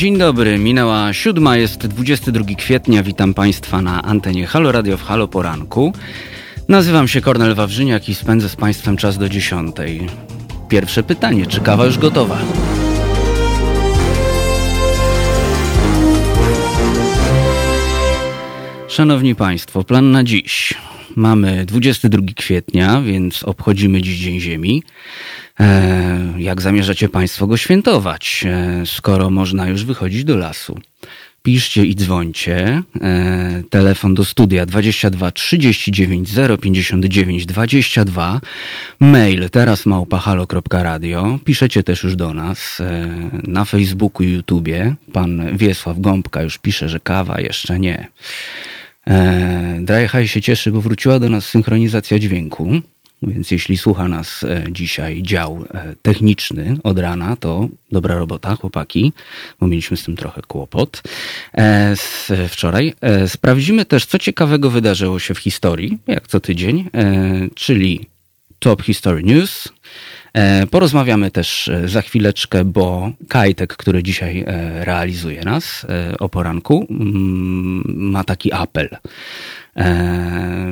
Dzień dobry, minęła siódma, jest 22 kwietnia. Witam Państwa na antenie Halo Radio w Halo Poranku. Nazywam się Kornel Wawrzyniak i spędzę z Państwem czas do dziesiątej. Pierwsze pytanie, czy kawa już gotowa? Szanowni Państwo, plan na dziś. Mamy 22 kwietnia, więc obchodzimy dziś Dzień Ziemi. E, jak zamierzacie Państwo go świętować, e, skoro można już wychodzić do lasu? Piszcie i dzwońcie. E, telefon do studia 22 39 059 22. Mail teraz małpahalo.radio. Piszecie też już do nas na Facebooku i YouTubie. Pan Wiesław Gąbka już pisze, że kawa jeszcze nie. High się cieszy, bo wróciła do nas synchronizacja dźwięku. Więc jeśli słucha nas e, dzisiaj dział e, techniczny od rana, to dobra robota, chłopaki, bo mieliśmy z tym trochę kłopot e, wczoraj. Sprawdzimy też, co ciekawego wydarzyło się w historii, jak co tydzień, czyli Top History News. Porozmawiamy też za chwileczkę, bo Kajtek, który dzisiaj realizuje nas o poranku, mm, ma taki apel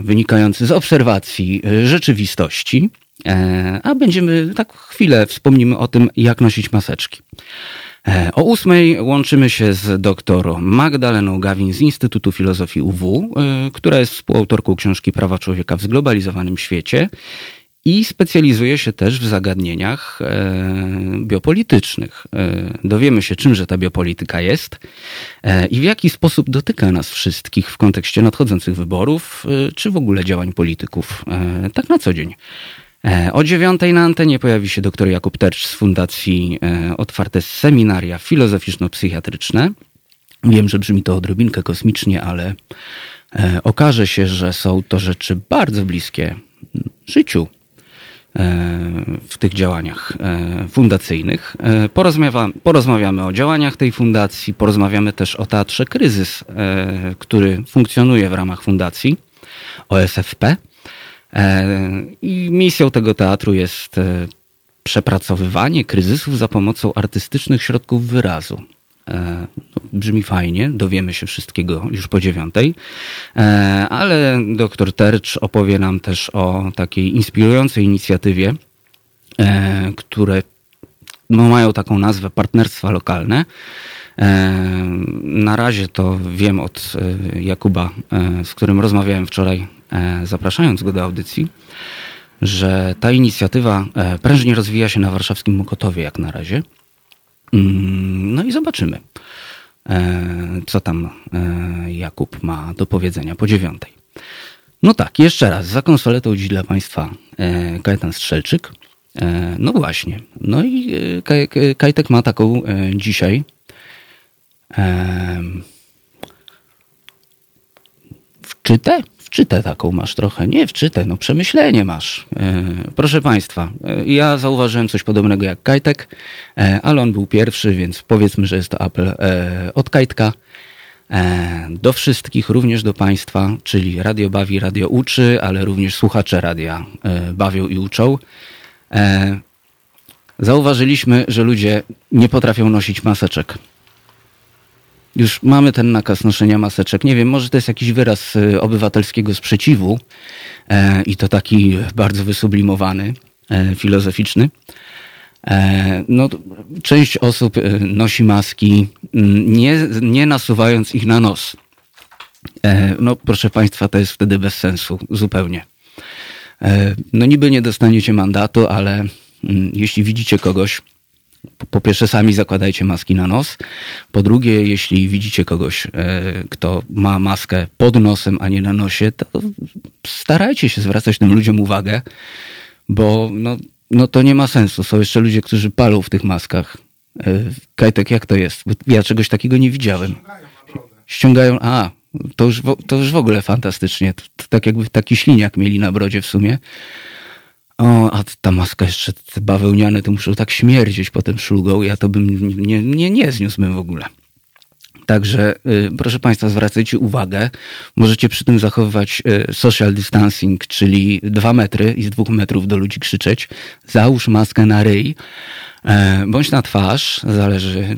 wynikający z obserwacji e, rzeczywistości, e, a będziemy tak chwilę wspomnimy o tym, jak nosić maseczki. O ósmej łączymy się z dr Magdaleną Gawin z Instytutu Filozofii UW, która jest współautorką książki Prawa Człowieka w zglobalizowanym świecie i specjalizuje się też w zagadnieniach e, biopolitycznych. E, dowiemy się, czymże ta biopolityka jest e, i w jaki sposób dotyka nas wszystkich w kontekście nadchodzących wyborów, czy w ogóle działań polityków, tak na co dzień. O dziewiątej na antenie pojawi się dr Jakub Tercz z Fundacji Otwarte Seminaria Filozoficzno-Psychiatryczne. Wiem, że brzmi to odrobinkę kosmicznie, ale okaże się, że są to rzeczy bardzo bliskie życiu w tych działaniach e, fundacyjnych. E, porozmawia, porozmawiamy o działaniach tej fundacji, porozmawiamy też o Teatrze Kryzys, e, który funkcjonuje w ramach fundacji OSFP. I misją tego teatru jest przepracowywanie kryzysów za pomocą artystycznych środków wyrazu. E, brzmi fajnie, dowiemy się wszystkiego już po dziewiątej, e, ale doktor Tercz opowie nam też o takiej inspirującej inicjatywie, e, które no, mają taką nazwę partnerstwa lokalne. Na razie to wiem od Jakuba, z którym rozmawiałem wczoraj, zapraszając go do audycji, że ta inicjatywa prężnie rozwija się na warszawskim Mokotowie jak na razie. Mm, no i zobaczymy, e, co tam e, Jakub ma do powiedzenia po dziewiątej. No tak, jeszcze raz, za konsoletą dziś dla Państwa e, Kajetan Strzelczyk. No właśnie, no i Kajtek ma taką dzisiaj wczytę? Wczytę taką masz trochę. Nie wczytę, no przemyślenie masz. E, proszę Państwa, e, ja zauważyłem coś podobnego jak Kajtek, e, ale on był pierwszy, więc powiedzmy, że jest to apel od Kajtka. Do wszystkich, również do Państwa, czyli Radio Bawi, Radio Uczy, ale również słuchacze radia bawią i uczą. Zauważyliśmy, że ludzie nie potrafią nosić maseczek już mamy ten nakaz noszenia maseczek. Nie wiem, może to jest jakiś wyraz y, obywatelskiego sprzeciwu e, i to taki bardzo wysublimowany, e, filozoficzny. E, no, część osób nosi maski, mm, nie, nie nasuwając ich na nos. E, no, proszę Państwa, to jest wtedy bez sensu zupełnie. E, no, niby nie dostaniecie mandatu, ale mm, jeśli widzicie kogoś, po pierwsze, sami zakładajcie maski na nos. Po drugie, jeśli widzicie kogoś, e, kto ma maskę pod nosem, a nie na nosie, to starajcie się zwracać tym ludziom uwagę, bo no, no to nie ma sensu. Są jeszcze ludzie, którzy palą w tych maskach. E, Kajtek, jak to jest? Ja czegoś takiego nie widziałem. Ściągają, a, to już, to już w ogóle fantastycznie. To, to tak jakby taki śliniak mieli na brodzie w sumie. O, a ta maska jeszcze, te bawełniane, to muszą tak śmierdzieć potem szlugą. Ja to bym nie, nie, nie zniósłbym w ogóle. Także y, proszę Państwa, zwracajcie uwagę. Możecie przy tym zachowywać y, social distancing, czyli dwa metry i z dwóch metrów do ludzi krzyczeć. Załóż maskę na ryj, y, bądź na twarz, zależy,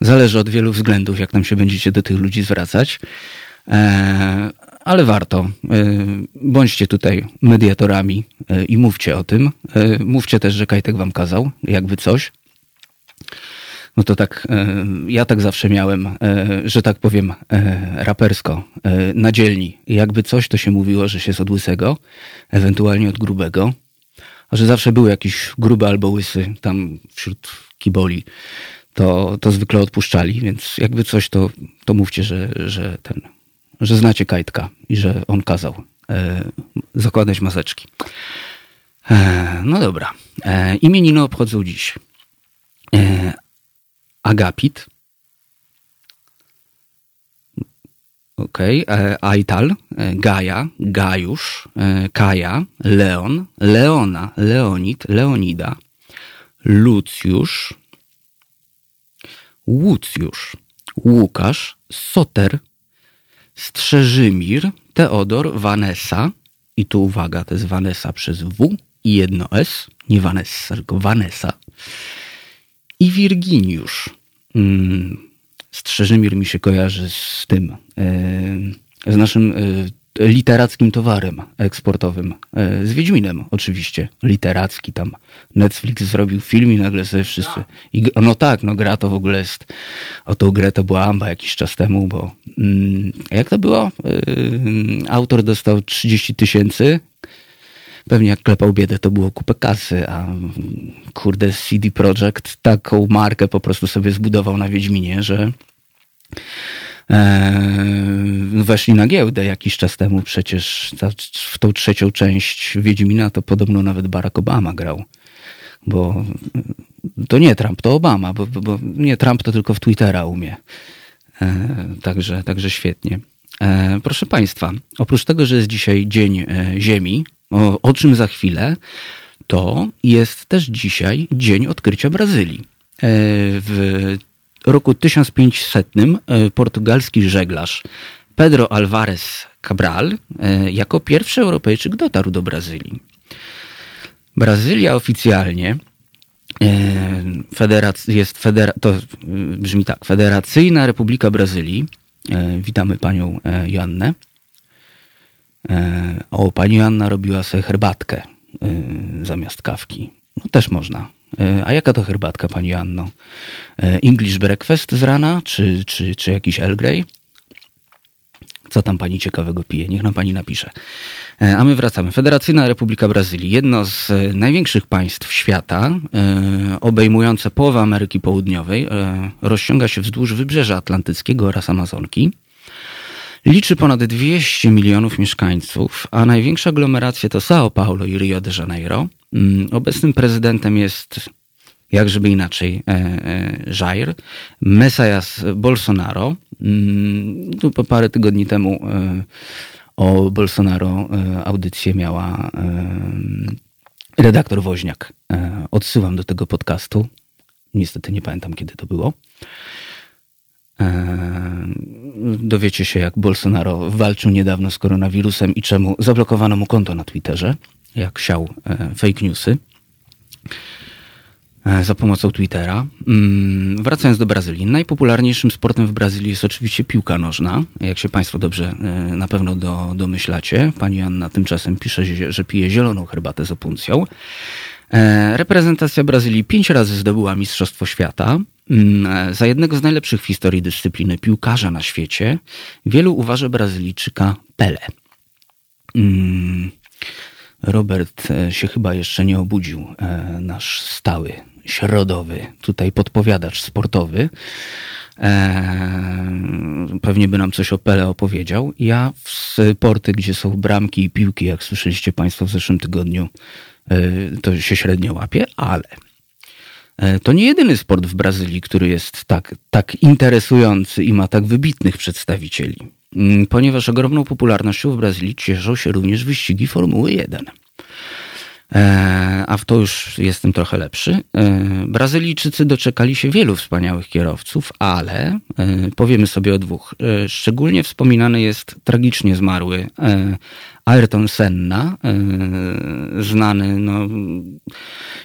Zależy od wielu względów, jak nam się będziecie do tych ludzi zwracać. Ale warto. Bądźcie tutaj mediatorami i mówcie o tym. Mówcie też, że Kajtek wam kazał, jakby coś. No to tak, ja tak zawsze miałem, że tak powiem, rapersko, na dzielni. Jakby coś, to się mówiło, że się z od łysego, ewentualnie od grubego a że zawsze był jakiś gruby albo łysy tam wśród kiboli, to, to zwykle odpuszczali, więc jakby coś, to, to mówcie, że, że ten, że znacie Kajtka i że on kazał e, zakładać maseczki. E, no dobra. E, imieniny obchodzą dziś. Agapit, Okej, okay. Aital, Gaja, Gajusz, Kaja, Leon, Leona, Leonid, Leonida, Lucjusz, Łucjusz, Łukasz, Soter, Strzeżymir, Teodor, Vanessa, i tu uwaga, to jest Vanessa przez W i jedno S, nie Vanessa, tylko Vanessa, i Wirginiusz. Mm, Strzeżymir mi się kojarzy z tym, e, z naszym e, literackim towarem eksportowym. E, z Wiedźminem oczywiście. Literacki tam. Netflix zrobił film i nagle sobie wszyscy... I, no tak, no gra to w ogóle jest... O tą grę to była amba jakiś czas temu, bo... Mm, jak to było? Autor dostał 30 tysięcy pewnie jak klepał biedę, to było kupę kasy, a kurde CD Projekt taką markę po prostu sobie zbudował na Wiedźminie, że e, weszli na giełdę jakiś czas temu przecież ta, w tą trzecią część Wiedźmina to podobno nawet Barack Obama grał. Bo to nie Trump, to Obama, bo, bo nie Trump to tylko w Twittera umie. E, także, także świetnie. E, proszę Państwa, oprócz tego, że jest dzisiaj Dzień e, Ziemi, o, o czym za chwilę, to jest też dzisiaj dzień odkrycia Brazylii. E, w roku 1500 e, portugalski żeglarz Pedro Alvarez Cabral e, jako pierwszy Europejczyk dotarł do Brazylii. Brazylia oficjalnie federac- jest federa- to brzmi tak, Federacyjna Republika Brazylii. Witamy panią Joannę. E, o, pani Anna robiła sobie herbatkę e, zamiast kawki. No też można. E, a jaka to herbatka, pani Anno? English breakfast z rana, czy, czy, czy jakiś Earl Grey? Co tam pani ciekawego pije? Niech nam pani napisze. A my wracamy. Federacyjna Republika Brazylii, jedno z największych państw świata, obejmujące połowę Ameryki Południowej, rozciąga się wzdłuż wybrzeża Atlantyckiego oraz Amazonki. Liczy ponad 200 milionów mieszkańców, a największa aglomeracja to São Paulo i Rio de Janeiro. Mm, obecnym prezydentem jest, jak żeby inaczej, e, e, Jair Messias Bolsonaro. Mm, tu po parę tygodni temu e, o Bolsonaro audycję miała redaktor Woźniak. Odsyłam do tego podcastu. Niestety nie pamiętam, kiedy to było. Dowiecie się, jak Bolsonaro walczył niedawno z koronawirusem i czemu zablokowano mu konto na Twitterze, jak siał e, fake newsy e, za pomocą Twittera. Mm, wracając do Brazylii. Najpopularniejszym sportem w Brazylii jest oczywiście piłka nożna. Jak się Państwo dobrze e, na pewno do, domyślacie. Pani Anna tymczasem pisze, że pije zieloną herbatę z opuncją. Reprezentacja Brazylii pięć razy zdobyła Mistrzostwo Świata. Mm, za jednego z najlepszych w historii dyscypliny piłkarza na świecie wielu uważa Brazylijczyka Pele. Robert e, się chyba jeszcze nie obudził, e, nasz stały, środowy, tutaj podpowiadacz sportowy. E, pewnie by nam coś o Pele opowiedział. Ja w sporty, gdzie są bramki i piłki, jak słyszeliście Państwo w zeszłym tygodniu, to się średnio łapie, ale to nie jedyny sport w Brazylii, który jest tak, tak interesujący i ma tak wybitnych przedstawicieli, mm, ponieważ ogromną popularnością w Brazylii cieszą się również wyścigi Formuły 1. E, a w to już jestem trochę lepszy. E, Brazylijczycy doczekali się wielu wspaniałych kierowców, ale powiemy sobie o dwóch. Szczególnie wspominany jest tragicznie zmarły Ayrton Senna, znany, no,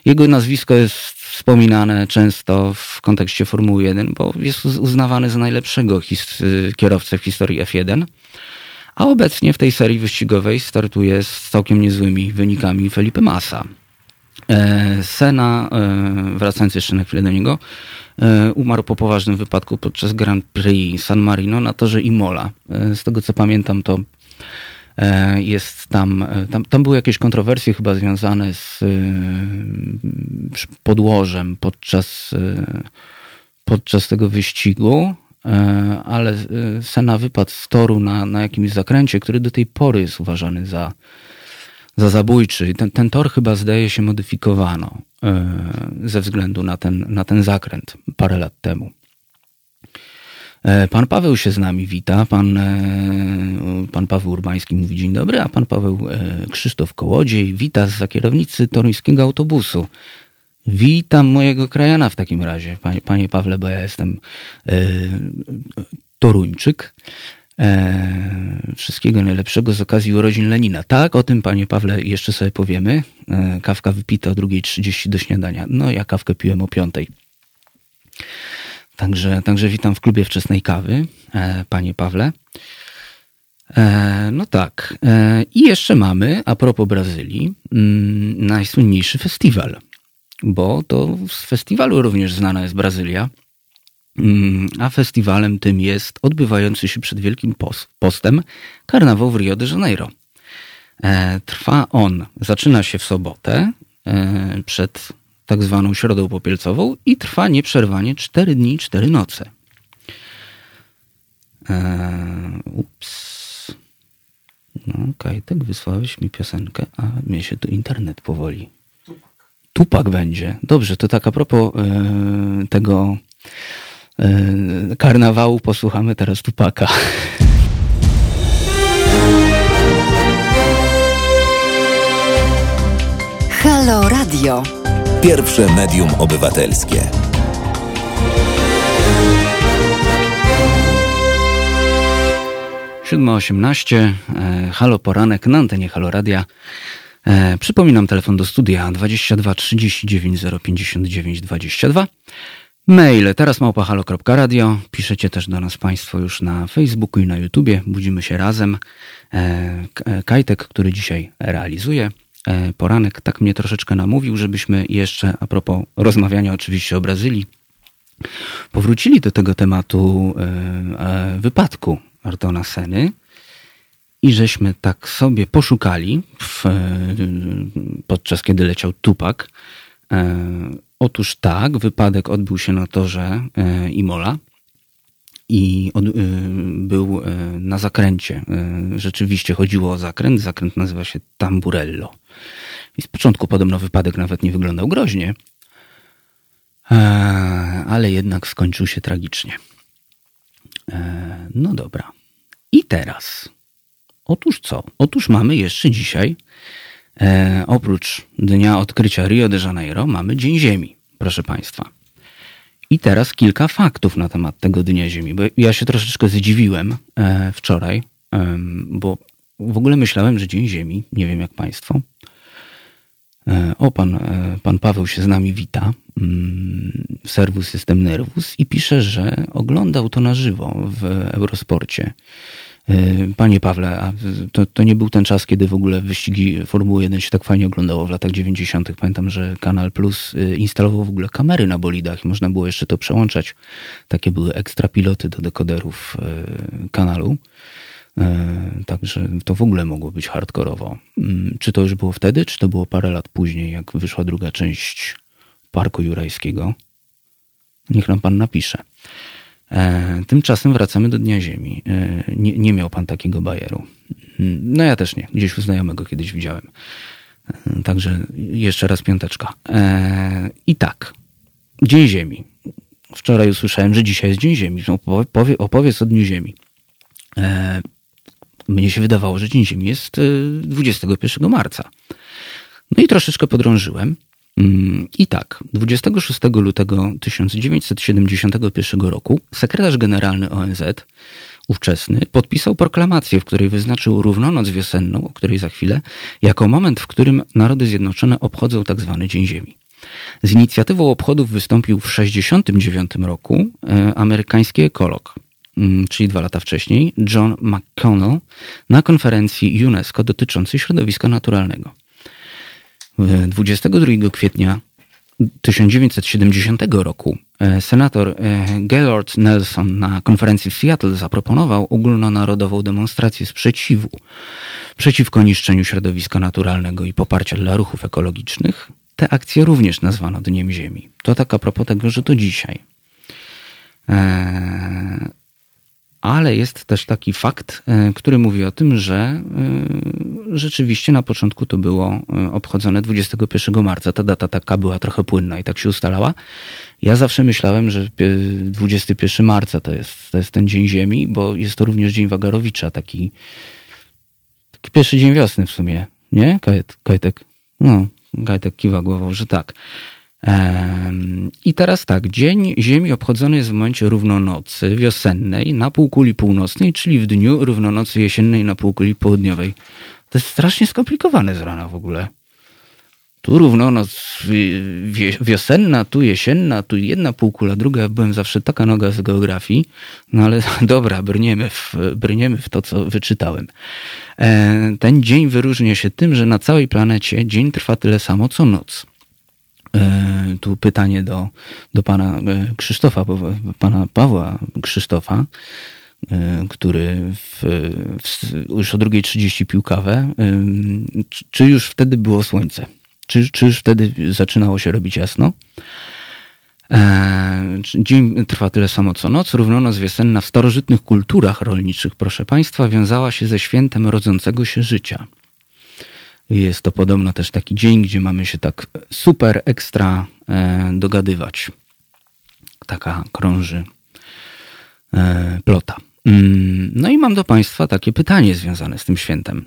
jego nazwisko jest wspominane często w kontekście Formuły 1, bo jest uznawany za najlepszego kierowcę w historii F1. A obecnie w tej serii wyścigowej startuje z całkiem niezłymi wynikami Felipe Massa. E, Sena, e, wracając jeszcze na chwilę do niego, e, umarł po poważnym wypadku podczas Grand Prix San Marino na torze Imola. Z tego co pamiętam, to jest tam, tam, tam były jakieś kontrowersje chyba związane z podłożem podczas, podczas tego wyścigu, ale Sena wypadł z toru na, na jakimś zakręcie, który do tej pory jest uważany za, za zabójczy. Ten, ten tor chyba zdaje się modyfikowano ze względu na ten, na ten zakręt parę lat temu. E, pan Paweł się z nami wita. Pan, e, pan Paweł Urbański mówi dzień dobry, a pan Paweł e, Krzysztof Kołodziej wita za kierownicy toruńskiego autobusu. Witam mojego krajana w takim razie, panie, panie Pawle, bo ja jestem toruńczyk. wszystkiego najlepszego z okazji urodzin Lenina. Tak, o tym, panie Pawle, jeszcze sobie powiemy. kawka wypita o 2.30 do śniadania. No, ja kawkę piłem o 5.00. Także, także witam w klubie wczesnej kawy, e, panie Pawle. E, no tak. E, I jeszcze mamy, a propos Brazylii, mm, najsłynniejszy festiwal, bo to z festiwalu również znana jest Brazylia. Mm, a festiwalem tym jest odbywający się przed Wielkim Postem karnawał w Rio de Janeiro. Trwa on, zaczyna się w sobotę przed tak zwaną środą popielcową i trwa nieprzerwanie 4 dni, 4 noce. Eee, ups. No, Kajtek, wysłałeś mi piosenkę, a mnie się tu internet powoli. Tupak. Tupak będzie. Dobrze, to tak a propos e, tego e, karnawału posłuchamy teraz Tupaka. Halo Radio. Pierwsze medium obywatelskie. Siódma osiemnaście, e, Halo Poranek na antenie Halo Radia. E, przypominam telefon do studia 22 39 059 22. Maile teraz małpahalo.radio. Piszecie też do nas Państwo już na Facebooku i na YouTubie. Budzimy się razem. E, Kajtek, który dzisiaj realizuje. E, poranek tak mnie troszeczkę namówił, żebyśmy jeszcze, a propos rozmawiania oczywiście o Brazylii, powrócili do tego tematu e, e, wypadku Artona Seny i żeśmy tak sobie poszukali w, podczas kiedy leciał Tupak. Otóż tak, wypadek odbył się na torze Imola i od, y, był y, na zakręcie. Y, rzeczywiście chodziło o zakręt. Zakręt nazywa się Tamburello. I z początku podobno wypadek nawet nie wyglądał groźnie, e, ale jednak skończył się tragicznie. E, no dobra. I teraz. Otóż co? Otóż mamy jeszcze dzisiaj, e, oprócz dnia odkrycia Rio de Janeiro, mamy Dzień Ziemi, proszę Państwa. I teraz kilka faktów na temat tego Dnia Ziemi, bo ja się troszeczkę zdziwiłem e, wczoraj, bo w ogóle myślałem, że Dzień Ziemi, nie wiem jak Państwo. E, o, pan, e, pan Paweł się z nami wita, mm, Serwus System Nervus i pisze, że oglądał to na żywo w Eurosporcie. Y, panie Pawle, a to, to nie był ten czas, kiedy w ogóle wyścigi Formuły 1 się tak fajnie oglądało w latach 90. Pamiętam, że Kanal Plus y, instalował w ogóle kamery na bolidach i można było jeszcze to przełączać. Takie były ekstra piloty do dekoderów y, kanału. Także to w ogóle mogło być hardkorowo. Mm, czy to już było wtedy, czy to było parę lat później, jak wyszła druga część Parku Jurajskiego? Niech nam pan napisze. E, tymczasem wracamy do Dnia Ziemi. E, nie, nie miał pan takiego bajeru. No ja też nie. Gdzieś u znajomego kiedyś widziałem. E, także jeszcze raz piąteczka. I tak. Dzień Ziemi. Wczoraj usłyszałem, że dzisiaj jest Dzień Ziemi. Opowie, opowiedz o Dniu Ziemi. Mnie się wydawało, że Dzień Ziemi jest 21 marca. No i troszeczkę podrążyłem. Mm, I tak, 26 lutego 1971 roku sekretarz generalny ONZ, ówczesny, podpisał proklamację, w której wyznaczył równonoc wiosenną, o której za chwilę, jako moment, w którym Narody Zjednoczone obchodzą tzw. Tak Dzień Ziemi. Z inicjatywą obchodów wystąpił w 1969 roku e, amerykański ekolog, mm, czyli dwa lata wcześniej, John McConnell, na konferencji UNESCO dotyczącej środowiska naturalnego. 22 kwietnia 1970 roku e, senator e, Gaylord Nelson na konferencji w Seattle zaproponował ogólnonarodową demonstrację sprzeciwu przeciwko niszczeniu środowiska naturalnego i poparcia dla ruchów ekologicznych. Te akcje również nazwano Dniem Ziemi. To tak a propos tego, że to dzisiaj. Ale jest też taki fakt, e, który mówi o tym, że e, rzeczywiście na początku to było e, obchodzone 21 marca. Ta data taka była trochę płynna i tak się ustalała. Ja zawsze myślałem, że 21 marca to jest, to jest ten Dzień Ziemi, bo jest to również Dzień Wagarowicza, taki, taki pierwszy dzień wiosny w sumie. Nie, Kajtek? No, Kajtek kiwa głową, że tak. I teraz tak, Dzień Ziemi obchodzony jest w momencie równonocy wiosennej na półkuli północnej, czyli w dniu równonocy jesiennej na półkuli południowej. To jest strasznie skomplikowane z rana w ogóle. Tu równonoc wiosenna, tu jesienna, tu jedna półkula, druga. Byłem zawsze taka noga z geografii. No ale dobra, brniemy w, brniemy w to, co wyczytałem. E, ten dzień wyróżnia się tym, że na całej planecie dzień trwa tyle samo, co noc. E, tu pytanie do, do pana e, Krzysztofa, pana Pawła Krzysztofa, e, który w, w, już o 2.30 pił kawę. Czy już wtedy było słońce? Czy, czy już wtedy zaczynało się robić jasno? Dzień trwa tyle samo co noc. Równonoc wiosenna w starożytnych kulturach rolniczych, proszę Państwa, wiązała się ze świętem rodzącego się życia. Jest to podobno też taki dzień, gdzie mamy się tak super ekstra e, dogadywać. Taka krąży e, plota. Mm, no i mam do Państwa takie pytanie związane z tym świętem.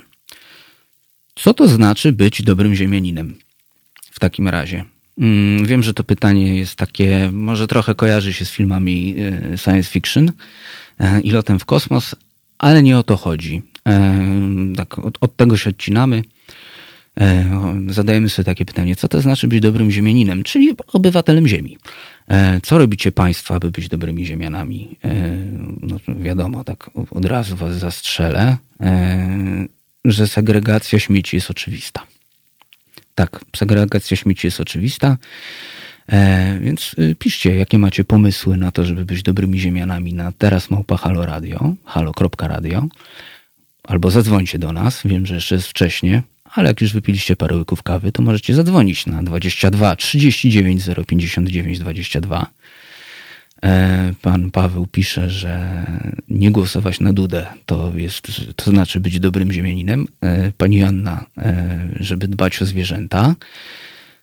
Co to znaczy być dobrym ziemianinem w takim razie? Mm, wiem, że to pytanie jest takie, może trochę kojarzy się z filmami e, science fiction i lotem w kosmos, ale nie o to chodzi. Tak, od, od tego się odcinamy. E, zadajemy sobie takie pytanie, co to znaczy być dobrym ziemianinem, czyli obywatelem ziemi. E, co robicie państwo, aby być dobrymi ziemianami? E, no wiadomo, tak od razu was zastrzelę, że segregacja śmieci jest oczywista. Tak, segregacja śmieci jest oczywista. Więc piszcie, jakie macie pomysły na to, żeby być dobrymi ziemianami na teraz małpa halo radio, halo.radio, albo zadzwońcie do nas. Wiem, że jeszcze jest wcześnie, ale jak już wypiliście parę łyków kawy, to możecie zadzwonić na 22 39 059 22. Pan Paweł pisze, że nie głosować na Dudę to, jest, to znaczy być dobrym ziemianinem. E, pani Anna, e, żeby dbać o zwierzęta.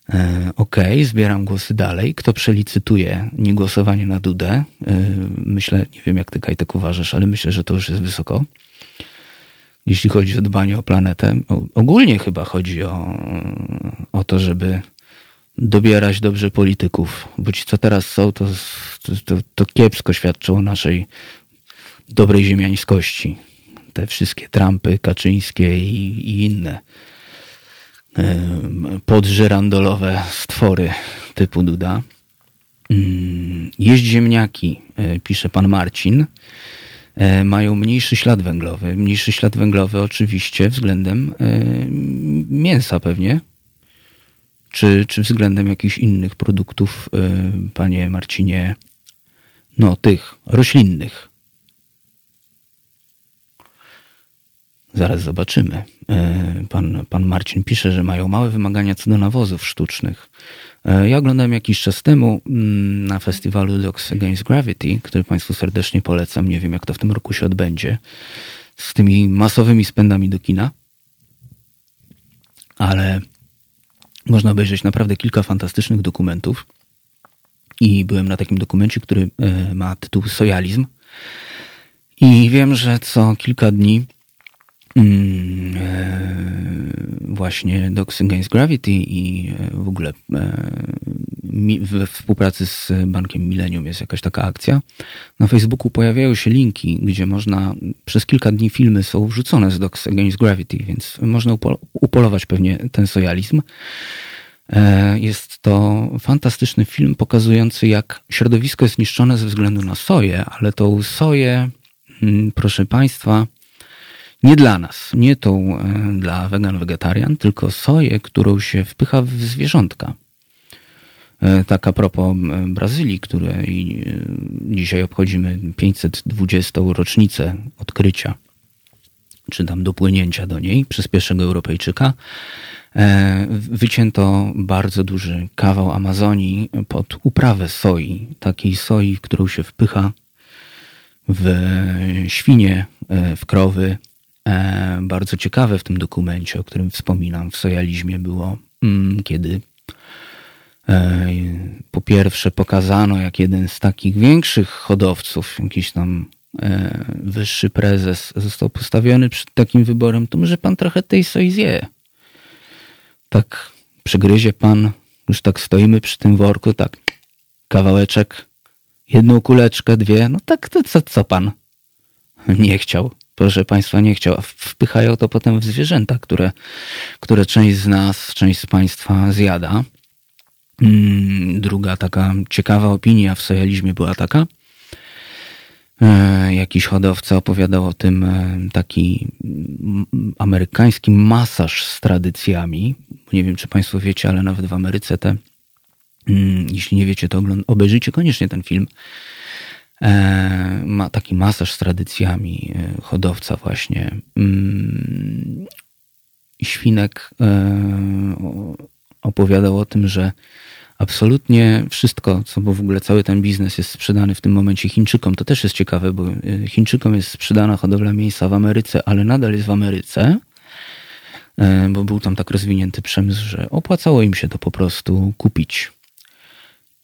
E, okej, okay, zbieram głosy dalej. Kto przelicytuje niegłosowanie na Dudę? Myślę, nie wiem jak ty Kajtek uważasz, ale myślę, że to już jest wysoko jeśli chodzi o dbanie o planetę. Ogólnie chyba chodzi o, o to, żeby dobierać dobrze polityków, bo ci, co teraz są, to, to, to kiepsko świadczą o naszej dobrej ziemiańskości. Te wszystkie Trumpy, Kaczyńskie i, i inne podżerandolowe stwory typu Duda. Mm, jeść ziemniaki, e, pisze pan Marcin. E, mają mniejszy ślad węglowy. Mniejszy ślad węglowy oczywiście względem e, mięsa pewnie, czy, czy względem jakichś innych produktów, e, panie Marcinie, no tych roślinnych. Zaraz zobaczymy. Pan, pan Marcin pisze, że mają małe wymagania co do nawozów sztucznych. E, ja oglądałem jakiś czas temu mm, na festiwalu Dogs Against Gravity, który Państwu serdecznie polecam. Nie wiem, jak to w tym roku się odbędzie z tymi masowymi spędami do kina, ale można obejrzeć naprawdę kilka fantastycznych dokumentów. I byłem na takim dokumencie, który e, ma tytuł Sojalizm. I wiem, że co kilka dni Mm, e, właśnie Docs Against Gravity i e, w ogóle e, we współpracy z Bankiem Millennium jest jakaś taka akcja. Na Facebooku pojawiają się linki, gdzie można przez kilka dni filmy są wrzucone z Docs Against Gravity, więc można upolować pewnie ten sojalizm. E, jest to fantastyczny film pokazujący, jak środowisko jest niszczone ze względu na soję, ale tą soję, mm, proszę Państwa, nie dla nas, nie tą e, dla wegan, wegetarian, tylko soję, którą się wpycha w zwierzątka. E, tak a propos Brazylii, której dzisiaj obchodzimy 520. rocznicę odkrycia, czy tam dopłynięcia do niej przez pierwszego Europejczyka. E, wycięto bardzo duży kawał Amazonii pod uprawę soi, takiej soi, którą się wpycha w świnie, e, w krowy. E, bardzo ciekawe w tym dokumencie, o którym wspominam, w sojalizmie było, mm, kiedy po pierwsze pokazano, jak jeden z takich większych hodowców, jakiś tam wyższy prezes, został postawiony przed takim wyborem, to może pan trochę tej soi zje tak przegryzie pan, już tak stoimy przy tym worku, tak kawałeczek, jedną kuleczkę, dwie, no tak to co, co pan? Nie chciał. Proszę Państwa, nie chciał. Wpychają to potem w zwierzęta, które, które część z nas, część z Państwa zjada. Mm, druga taka ciekawa opinia w sojalizmie była taka, E, jakiś hodowca opowiadał o tym e, taki amerykański masaż z tradycjami. Nie wiem, czy Państwo wiecie, ale nawet w Ameryce te, mm, jeśli nie wiecie, to obejrzyjcie koniecznie ten film. E, ma taki masaż z tradycjami hodowca właśnie mm, świnek opowiadał o tym, że absolutnie wszystko, co bo w ogóle cały ten biznes jest sprzedany w tym momencie Chińczykom. To też jest ciekawe, bo Chińczykom jest sprzedana hodowla mięsa w Ameryce, ale nadal jest w Ameryce, bo był tam tak rozwinięty przemysł, że opłacało im się to po prostu kupić.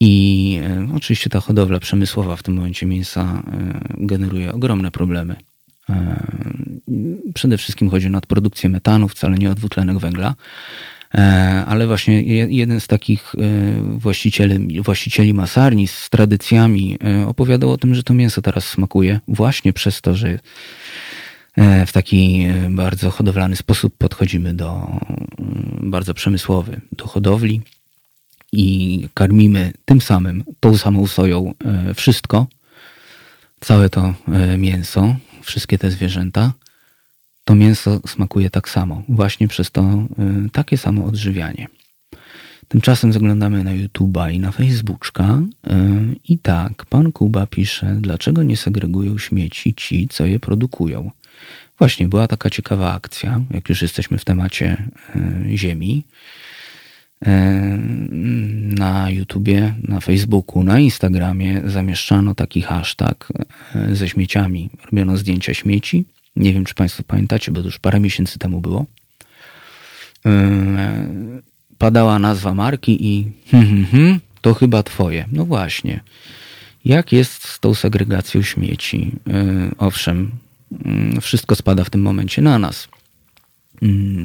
I y, oczywiście ta hodowla przemysłowa w tym momencie mięsa generuje ogromne problemy. Przede wszystkim chodzi o nadprodukcję metanu, wcale nie o dwutlenek węgla. E, ale właśnie jeden z takich e, właścicieli, właścicieli masarni z tradycjami e, opowiadał o tym, że to mięso teraz smakuje właśnie przez to, że w taki bardzo hodowlany sposób podchodzimy do bardzo przemysłowy, do hodowli i karmimy tym samym, tą samą soją wszystko, całe to mięso, wszystkie te zwierzęta to mięso smakuje tak samo, właśnie przez to y, takie samo odżywianie. Tymczasem zaglądamy na YouTube'a i na Facebooka i tak, pan Kuba pisze, dlaczego nie segregują śmieci ci, co je produkują. Właśnie, była taka ciekawa akcja, jak już jesteśmy w temacie ziemi. Na YouTubie, na Facebooku, na Instagramie zamieszczano taki hashtag ze śmieciami. Robiono zdjęcia śmieci nie wiem, czy Państwo pamiętacie, bo to już parę miesięcy temu było. Yy, padała nazwa marki i hmm, hmm, hmm, to chyba Twoje. No właśnie. Jak jest z tą segregacją śmieci? Yy, owszem, yy, wszystko spada w tym momencie na nas.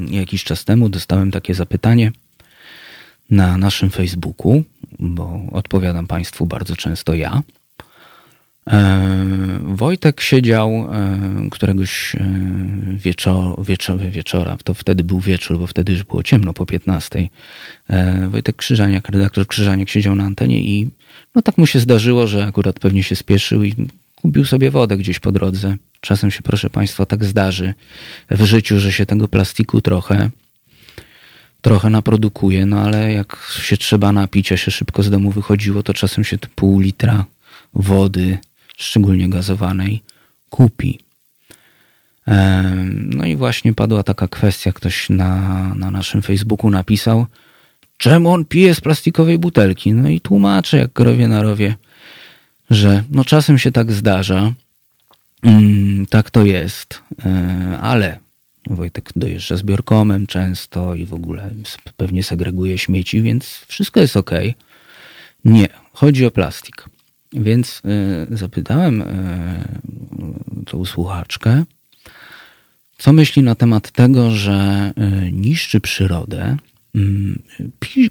Jakiś czas temu dostałem takie zapytanie na naszym Facebooku, bo odpowiadam Państwu bardzo często ja. E, Wojtek siedział e, któregoś e, wieczor, wieczor, wieczora, to wtedy był wieczór, bo wtedy już było ciemno po 15. Wojtek Krzyżaniak, redaktor Krzyżaniak siedział na antenie i no tak mu się zdarzyło, że akurat pewnie się spieszył i kupił sobie wodę gdzieś po drodze. Czasem się, proszę Państwa, tak zdarzy w życiu, że się tego plastiku trochę trochę naprodukuje, no ale jak się trzeba napić, a się szybko z domu wychodziło, to czasem się pół litra wody szczególnie gazowanej, kupi. No i właśnie padła taka kwestia, ktoś na, na naszym Facebooku napisał, czemu on pije z plastikowej butelki? No i tłumaczę, jak krowie na rowie, że no czasem się tak zdarza, mm, tak to jest, e, ale Wojtek dojeżdża zbiorkomem często i w ogóle pewnie segreguje śmieci, więc wszystko jest ok. Nie, chodzi o plastik. Więc y, zapytałem y, tą słuchaczkę, co myśli na temat tego, że y, niszczy przyrodę, mm,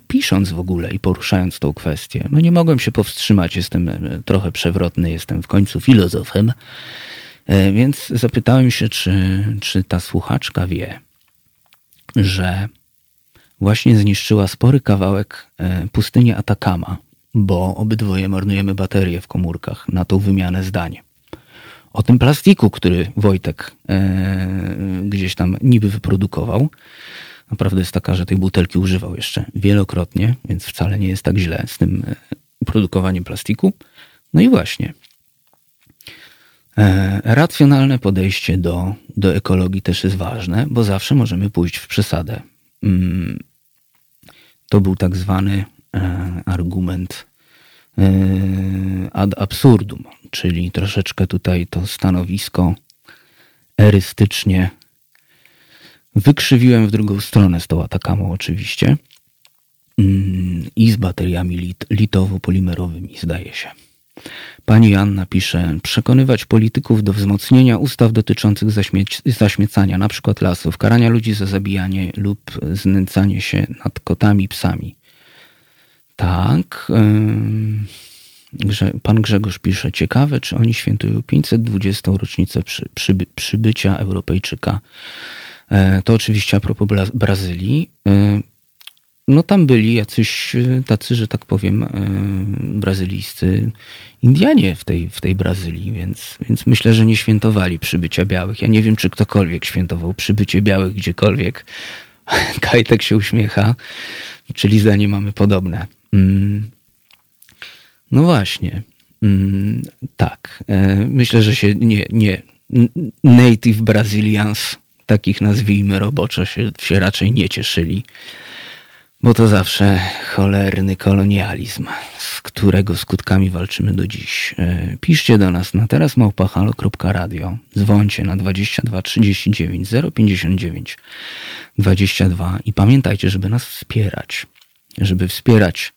pisząc w ogóle i poruszając tą kwestię. No nie mogłem się powstrzymać, jestem trochę przewrotny, jestem w końcu filozofem, więc zapytałem się, czy, czy ta słuchaczka wie, że właśnie zniszczyła spory kawałek e, pustyni Atakama, bo obydwoje marnujemy baterie w komórkach na tą wymianę zdań. O tym plastiku, który Wojtek e, gdzieś tam niby wyprodukował, naprawdę jest taka, że tej butelki używał jeszcze wielokrotnie, więc wcale nie jest tak źle z tym e, produkowaniem plastiku. No i właśnie. E, racjonalne podejście do, do ekologii też jest ważne, bo zawsze możemy pójść w przesadę. Mm, to był tak zwany e, argument ad absurdum, czyli troszeczkę tutaj to stanowisko erystycznie wykrzywiłem w drugą stronę z tą atakamą oczywiście mm, i z bateriami lit litowo-polimerowymi zdaje się. Pani Anna pisze, przekonywać polityków do wzmocnienia ustaw dotyczących zaśmie zaśmiecania, przykład lasów, karania ludzi za zabijanie lub znęcanie się nad kotami, psami. Tak. Yy, pan Grzegorz pisze, ciekawe, czy oni świętują 520. rocznicę przy, przyby, przybycia Europejczyka. Yy, to oczywiście a propos Brazylii. No tam byli jacyś e, tacy, że tak powiem, e, brazylijscy Indianie w tej, w tej Brazylii, więc, więc myślę, że nie świętowali przybycia białych. Ja nie wiem, czy ktokolwiek świętował przybycie białych gdziekolwiek. Kajtek się uśmiecha, czyli zdanie mamy podobne. Mm. No właśnie. Mm, tak. E, myślę, że się nie, nie. Native Brazilians, takich nazwijmy roboczo, się, się raczej nie cieszyli bo to zawsze cholerny kolonializm, z którego skutkami walczymy do dziś. E, piszcie do nas na teraz małpahalo.radio. Dzwońcie na 22 39 059 22 i pamiętajcie, żeby nas wspierać. Żeby wspierać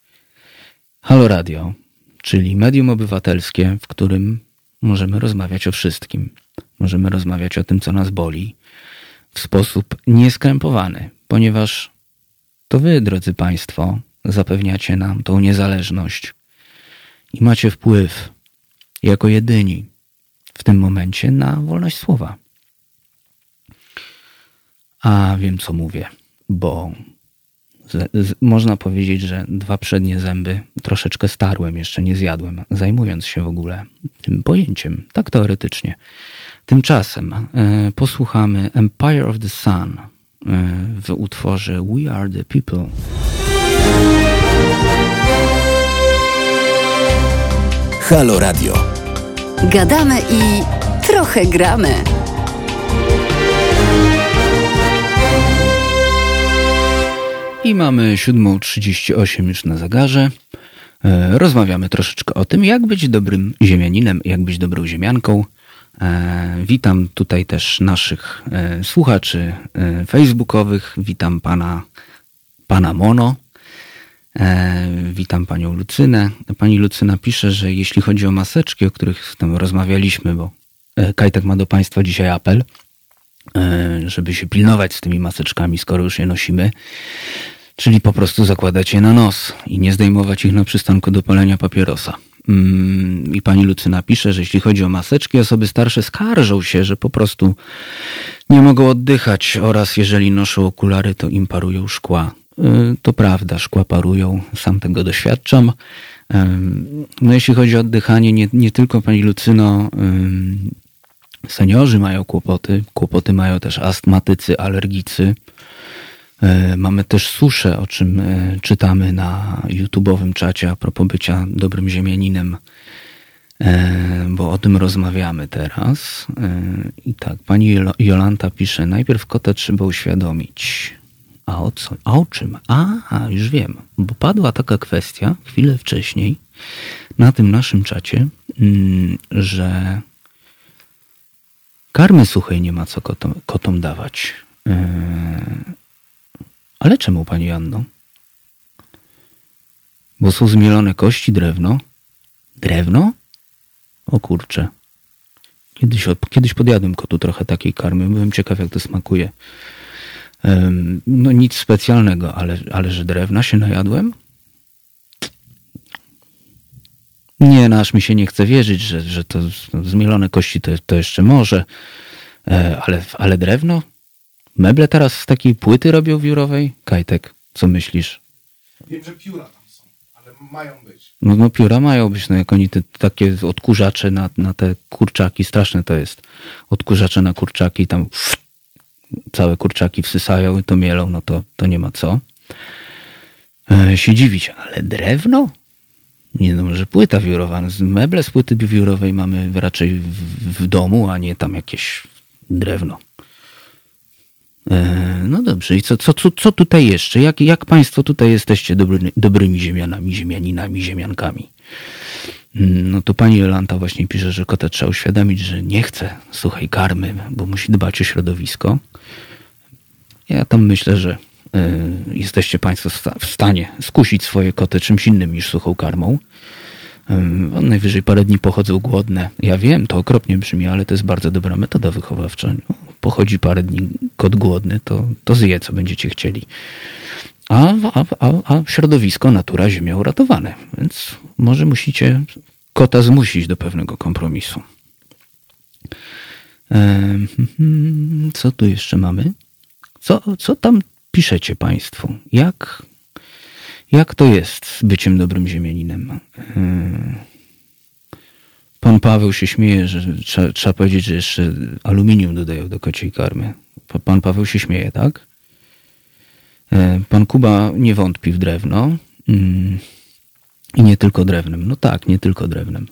Halo Radio, czyli medium obywatelskie, w którym możemy rozmawiać o wszystkim. Możemy rozmawiać o tym, co nas boli w sposób nieskrępowany, ponieważ to wy, drodzy Państwo, zapewniacie nam tą niezależność i macie wpływ jako jedyni w tym momencie na wolność słowa. A wiem, co mówię, bo z, z, można powiedzieć, że dwa przednie zęby troszeczkę starłem, jeszcze nie zjadłem, zajmując się w ogóle tym pojęciem, tak teoretycznie. Tymczasem e, posłuchamy Empire of the Sun w utworze We Are the People. Halo Radio. Gadamy i trochę gramy. I mamy 7.38 już na zegarze. E, rozmawiamy troszeczkę o tym, jak być dobrym ziemianinem, jak być dobrą ziemianką. E, witam tutaj też naszych e, słuchaczy e, facebookowych. Witam pana, pana Mono. Witam panią Lucynę. Pani Lucyna pisze, że jeśli chodzi o maseczki, o których tam rozmawialiśmy, bo Kajtek ma do państwa dzisiaj apel, żeby się pilnować z tymi maseczkami, skoro już je nosimy. Czyli po prostu zakładać je na nos i nie zdejmować ich na przystanku do palenia papierosa. Mm, I pani Lucyna pisze, że jeśli chodzi o maseczki, osoby starsze skarżą się, że po prostu nie mogą oddychać oraz jeżeli noszą okulary, to im parują szkła. Y, to prawda, szkła parują, sam tego doświadczam. No jeśli chodzi o oddychanie, nie, nie tylko pani Lucyno, seniorzy mają kłopoty, kłopoty mają też astmatycy, alergicy. E, mamy też suszę, o czym e, czytamy na YouTube'owym czacie a propos bycia dobrym ziemianinem, e, bo o tym rozmawiamy teraz. I tak, pani Jolanta pisze, najpierw kota trzeba uświadomić. A o co? A o czym? A, już wiem, bo padła taka kwestia chwilę wcześniej na tym naszym czacie, mm, że karmy suchej nie ma co kotom, kotom dawać. Ale czemu, pani Anno? Bo są zmielone kości, drewno. Drewno? O kurcze. Kiedyś, kiedyś podjadłem kotu trochę takiej karmy. Byłem ciekaw, jak to smakuje. Um, no nic specjalnego, ale, ale że drewna się najadłem? Nie, no mi się nie chce wierzyć, że, że to zmielone kości to, to jeszcze może. E, ale, ale drewno? Meble teraz z takiej płyty robią wiórowej? Kajtek, Co myślisz? Wiem, że pióra tam są, ale mają być. No, no pióra mają być, no jak oni te takie odkurzacze na, na te kurczaki, straszne to jest. Odkurzacze na kurczaki, tam całe kurczaki wsysają i to mielą, no to, to nie ma co e, się dziwić. Ale drewno? Nie no, może płyta wiórowa. Meble z płyty wiórowej mamy raczej w, w domu, a nie tam jakieś drewno. E, no dobrze, i co, co, co, co tutaj jeszcze? Jak, jak Państwo tutaj jesteście dobry, dobrymi ziemianami, ziemianinami, ziemiankami? Mm, no to pani Jolanta właśnie pisze, że kota trzeba uświadomić, że nie chce suchej karmy, bo musi dbać o środowisko. Ja tam myślę, że y, jesteście Państwo w stanie skusić swoje koty czymś innym niż suchą karmą. Y, najwyżej parę dni pochodzą głodne. Ja wiem, to okropnie brzmi, ale to jest bardzo dobra metoda wychowawcza. Pochodzi parę dni kot głodny, to, to zje, co będziecie chcieli. A, a, a, a środowisko, natura, ziemia uratowane. Więc może musicie kota zmusić do pewnego kompromisu. Co tu jeszcze mamy? Co, co tam piszecie Państwo? Jak, jak to jest z byciem dobrym ziemianinem? Pan Paweł się śmieje, że trzeba, trzeba powiedzieć, że jeszcze aluminium dodają do kociej karmy. Pan Paweł się śmieje, tak? E, pan Kuba nie wątpi w drewno. Mm. I nie tylko drewnem. No tak, nie tylko drewnem.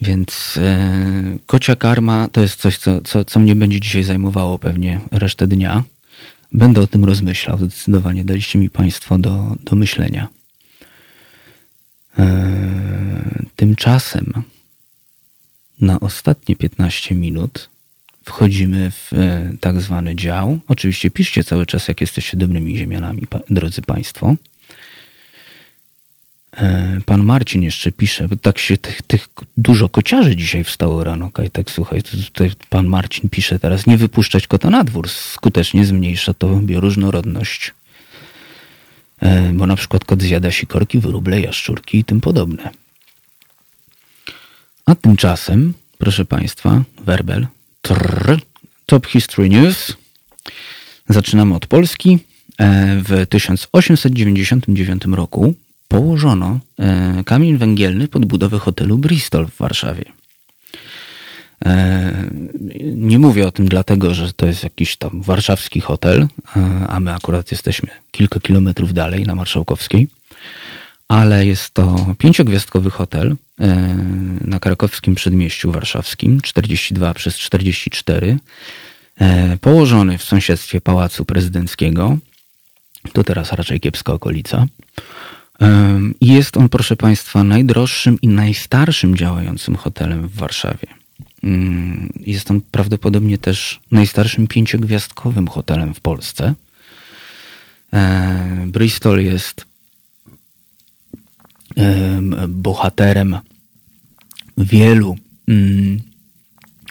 Więc e, kocia karma to jest coś, co, co, co mnie będzie dzisiaj zajmowało pewnie resztę dnia. Będę o tym rozmyślał zdecydowanie. Daliście mi Państwo do, do myślenia. E, tymczasem na ostatnie 15 minut wchodzimy w e, tak zwany dział. Oczywiście piszcie cały czas, jak jesteście dobrymi ziemianami, drodzy Państwo. E, pan Marcin jeszcze pisze, tak się tych, tych dużo kociarzy dzisiaj wstało rano. tak słuchaj, tutaj pan Marcin pisze teraz, nie wypuszczać kota na dwór. Skutecznie zmniejsza to bioróżnorodność. E, bo na przykład kot zjada sikorki, wyruble, jaszczurki i tym podobne. A tymczasem, proszę Państwa, werbel, trrr, Top History News. Zaczynamy od Polski. E, w 1899 roku położono e, kamień węgielny pod budowę hotelu Bristol w Warszawie. E, nie mówię o tym dlatego, że to jest jakiś tam warszawski hotel, a my akurat jesteśmy kilka kilometrów dalej na Marszałkowskiej, ale jest to pięciogwiazdkowy hotel e, na krakowskim przedmieściu warszawskim 42 przez 44, położony w sąsiedztwie Pałacu Prezydenckiego. To teraz raczej kiepska okolica. Jest on, proszę Państwa, najdroższym i najstarszym działającym hotelem w Warszawie. Mm, jest on prawdopodobnie też najstarszym pięciogwiazdkowym hotelem w Polsce. Bristol jest bohaterem wielu mm,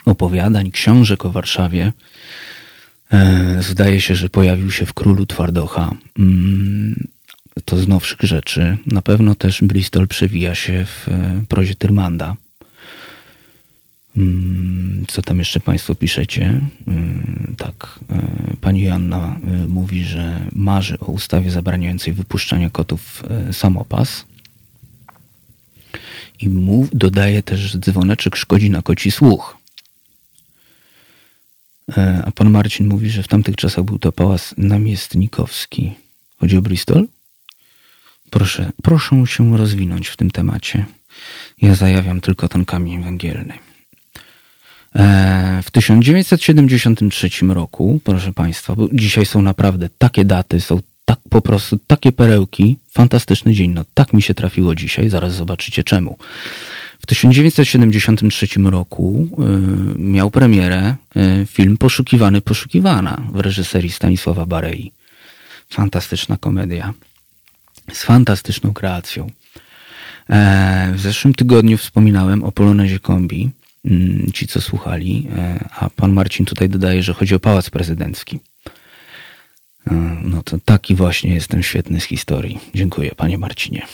opowiadań, książek o Warszawie. Zdaje się, że pojawił się w Królu Twardocha. To z nowszych rzeczy. Na pewno też Bristol przewija się w e, prozie Tyrmanda. Mm, co tam jeszcze Państwo piszecie? Mm, tak, e, pani Joanna e, mówi, że marzy o ustawie zabraniającej wypuszczania kotów samopas. I mów, dodaje też, że dzwoneczek szkodzi na koci słuch. A pan Marcin mówi, że w tamtych czasach był to pałac namiestnikowski. Chodzi o Bristol? Proszę, proszę się rozwinąć w tym temacie. Ja zajawiam tylko ten kamień węgielny. E, w 1973 roku, proszę Państwa, bo dzisiaj są naprawdę takie daty, są tak po prostu takie perełki, fantastyczny dzień, no tak mi się trafiło dzisiaj, zaraz zobaczycie czemu. W 1973 roku y, miał premierę y, film Poszukiwany, Poszukiwana w reżyserii Stanisława Barei. Fantastyczna komedia z fantastyczną kreacją. E, w zeszłym tygodniu wspominałem o Polonezie Kombi, mm, ci co słuchali, e, a pan Marcin tutaj dodaje, że chodzi o Pałac Prezydencki. E, no to taki właśnie jestem świetny z historii. Dziękuję, panie Marcinie.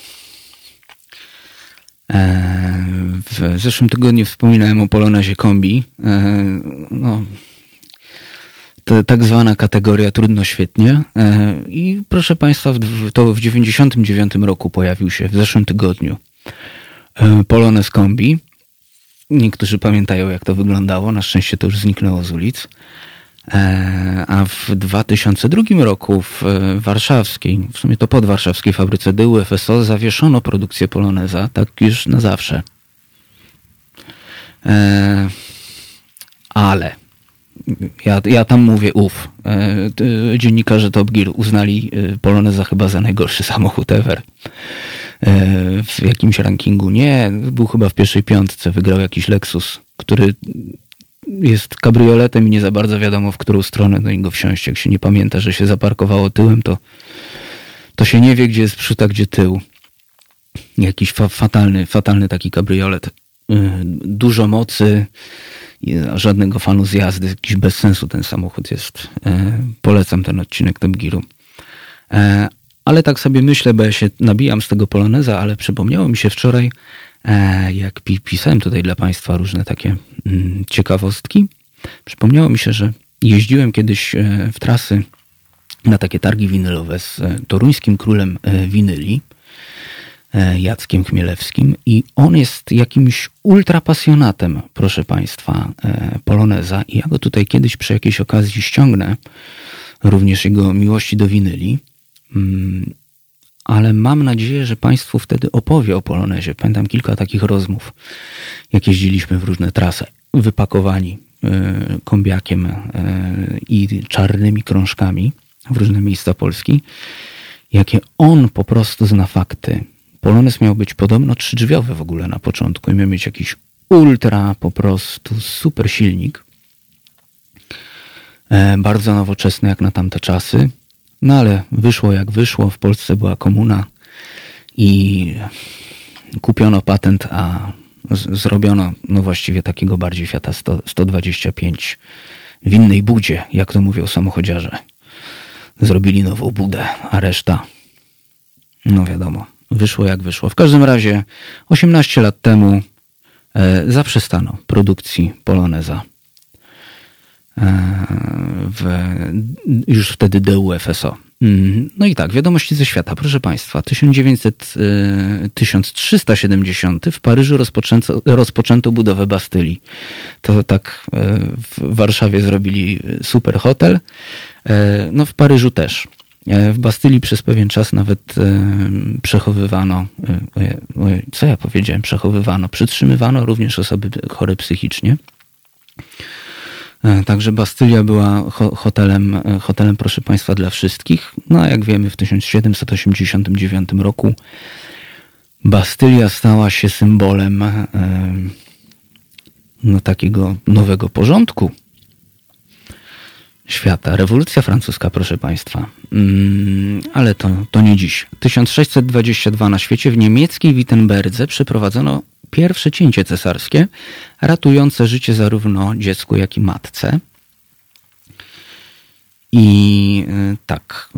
W zeszłym tygodniu wspominałem o Polonezie Kombi. No, tak zwana kategoria trudno świetnie. E, I proszę Państwa, to w 99 roku pojawił się w zeszłym tygodniu e, Polones Kombi. Niektórzy pamiętają, jak to wyglądało. Na szczęście to już zniknęło z ulic. E, a w 2002 roku w warszawskiej, w sumie to podwarszawskiej fabryce DU FSO zawieszono produkcję Poloneza, tak już na zawsze. Ale ja, ja tam mówię uf. Dziennikarze Top Gear uznali Poloneza chyba za najgorszy samochód ever. W jakimś rankingu. Nie, był chyba w pierwszej piątce. Wygrał jakiś Lexus, który jest kabrioletem i nie za bardzo wiadomo, w którą stronę do niego wsiąść. Jak się nie pamięta, że się zaparkowało tyłem, to, to się nie wie, gdzie jest przód, a gdzie tył. Jakiś fa fatalny, fatalny taki kabriolet. Dużo mocy, żadnego fanu z jazdy, jakiś bez sensu ten samochód jest. Yy, polecam ten odcinek Top Gearu. Yy, ale tak sobie myślę, bo ja się nabijam z tego poloneza, ale przypomniało mi się wczoraj, E, jak pisałem tutaj dla Państwa różne takie mm, ciekawostki, przypomniało mi się, że jeździłem kiedyś e, w trasy na takie targi winylowe z e, toruńskim królem winyli, Jackiem Chmielewskim i on jest jakimś ultrapasjonatem, proszę Państwa, Poloneza i ja go tutaj kiedyś przy jakiejś okazji ściągnę, również jego miłości do winyli. Mm, ale mam nadzieję, że Państwu wtedy opowie o Polonezie. Pamiętam kilka takich rozmów, jak jeździliśmy w różne trasy, wypakowani e, kombiakiem e, i czarnymi krążkami w różne miejsca Polski, jakie on po prostu zna fakty. Polonez miał być podobno trzydrzwiowy w ogóle na początku i miał mieć jakiś ultra po prostu super silnik. E, bardzo nowoczesny jak na tamte czasy. No ale wyszło jak wyszło, w Polsce była komuna i kupiono patent, a zrobiono no właściwie takiego bardziej Fiata 100, 125 w innej budzie, jak to mówią samochodziarze. Zrobili nową budę, a reszta, no wiadomo, wyszło jak wyszło. W każdym razie 18 lat temu e, zaprzestano produkcji Poloneza w, już wtedy DUFSO. Mm, no i tak, wiadomości ze świata, proszę Państwa. 1900, 1370 y, w Paryżu rozpoczęto, rozpoczęto budowę Bastylii. To tak w Warszawie zrobili super hotel. No w Paryżu też. W Bastylii przez pewien czas nawet przechowywano, co ja powiedziałem, przechowywano, przytrzymywano również osoby chore psychicznie. E, także Bastylia była hotelem, e, hotelem, proszę Państwa, dla wszystkich. No a jak wiemy, w 1789 roku Bastylia stała się symbolem e, no, takiego nowego porządku świata. Rewolucja francuska, proszę Państwa. Mm, ale to, to nie dziś. 1622 na świecie w niemieckiej Wittenberdze przeprowadzono pierwsze cięcie cesarskie, ratujące życie zarówno dziecku, jak i matce. I e, tak,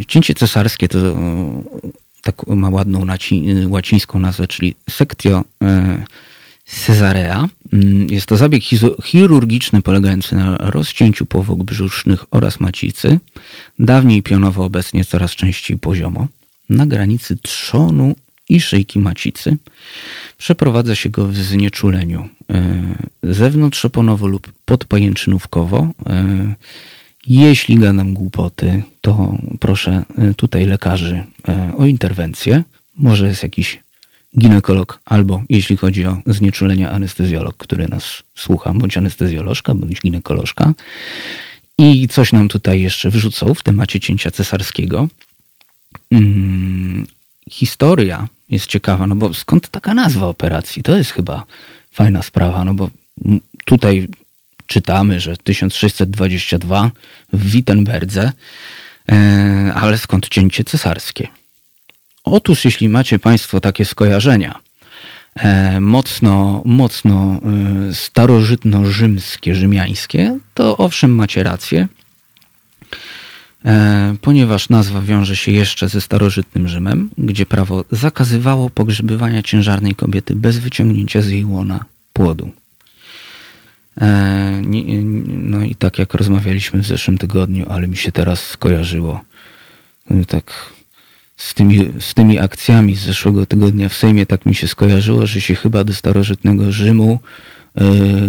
e, cięcie cesarskie to e, tak ma ładną łacińską nazwę, czyli sectio cesarea. Mm, jest to zabieg chirurgiczny polegający na rozcięciu powłok brzusznych oraz macicy, dawniej pionowo, obecnie coraz częściej poziomo, na granicy trzonu i szyjki macicy. Przeprowadza się go w znieczuleniu e, zewnątrzoponowo lub podpajęczynówkowo. E, jeśli gadam głupoty, to proszę e, tutaj lekarzy o interwencję. Może jest jakiś ginekolog, albo jeśli chodzi o znieczulenie, anestezjolog, który nas słucha, bądź anestezjolożka, bądź ginekolożka. I coś nam tutaj jeszcze wrzucą w temacie cięcia cesarskiego. Mm, historia jest ciekawa, no bo skąd taka nazwa operacji? To jest chyba fajna sprawa, no bo tutaj czytamy, że 1622 w Wittenberdze, e, ale skąd cięcie cesarskie? Otóż jeśli macie Państwo takie skojarzenia, e, mocno, mocno e, starożytno-rzymskie, rzymiańskie, to owszem macie rację, E, ponieważ nazwa wiąże się jeszcze ze starożytnym Rzymem, gdzie prawo zakazywało pogrzebywania ciężarnej kobiety bez wyciągnięcia z jej łona płodu. No i tak jak rozmawialiśmy w zeszłym tygodniu, ale mi się teraz skojarzyło. Tak z tymi, z tymi akcjami z zeszłego tygodnia w Sejmie tak mi się skojarzyło, że się chyba do starożytnego Rzymu e,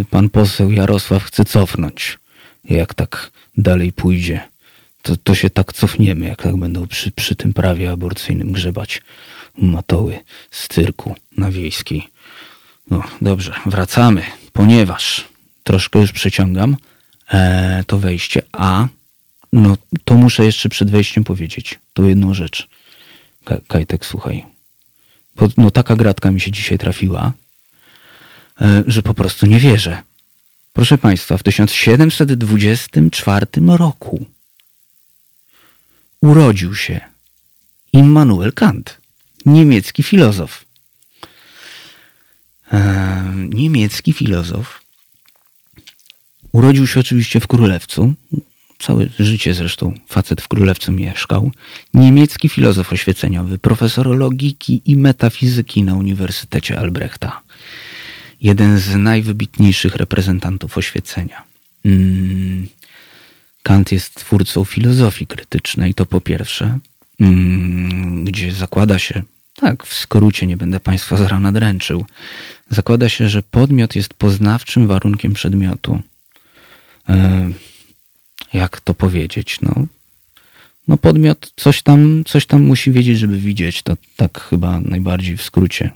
pan poseł Jarosław chce cofnąć. Jak tak dalej pójdzie, to, to się tak cofniemy, jak tak będą przy, przy tym prawie aborcyjnym grzebać matoły z cyrku na wiejskiej. No dobrze, wracamy, ponieważ troszkę już przeciągam e, to wejście, a no to muszę jeszcze przed wejściem powiedzieć, tą jedną rzecz. Kajtek, słuchaj. Bo, no taka gratka mi się dzisiaj trafiła, e, że po prostu nie wierzę. Proszę Państwa, w 1724 roku urodził się Immanuel Kant, niemiecki filozof. E, niemiecki filozof urodził się oczywiście w Królewcu, całe życie zresztą facet w Królewcu mieszkał, niemiecki filozof oświeceniowy, profesor logiki i metafizyki na Uniwersytecie Albrechta. Jeden z najwybitniejszych reprezentantów oświecenia. Mm. Kant jest twórcą filozofii krytycznej, to po pierwsze, mm, gdzie zakłada się, tak, w skrócie, nie będę Państwa zaraz nadręczył, zakłada się, że podmiot jest poznawczym warunkiem przedmiotu. E, jak to powiedzieć, no, no podmiot coś tam, coś tam musi wiedzieć, żeby widzieć. To tak chyba najbardziej w skrócie.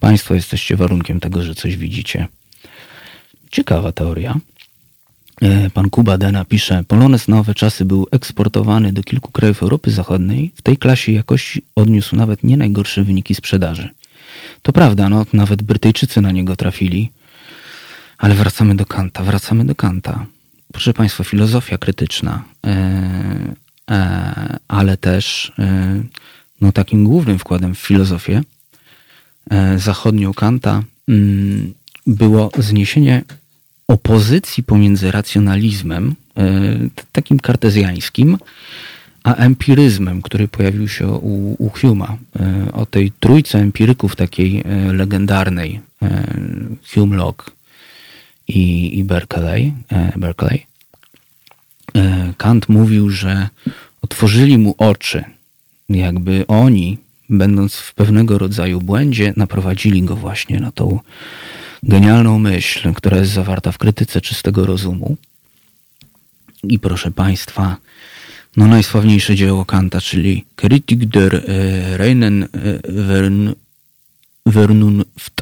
Państwo jesteście warunkiem tego, że coś widzicie. Ciekawa teoria. E, pan Kuba Dena pisze, Polones na owe czasy był eksportowany do kilku krajów Europy Zachodniej. W tej klasie jakości odniósł nawet nie najgorsze wyniki sprzedaży. To prawda, no, nawet Brytyjczycy na niego trafili. Ale wracamy do Kanta, wracamy do Kanta proszę Państwa, filozofia krytyczna, e, e, ale też e, no, takim głównym wkładem w filozofię zachodnią Kanta mm, było zniesienie opozycji pomiędzy racjonalizmem, takim kartezjańskim, a empiryzmem, który pojawił się u, u. O tej trójce empiryków takiej legendarnej, Hume, Locke, i, i Berkeley, e, Berkeley, e, Kant mówił, że otworzyli mu oczy, jakby oni, będąc w pewnego rodzaju błędzie, naprowadzili go właśnie na tą genialną myśl, która jest zawarta w krytyce czystego rozumu. I proszę Państwa, no najsławniejsze dzieło Kanta, czyli Kritik der e, reinen Vernunft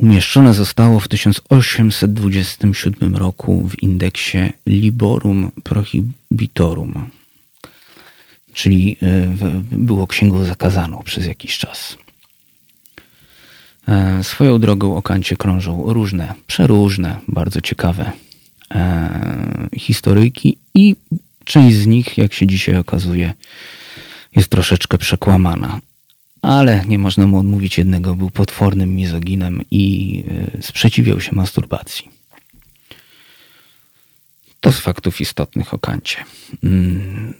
Umieszczone zostało w 1827 roku w indeksie Liborum Prohibitorum, czyli e, było księgą zakazaną przez jakiś czas. E, swoją drogą o Kancie krążą różne, przeróżne, bardzo ciekawe e, historyjki i część z nich, jak się dzisiaj okazuje, jest troszeczkę przekłamana ale nie można mu odmówić jednego, był potwornym mizoginem i e, sprzeciwiał się masturbacji. To z faktów istotnych o Kancie. Mm,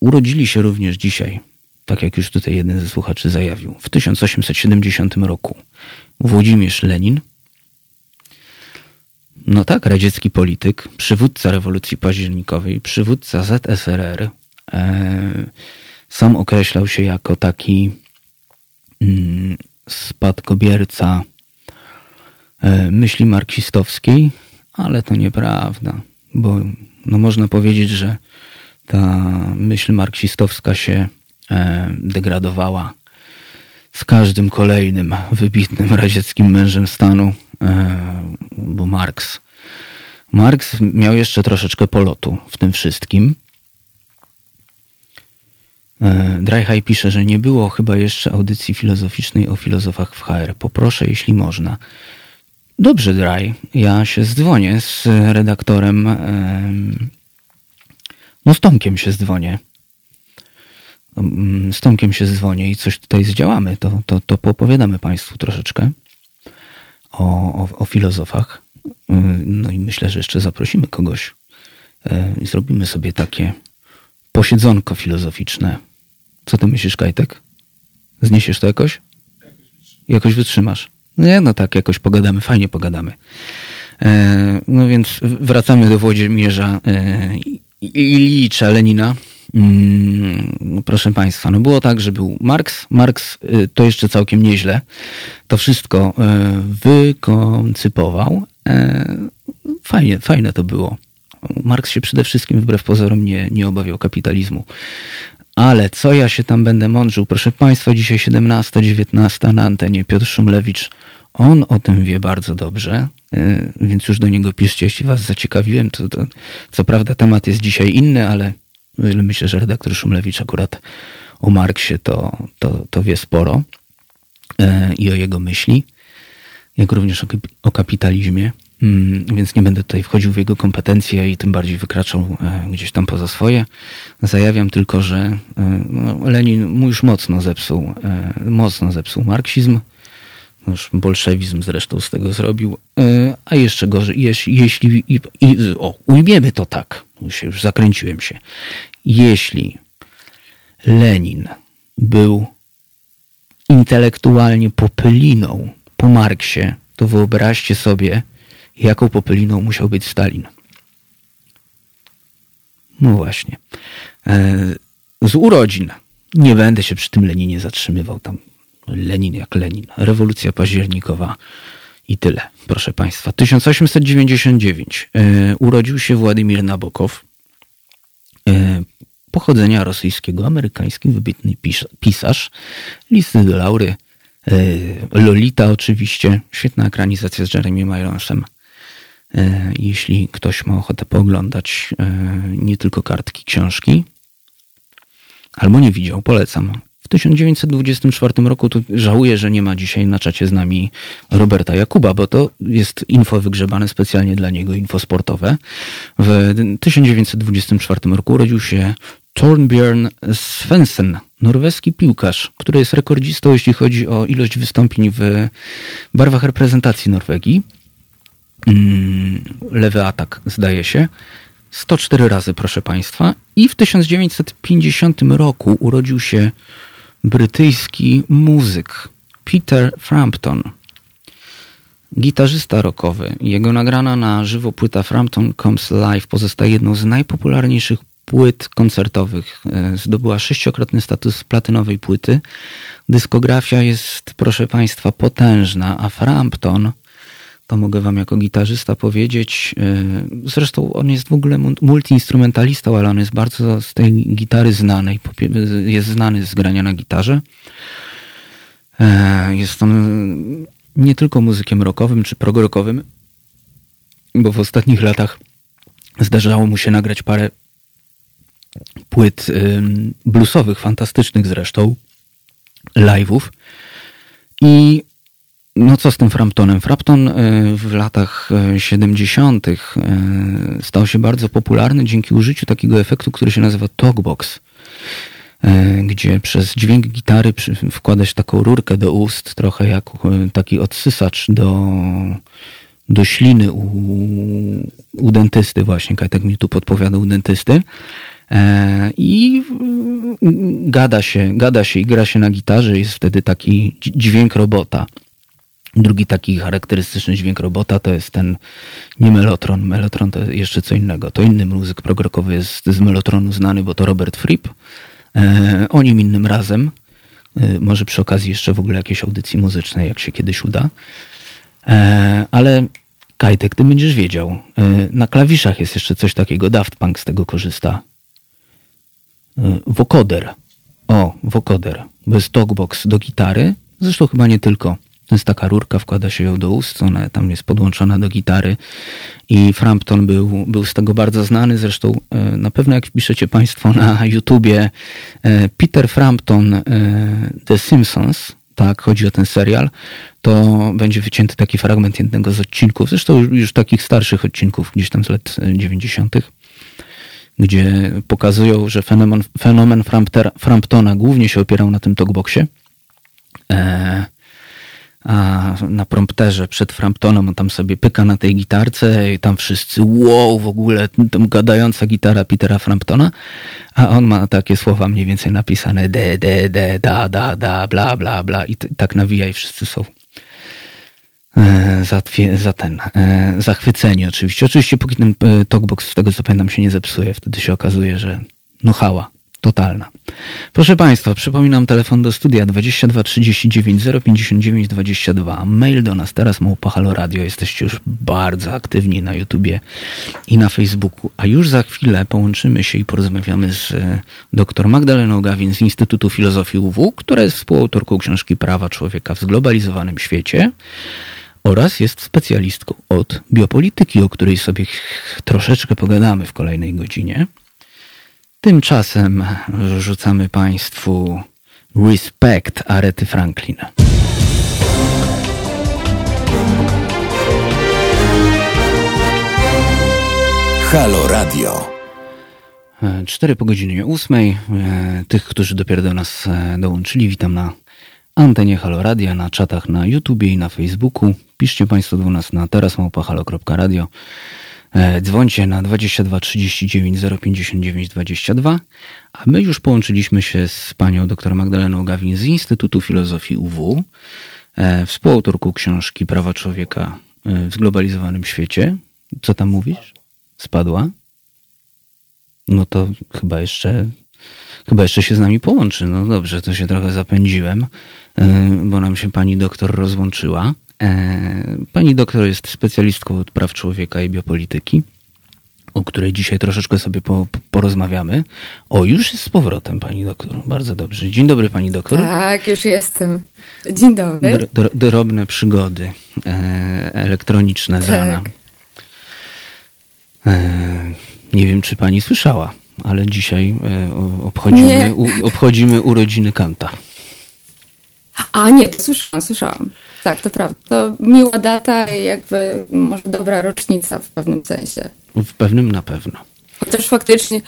urodzili się również dzisiaj, tak jak już tutaj jeden ze słuchaczy zajawił, w 1870 roku Włodzimierz Lenin, no tak, radziecki polityk, przywódca rewolucji październikowej, przywódca ZSRR, e, sam określał się jako taki spadkobierca e, myśli marksistowskiej, ale to nieprawda, bo no można powiedzieć, że ta myśl marksistowska się e, degradowała z każdym kolejnym wybitnym radzieckim mężem stanu, e, bo Marks. Marks miał jeszcze troszeczkę polotu w tym wszystkim. E, Dryhaj pisze, że nie było chyba jeszcze audycji filozoficznej o filozofach w HR. Poproszę, jeśli można. Dobrze, Dry. Ja się zdzwonię z redaktorem. No, z Tomkiem się zdzwonię. Mm, z Tomkiem się zdzwonię i coś tutaj zdziałamy. To, to, to poopowiadamy Państwu troszeczkę o, o, o filozofach. E, no i myślę, że jeszcze zaprosimy kogoś e, i zrobimy sobie takie posiedzonko filozoficzne co ty myślisz, Kajtek? Zniesiesz to jakoś? Jakoś wytrzymasz. Nie, no tak, jakoś pogadamy, fajnie pogadamy. E, no więc wracamy do Włodzimierza e, Ilicza Lenina. Mm, proszę Państwa, no było tak, że był Marks. Marks e, to jeszcze całkiem nieźle. To wszystko wykoncypował. Fajnie, fajne to było. Marks się przede wszystkim wbrew pozorom nie, nie obawiał kapitalizmu. Ale co ja się tam będę mądrzył? Proszę Państwa, dzisiaj 17-19 na antenie Piotr Szumlewicz. On o tym wie bardzo dobrze, y, więc już do niego piszcie, jeśli Was zaciekawiłem. To, to, co prawda temat jest dzisiaj inny, ale myślę, że redaktor Szumlewicz akurat o Marksie to, to, to wie sporo y, i o jego myśli, jak również o, o kapitalizmie. Mm, więc nie będę tutaj wchodził w jego kompetencje i tym bardziej wykraczał e, gdzieś tam poza swoje. Zajawiam tylko, że e, no, Lenin mu już mocno zepsuł, e, mocno zepsuł marksizm, już bolszewizm zresztą z tego zrobił, a jeszcze gorzej, jeśli, jeśli i, i, o, ujmiemy to tak, już, już zakręciłem się, jeśli Lenin był intelektualnie popyliną po Marksie, to wyobraźcie sobie, jaką popyliną musiał być Stalin. No właśnie. E, z urodzin. Nie będę się przy tym Leninie zatrzymywał. Tam Lenin jak Lenin. Rewolucja październikowa i tyle, proszę Państwa. 1899. E, urodził się Władimir Nabokow. E, pochodzenia rosyjskiego, amerykański, wybitny pisarz. Listy do laury. Lolita oczywiście. Świetna ekranizacja z Jeremy Ironsem. E, jeśli ktoś ma ochotę pooglądać e, nie tylko kartki książki, albo nie widział, polecam. W 1924 roku żałuję, że nie ma dzisiaj na czacie z nami Roberta Jakuba, bo to jest info wygrzebane specjalnie dla niego, info sportowe. W 1924 roku urodził się Torbjörn Svensson, norweski piłkarz, który jest rekordzistą, jeśli chodzi o ilość wystąpień w barwach reprezentacji Norwegii. Mm, lewy atak, zdaje się. 104 razy, proszę Państwa. I w 1950 roku urodził się brytyjski muzyk Peter Frampton. Gitarzysta rockowy. Jego nagrana na żywo płyta Frampton Comes Live pozostaje jedną z najpopularniejszych płyt koncertowych. E, zdobyła sześciokrotny status platynowej płyty. Dyskografia jest, proszę Państwa, potężna, a Frampton to mogę wam jako gitarzysta powiedzieć. Y, zresztą on jest w ogóle multiinstrumentalistą, ale on jest bardzo z tej gitary znany. Jest znany z grania na gitarze. E, jest on nie tylko muzykiem rockowym czy prog-rockowym, bo w ostatnich latach zdarzało mu się nagrać parę płyt bluesowych, fantastycznych zresztą, live'ów. I no co z tym Framptonem? Frampton e, w latach 70. E, stał się bardzo popularny dzięki użyciu takiego efektu, który się nazywa talkbox, e, gdzie przez dźwięk gitary wkłada się taką rurkę do ust, trochę jak taki odsysacz do, do śliny u, u dentysty właśnie, tak mi tu podpowiadał dentysty. I gada się, gada się i gra się na gitarze, jest wtedy taki dźwięk robota. Drugi taki charakterystyczny dźwięk robota to jest ten nie melotron. Melotron to jeszcze co innego. To inny muzyk progrokowy jest z melotronu znany, bo to Robert Fripp. E, o nim innym razem. E, może przy okazji jeszcze w ogóle jakiejś audycji muzycznej, jak się kiedyś uda. E, ale Kajtek, ty będziesz wiedział. E, na klawiszach jest jeszcze coś takiego. Daft Punk z tego korzysta. E, vocoder. O, vocoder. Bo jest talkbox do gitary. Zresztą chyba nie tylko. To jest taka rurka, wkłada się ją do ust, ona tam jest podłączona do gitary i Frampton był, był z tego bardzo znany. Zresztą e, na pewno jak piszecie Państwo na YouTubie e, Peter Frampton e, The Simpsons, tak, chodzi o ten serial, to będzie wycięty taki fragment jednego z odcinków, zresztą już takich starszych odcinków, gdzieś tam z lat 90., gdzie pokazują, że fenomen, fenomen Framptona głównie się opierał na tym talkboxie a na prompterze przed Framptonem on tam sobie pyka na tej gitarce i tam wszyscy wow, w ogóle tam gadająca gitara Petera Framptona, a on ma takie słowa mniej więcej napisane de, de, de, da, da, da, bla, bla, bla. I tak nawija i wszyscy są e, za, za ten, e, zachwyceni oczywiście. Oczywiście póki ten e, talkbox, z tego co pamiętam, się nie zepsuje, wtedy się okazuje, że no hała, totalna. Proszę Państwa, przypominam telefon do studia 22 39 059 22. Mail do nas teraz małpa Halo Radio. Jesteście już bardzo aktywni na YouTubie i na Facebooku. A już za chwilę połączymy się i porozmawiamy z e, dr Magdaleną Gawin z Instytutu Filozofii UW, która jest współautorką książki Prawa Człowieka w zglobalizowanym świecie oraz jest specjalistką od biopolityki, o której sobie troszeczkę pogadamy w kolejnej godzinie. Tymczasem rzucamy Państwu Respect Arety Franklin. Halo Radio. Cztery po godzinie ósmej. E, tych, którzy dopiero do nas e, dołączyli, witam na antenie Halo Radio, na czatach na YouTubie i na Facebooku. Piszcie Państwo do nas na terasmałpahalo.radio. E, dzwońcie na 22 39 059 22, a my już połączyliśmy się z panią dr Magdaleną Gawin z Instytutu Filozofii UW, e, współautorką książki Prawa Człowieka e, w zglobalizowanym świecie. Co tam mówisz? Spadła? No to chyba jeszcze, chyba jeszcze się z nami połączy. No dobrze, to się trochę zapędziłem, bo nam się pani doktor rozłączyła. E, pani doktor jest specjalistką od praw człowieka i biopolityki, o której dzisiaj troszeczkę sobie po, porozmawiamy. O, już jest z powrotem pani doktor. Bardzo dobrze. Dzień dobry pani doktor. Tak, już jestem. Dzień dobry. Dr, dr, drobne przygody e, elektroniczne tak. E, nie wiem, czy pani słyszała, ale dzisiaj obchodzimy, u, obchodzimy urodziny Kanta. A nie, słyszałam, słyszałam. Tak, to prawda. To miła data i jakby może dobra rocznica w pewnym sensie. W pewnym na pewno. Chociaż faktycznie,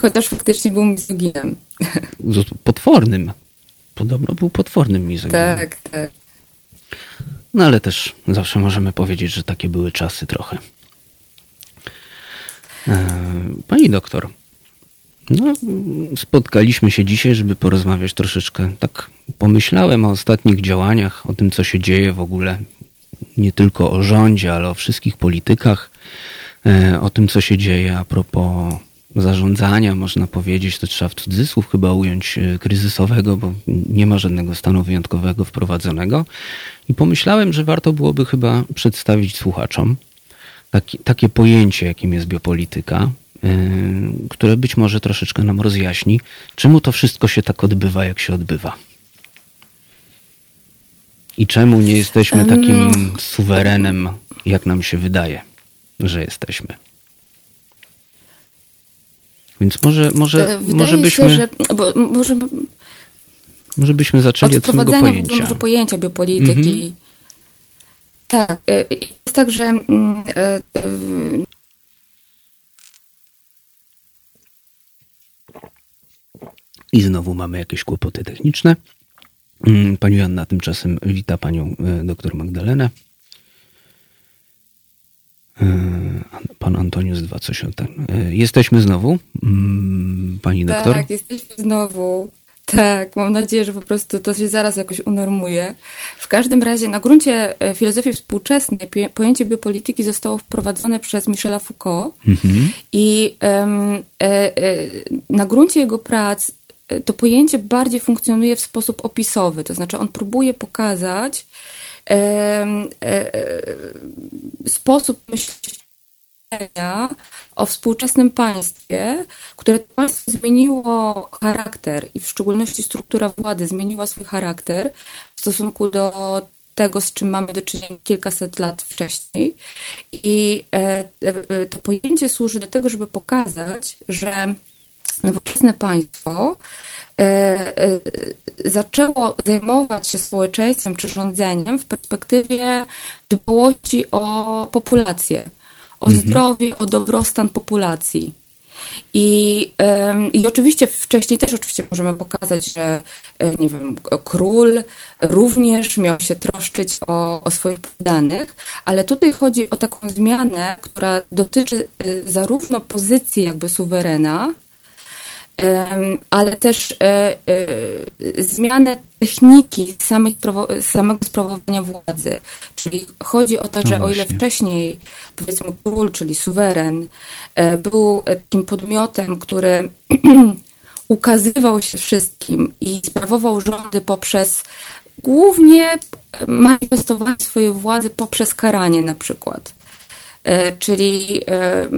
chociaż faktycznie był mizoginem. Potwornym. Podobno był potwornym mizoginem. Tak, tak. No ale też zawsze możemy powiedzieć, że takie były czasy trochę. E, pani doktor, no, spotkaliśmy się dzisiaj, żeby porozmawiać troszeczkę. Tak pomyślałem o ostatnich działaniach, o tym, co się dzieje w ogóle, nie tylko o rządzie, ale o wszystkich politykach, e, o tym, co się dzieje a propos zarządzania, można powiedzieć, to trzeba w cudzysłów chyba ująć e, kryzysowego, bo nie ma żadnego stanu wyjątkowego wprowadzonego. I pomyślałem, że warto byłoby chyba przedstawić słuchaczom taki, takie pojęcie, jakim jest biopolityka, Y, które być może troszeczkę nam rozjaśni, czemu to wszystko się tak odbywa, jak się odbywa. I czemu nie jesteśmy takim suwerenem, jak nam się wydaje, że jesteśmy. Więc może, może, Wydaje może byśmy. Się, że, bo, może, może byśmy zaczęli od, od samego pojęcia. Może pojęcia biopolityki. Mhm. Tak. Y, jest tak, że mm, y, I znowu mamy jakieś kłopoty techniczne. Mm, pani Joanna tymczasem wita panią e, doktor Magdalenę. E, pan Antonius dwa coś o tym. E, jesteśmy znowu, mm, pani doktor? Tak, jesteśmy znowu. Tak, mam nadzieję, że po prostu to się zaraz jakoś unormuje. W każdym razie na gruncie filozofii współczesnej pojęcie biopolityki zostało wprowadzone przez Michela Foucault mhm. i um, e, e, na gruncie jego prac to pojęcie bardziej funkcjonuje w sposób opisowy, to znaczy on próbuje pokazać e, e, sposób myślenia o współczesnym państwie, które to państwo zmieniło charakter i w szczególności struktura władzy zmieniła swój charakter w stosunku do tego, z czym mamy do czynienia kilkaset lat wcześniej. I e, e to pojęcie służy do tego, żeby pokazać, że nowoczesne państwo e, e, zaczęło zajmować się społeczeństwem czy rządzeniem w perspektywie dbałości o populację, o mhm. zdrowie, o dobrostan populacji. I, I oczywiście wcześniej też oczywiście możemy pokazać, że e, nie wiem, król również miał się troszczyć o, o swoich poddanych, ale tutaj chodzi o taką zmianę, która dotyczy zarówno pozycji jakby suwerena, ale też e, e, zmianę techniki samego sprawowania władzy. Czyli chodzi o to, że no o ile wcześniej, powiedzmy, król, czyli suweren, e, był takim podmiotem, który ukazywał się wszystkim i sprawował rządy poprzez głównie manifestowanie swojej władzy poprzez karanie na przykład. E, czyli e,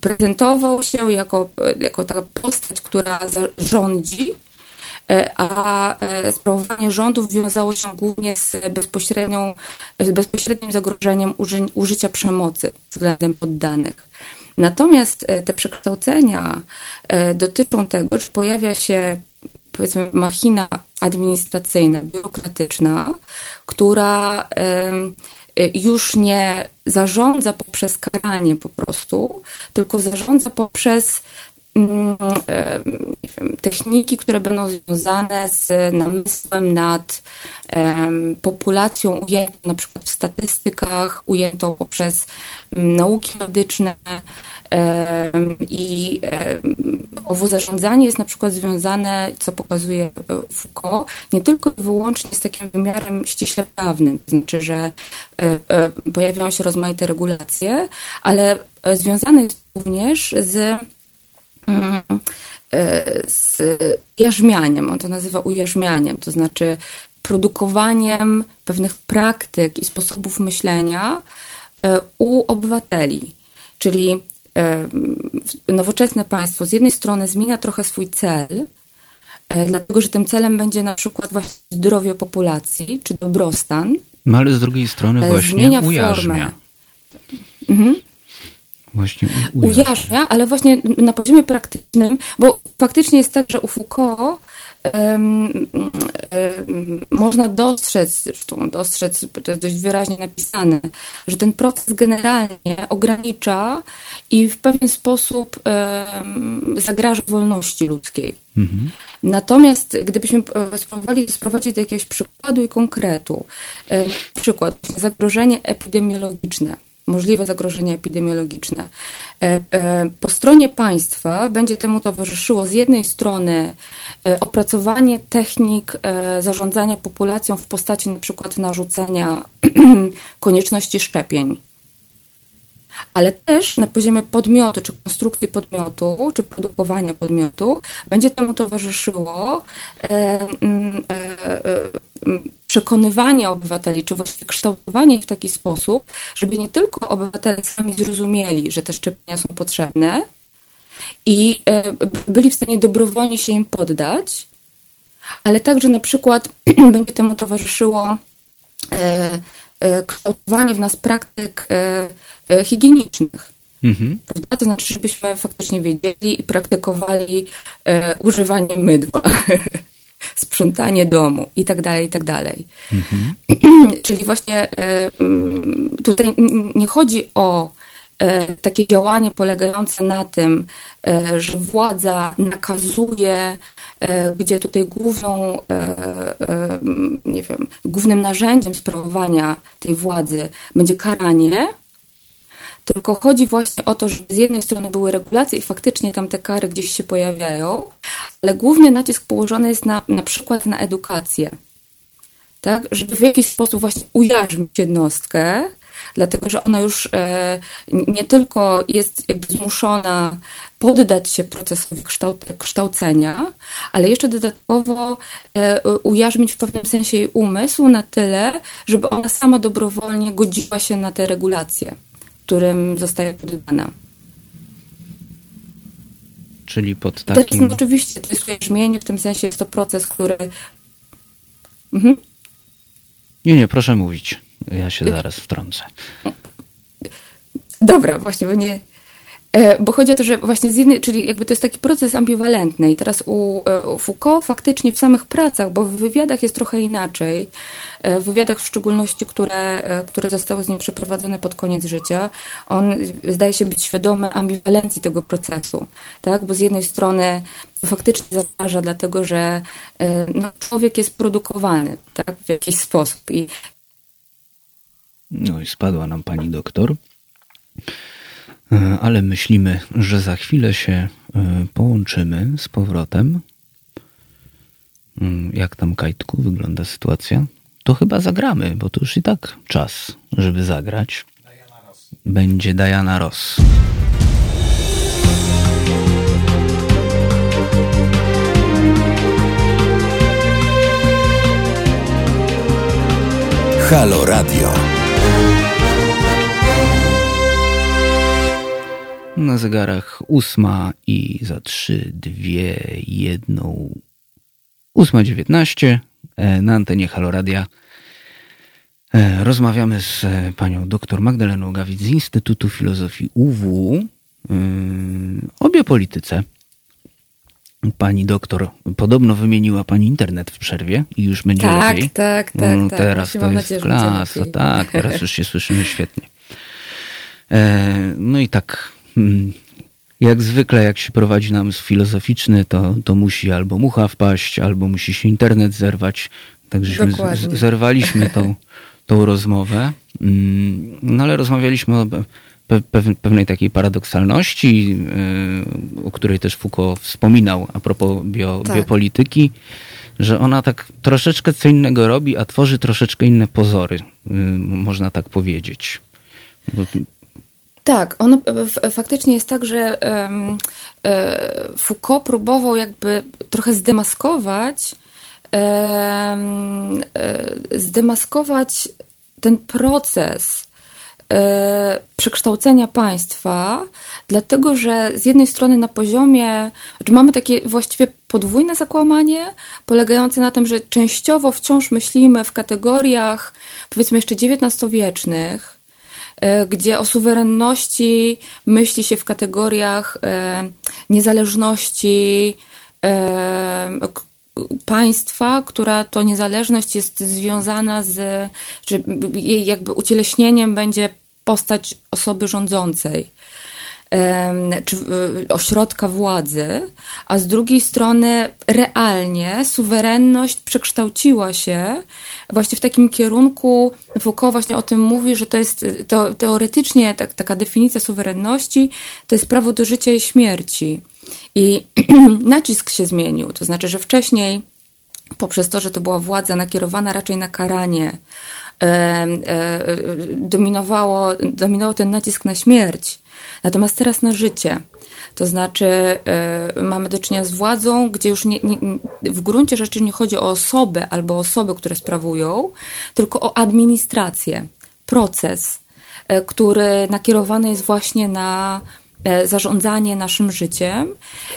prezentował się jako, jako taka postać, która rządzi, e, a sprawowanie rządów wiązało się głównie z, bezpośrednią, z bezpośrednim zagrożeniem uży, użycia przemocy względem poddanych. Natomiast te przekształcenia dotyczą tego, że pojawia się powiedzmy machina administracyjna, biurokratyczna, która już nie zarządza poprzez karanie po prostu, tylko zarządza poprzez mm, y, techniki, które będą związane z namysłem nad populacją ujętą na przykład w statystykach, ujętą poprzez mm, nauki medyczne, i owo zarządzanie jest na przykład związane, co pokazuje e, Foucault, nie tylko i wyłącznie z takim wymiarem ściśle prawnym, to znaczy, że e, e, pojawiają się rozmaite regulacje, ale związane jest również z mm, z jarzmianiem, on to nazywa ujarzmianiem, to znaczy produkowaniem pewnych praktyk i sposobów myślenia u obywateli. Czyli nowoczesne państwo z jednej strony zmienia trochę swój cel, e, dlatego że tym celem będzie na przykład właśnie zdrowie populacji czy dobrostan. No ale z drugiej strony e, właśnie zmienia ujarzmia. formę. Mhm. Właśnie ujarzmia. ujarzmia, ale właśnie na poziomie praktycznym, bo faktycznie jest tak, że u Foucault można dostrzec, zresztą dostrzec, to jest dość wyraźnie napisane, że ten proces generalnie ogranicza i w pewien sposób zagraża wolności ludzkiej. Mhm. Natomiast gdybyśmy e, spróbowali sprowadzić do jakiegoś przykładu i konkretu, przykład, zagrożenie epidemiologiczne, możliwe zagrożenie epidemiologiczne. E, e, po stronie państwa będzie temu towarzyszyło z jednej strony e, opracowanie technik zarządzania populacją w postaci na przykład narzucenia konieczności szczepień ale też na poziomie podmiotu, czy konstrukcji podmiotu, czy produkowania podmiotu, będzie temu towarzyszyło e, mm, e, e, przekonywanie obywateli, czy właściwie kształtowanie ich w taki sposób, żeby nie tylko obywatele sami zrozumieli, że te szczepienia są potrzebne i byli w stanie dobrowolnie się im poddać, ale także na przykład będzie temu towarzyszyło kształtowanie w nas praktyk E, higienicznych. Mhm. Prawda? To znaczy, żebyśmy faktycznie wiedzieli i praktykowali e, używanie mydła, sprzątanie domu i tak dalej, i tak dalej. Mhm. Czyli właśnie e, tutaj nie chodzi o e, takie działanie polegające na tym, e, że władza nakazuje, e, gdzie tutaj główną, nie wiem, głównym narzędziem sprawowania tej władzy będzie karanie, tylko chodzi właśnie o to, żeby z jednej strony były regulacje i faktycznie tam te kary gdzieś się pojawiają, ale główny nacisk położony jest na, na przykład na edukację. Tak? Żeby w jakiś sposób właśnie ujarzmić jednostkę, dlatego że ona już e, nie tylko jest jakby zmuszona poddać się procesowi kształcenia, ale jeszcze dodatkowo e, ujarzmić w pewnym sensie jej umysł na tyle, żeby ona sama dobrowolnie godziła się na te regulacje którym zostaje poddana. Czyli pod takim... To jest, oczywiście, to jest brzmienie, w tym sensie jest to proces, który... Mhm. Nie, nie, proszę mówić. Ja się zaraz wtrącę. Dobra, właśnie, bo nie, E, bo chodzi o to, że właśnie z jednej, czyli jakby to jest taki proces ambiwalentny i teraz u, e, u Foucault faktycznie w samych pracach, bo w wywiadach jest trochę inaczej, e, w wywiadach w szczególności, które, które zostały z nim przeprowadzone pod koniec życia, on zdaje się być świadomy ambiwalencji tego procesu, tak, bo z jednej strony faktycznie zagraża, dlatego że no, człowiek jest produkowany, tak, w jakiś sposób i no i spadła nam pani doktor. E, ale myślimy, że za chwilę się e, połączymy z powrotem. Mm, jak tam, Kajtku, wygląda sytuacja? To chyba zagramy, bo to już i tak czas, żeby zagrać. Będzie Diana Ross. Halo Radio. Na zegarach ósma i za trzy, dwie, jedną. Ósma dziewiętnaście e, na antenie Halo Radia. E, rozmawiamy z e, panią dr Magdaleną Gawit z Instytutu Filozofii UW o biopolityce. Pani doktor podobno wymieniła pani internet w przerwie i już będzie tak, lepiej. Tak, tak, no, tak. Teraz to jest nadzieję, klasa, tak, teraz już się słyszymy świetnie. No i tak, jak zwykle, jak się prowadzi nam z filozoficzny, to, to musi albo mucha wpaść, albo musi się internet zerwać. Także zerwaliśmy tą, tą rozmowę. Mm, no ale rozmawialiśmy o pewnej takiej paradoksalności, y, o której też Foucault wspominał a propos bio, tak. biopolityki, że ona tak troszeczkę co innego robi, a tworzy troszeczkę inne pozory, y, można tak powiedzieć. Tak, on faktycznie jest tak, że um, Foucault próbował jakby trochę zdemaskować zdemaskować ten proces E, przekształcenia państwa, dlatego że z jednej strony na poziomie, znaczy mamy takie właściwie podwójne zakłamanie, polegające na tym, że częściowo wciąż myślimy w kategoriach, powiedzmy jeszcze XIX-wiecznych, e, gdzie o suwerenności myśli się w kategoriach e, niezależności, państwa, która to niezależność jest związana z, że jej jakby ucieleśnieniem będzie postać osoby rządzącej czy ośrodka władzy, a z drugiej strony realnie suwerenność przekształciła się właśnie w takim kierunku, Foucault właśnie o tym mówi, że to jest to, teoretycznie tak, taka definicja suwerenności to jest prawo do życia i śmierci. I nacisk się zmienił, to znaczy, że wcześniej poprzez to, że to była władza nakierowana raczej na karanie, e, e, dominowało, dominował ten nacisk na śmierć, natomiast teraz na życie. To znaczy, e, mamy do czynienia z władzą, gdzie już nie, nie, w gruncie rzeczy nie chodzi o osobę albo osoby, które sprawują, tylko o administrację, proces, który nakierowany jest właśnie na zarządzanie naszym życiem,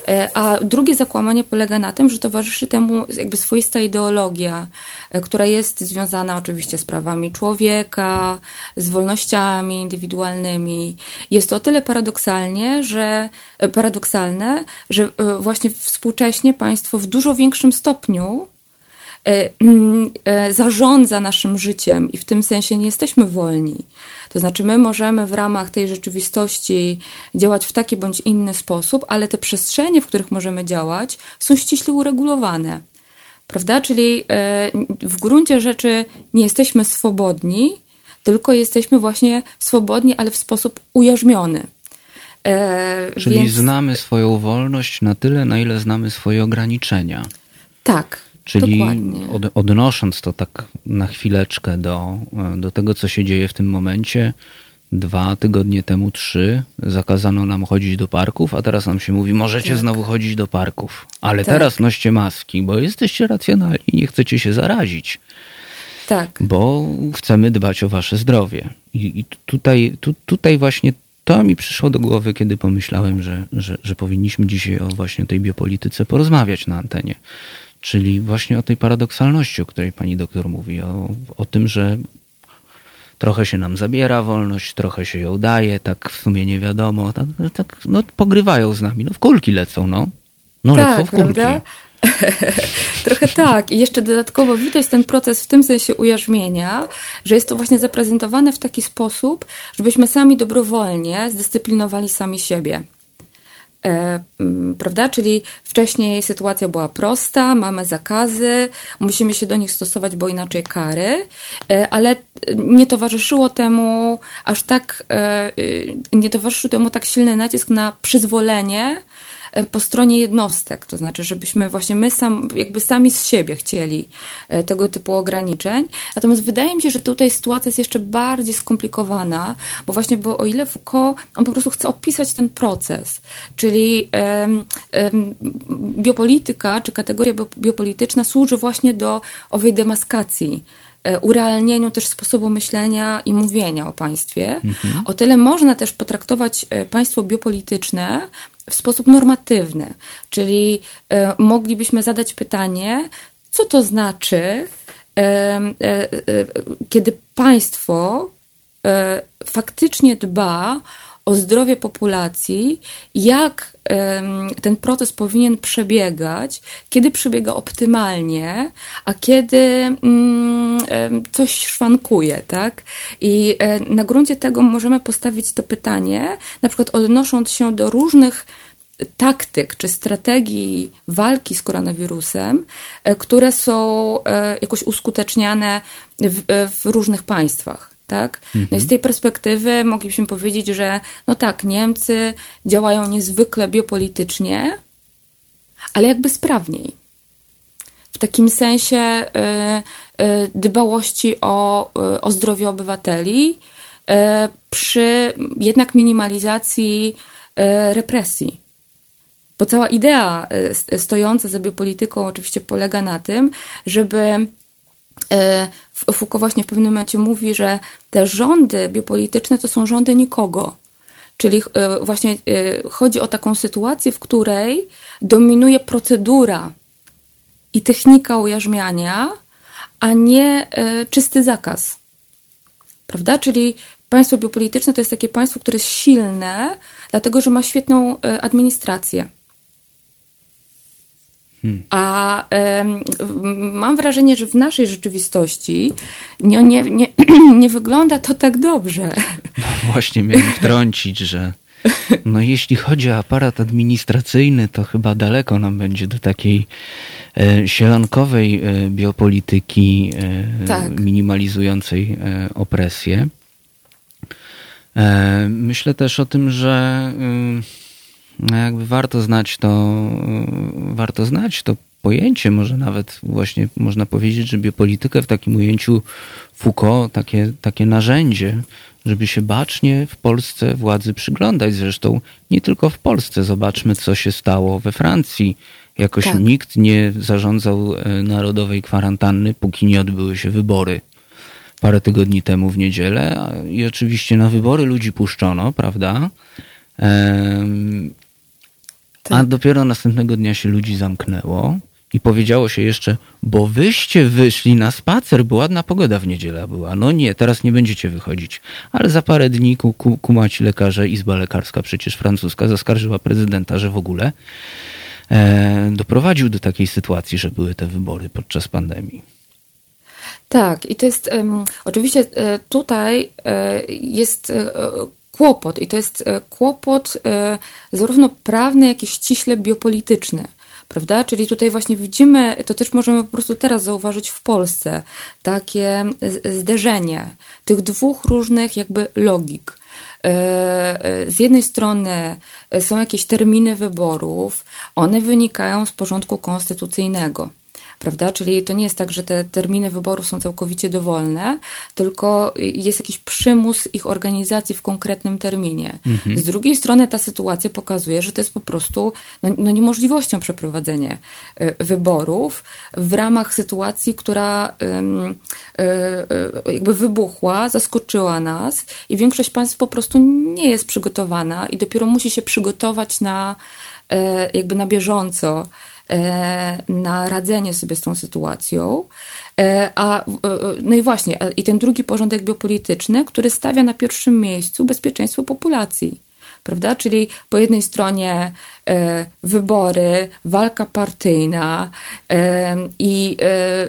e, a drugie zakłamanie polega na tym, że towarzyszy temu jakby swoista ideologia, e, która jest związana oczywiście z prawami człowieka, z wolnościami indywidualnymi. Jest to o tyle paradoksalnie, że paradoksalne, że właśnie współcześnie państwo w dużo większym stopniu mm, zarządza naszym życiem i w tym sensie nie jesteśmy wolni. To znaczy, my możemy w ramach tej rzeczywistości działać w taki bądź inny sposób, ale te przestrzenie, w których możemy działać, są ściśle uregulowane. Prawda? Czyli e, w gruncie rzeczy nie jesteśmy swobodni, tylko jesteśmy właśnie swobodni, ale w sposób ujarzmiony. E, Czyli więc... znamy swoją wolność na tyle, na ile znamy swoje ograniczenia. Tak. Czyli od, odnosząc to tak na chwileczkę do, do tego, co się dzieje w tym momencie, dwa tygodnie temu, trzy, zakazano nam chodzić do parków, a teraz nam się mówi, możecie tak. znowu chodzić do parków, ale tak. teraz noście maski, bo jesteście racjonalni, nie chcecie się zarazić. Tak. Bo chcemy dbać o wasze zdrowie. I, i tutaj, tu, tutaj właśnie to mi przyszło do głowy, kiedy pomyślałem, że, że, że powinniśmy dzisiaj o właśnie tej biopolityce porozmawiać na antenie. Czyli właśnie o tej paradoksalności, o której pani doktor mówi, o, o tym, że trochę się nam zabiera wolność, trochę się ją daje, tak w sumie nie wiadomo, tak, tak no, pogrywają z nami, no w kulki lecą, no. No tak, lecą w kulki. Prawda? Trochę tak. I jeszcze dodatkowo widać ten proces w tym sensie ujarzmienia, że jest to właśnie zaprezentowane w taki sposób, żebyśmy sami dobrowolnie zdyscyplinowali sami siebie. E, prawda? Czyli wcześniej sytuacja była prosta, mamy zakazy, musimy się do nich stosować, bo inaczej kary, e, ale nie towarzyszyło temu aż tak, e, nie towarzyszył temu tak silny nacisk na przyzwolenie po stronie jednostek, to znaczy, żebyśmy właśnie my sam, jakby sami z siebie chcieli tego typu ograniczeń. Natomiast wydaje mi się, że tutaj sytuacja jest jeszcze bardziej skomplikowana, bo właśnie, bo o ile Foucault, on po prostu chce opisać ten proces, czyli um, um, biopolityka, czy kategoria biopolityczna służy właśnie do owej demaskacji E, urealnieniu też sposobu myślenia i mówienia o państwie. Mhm. O tyle można też potraktować e, państwo biopolityczne w sposób normatywny, czyli e, moglibyśmy zadać pytanie, co to znaczy, kiedy państwo faktycznie dba o zdrowie populacji, jak ten proces powinien przebiegać, kiedy przebiega optymalnie, a kiedy mm, coś szwankuje, tak? I e, na gruncie tego możemy postawić to pytanie, na przykład odnosząc się do różnych taktyk czy strategii walki z koronawirusem, e, które są e, jakoś uskuteczniane w, w różnych państwach tak? Mhm. No i z tej perspektywy moglibyśmy powiedzieć, że no tak, Niemcy działają niezwykle biopolitycznie, ale jakby sprawniej. W takim sensie y, y, dbałości o, y, o zdrowie obywateli przy jednak minimalizacji represji. Bo cała idea stojąca za biopolityką oczywiście polega na tym, żeby Foucault właśnie w pewnym momencie mówi, że te rządy biopolityczne to są rządy nikogo. Czyli e, właśnie e, chodzi o taką sytuację, w której dominuje procedura i technika ujarzmiania, a nie czysty zakaz. Prawda? Czyli państwo biopolityczne to jest takie państwo, które jest silne, dlatego że ma świetną administrację. A mam wrażenie, że w naszej rzeczywistości nie, nie, nie, nie wygląda to tak dobrze. No właśnie miałem wtrącić, że no jeśli chodzi o aparat administracyjny, to chyba daleko nam będzie do takiej e, sielankowej e, biopolityki e, tak. minimalizującej e, opresję. Myślę też o tym, że jakby warto znać to, warto znać to pojęcie, może nawet właśnie można powiedzieć, że biopolitykę w takim ujęciu Foucault, takie, takie narzędzie, żeby się bacznie w Polsce władzy przyglądać. Zresztą nie tylko w Polsce. Zobaczmy, co się stało we Francji. Jakoś tak. nikt nie zarządzał e, narodowej kwarantanny, póki nie odbyły się wybory parę tygodni temu w niedzielę. I oczywiście na wybory ludzi puszczono, prawda? A dopiero następnego dnia się ludzi zamknęło i powiedziało się jeszcze, bo wyście wyszli na spacer, bo ładna pogoda w niedzielę była. No nie, teraz nie będziecie wychodzić. Ale za parę dni ku, ku, kumaci lekarze, Izba Lekarska przecież francuska, zaskarżyła prezydenta, że w ogóle e, doprowadził do takiej sytuacji, że były te wybory podczas pandemii. Tak, i to jest um, oczywiście e, tutaj e, jest e, kłopot i to jest e, kłopot e, zarówno prawny, jak i ściśle biopolityczny. Prawda? Czyli tutaj właśnie widzimy, to też możemy po prostu teraz zauważyć w Polsce, takie zderzenie tych dwóch różnych jakby logik. E, z jednej strony są jakieś terminy wyborów, one wynikają z porządku konstytucyjnego prawda? Czyli to nie jest tak, że te terminy wyborów są całkowicie dowolne, tylko jest jakiś przymus ich organizacji w konkretnym terminie. Mhm. Z drugiej strony ta sytuacja pokazuje, że to jest po prostu no, no niemożliwością przeprowadzenia y, wyborów w ramach sytuacji, która y, y, jakby wybuchła, zaskoczyła nas i większość państw po prostu nie jest przygotowana i dopiero musi się przygotować na jakby na bieżąco E, na radzenie sobie z tą sytuacją. E, a, e, no i właśnie, i ten drugi porządek biopolityczny, który stawia na pierwszym miejscu bezpieczeństwo populacji. Prawda? Czyli po jednej stronie e, wybory, walka partyjna e, i e,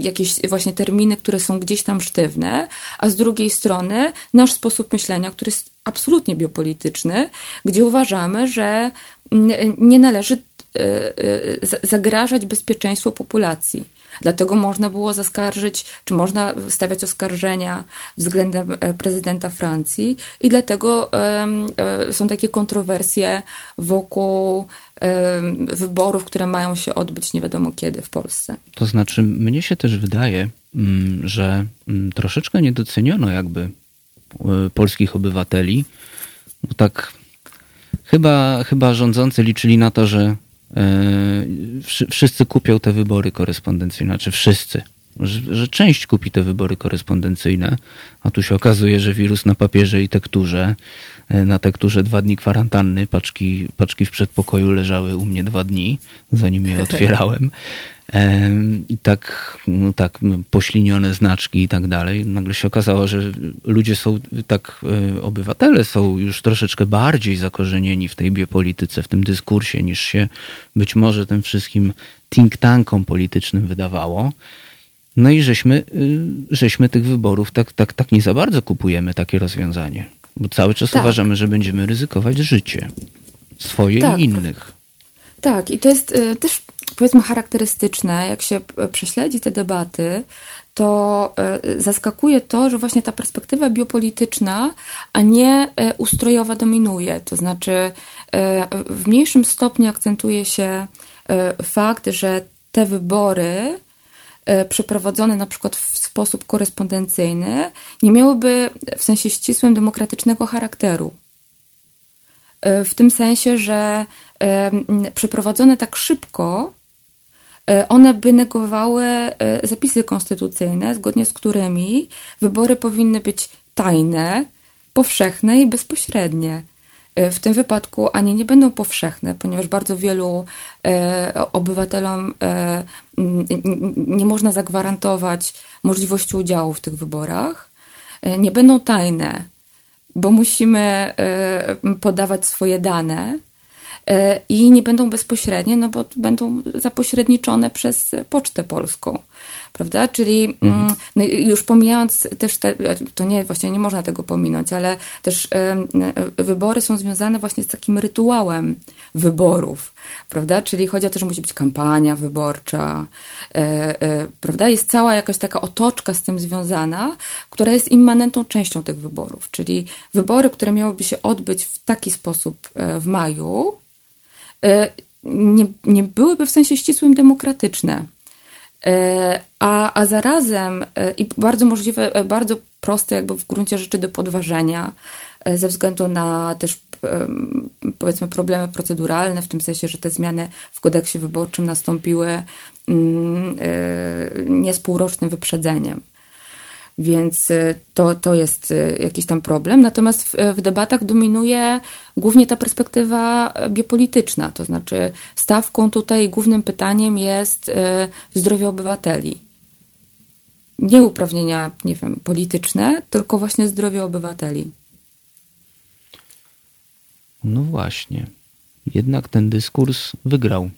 jakieś właśnie terminy, które są gdzieś tam sztywne, a z drugiej strony nasz sposób myślenia, który jest absolutnie biopolityczny, gdzie uważamy, że nie należy zagrażać bezpieczeństwu populacji. Dlatego można było zaskarżyć, czy można stawiać oskarżenia względem e, prezydenta Francji i dlatego e, są takie kontrowersje wokół wyborów, które mają się odbyć nie wiadomo kiedy w Polsce. To znaczy, mnie się też wydaje, mm, że mm, troszeczkę nie doceniono jakby e, polskich obywateli. Bo tak chyba, chyba rządzący liczyli na to, że wszyscy kupią te wybory korespondencyjne, znaczy wszyscy, że, że, część kupi te wybory korespondencyjne, a tu się okazuje, że wirus na papierze i tekturze, e, na tekturze dwa dni kwarantanny, paczki, paczki w przedpokoju leżały u mnie dwa dni, zanim je otwierałem. I tak, no tak, poślinione znaczki i tak dalej. Nagle się okazało, że ludzie są, tak, e, obywatele są już troszeczkę bardziej zakorzenieni w tej biopolityce, w tym dyskursie, niż się być może tym wszystkim think tankom politycznym wydawało. No i żeśmy, y, żeśmy tych wyborów tak, tak, tak nie za bardzo kupujemy takie rozwiązanie. Bo cały czas tak. uważamy, że będziemy ryzykować życie swoje tak. i innych. Tak, i to jest y, też powiedzmy charakterystyczne, jak się y, prześledzi te debaty, to zaskakuje to, że właśnie ta perspektywa biopolityczna, a nie ustrojowa dominuje. To znaczy, w mniejszym stopniu akcentuje się fakt, że te wybory E, przeprowadzone na przykład w sposób korespondencyjny, nie miałyby w sensie ścisłym demokratycznego charakteru. E, w tym sensie, że e, przeprowadzone tak szybko, one by negowały zapisy konstytucyjne, zgodnie z którymi wybory powinny być tajne, powszechne i bezpośrednie. E, w tym wypadku ani nie będą powszechne, ponieważ bardzo wielu e, obywatelom e, nie można zagwarantować możliwości udziału w tych wyborach. Nie będą tajne, bo musimy podawać swoje dane i nie będą bezpośrednie, no bo będą zapośredniczone przez Pocztę Polską prawda? Czyli mm, mhm. no już pomijając też, te, to nie, właśnie nie można tego pominąć, ale też wybory są związane właśnie z takim rytuałem wyborów, prawda? Czyli chodzi o to, że musi być kampania wyborcza, e, e, prawda? Jest cała jakaś taka otoczka z tym związana, która jest immanentną częścią tych wyborów, czyli wybory, które miałyby się odbyć w taki sposób e, w maju, nie, nie byłyby w sensie ścisłym demokratyczne. E, a, a zarazem e, i bardzo możliwe, e, bardzo proste jakby w gruncie rzeczy do podważenia ze względu na też powiedzmy problemy proceduralne, w tym sensie, że te zmiany w kodeksie wyborczym nastąpiły mm, nie z półrocznym wyprzedzeniem. Więc y, to, to jest y, jakiś tam problem. Natomiast w, w, debatach dominuje głównie ta perspektywa biopolityczna, to znaczy stawką tutaj głównym pytaniem jest y, zdrowie obywateli. Nie uprawnienia, nie wiem, polityczne, tylko właśnie zdrowie obywateli. No właśnie. Jednak ten dyskurs wygrał.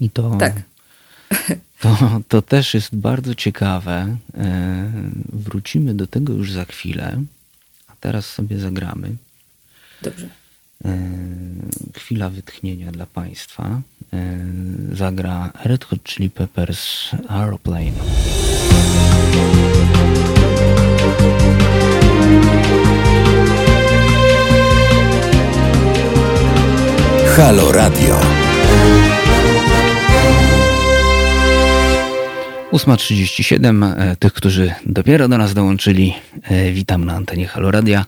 I to tak. To, to też jest bardzo ciekawe. E, wrócimy do tego już za chwilę, a teraz sobie zagramy. Dobrze. E, chwila wytchnienia dla Państwa. E, zagra Red Hot Chili Peppers Aeroplane. Halo Radio. 8.37. E, tych, którzy dopiero do nas dołączyli, e, witam na antenie Haloradia.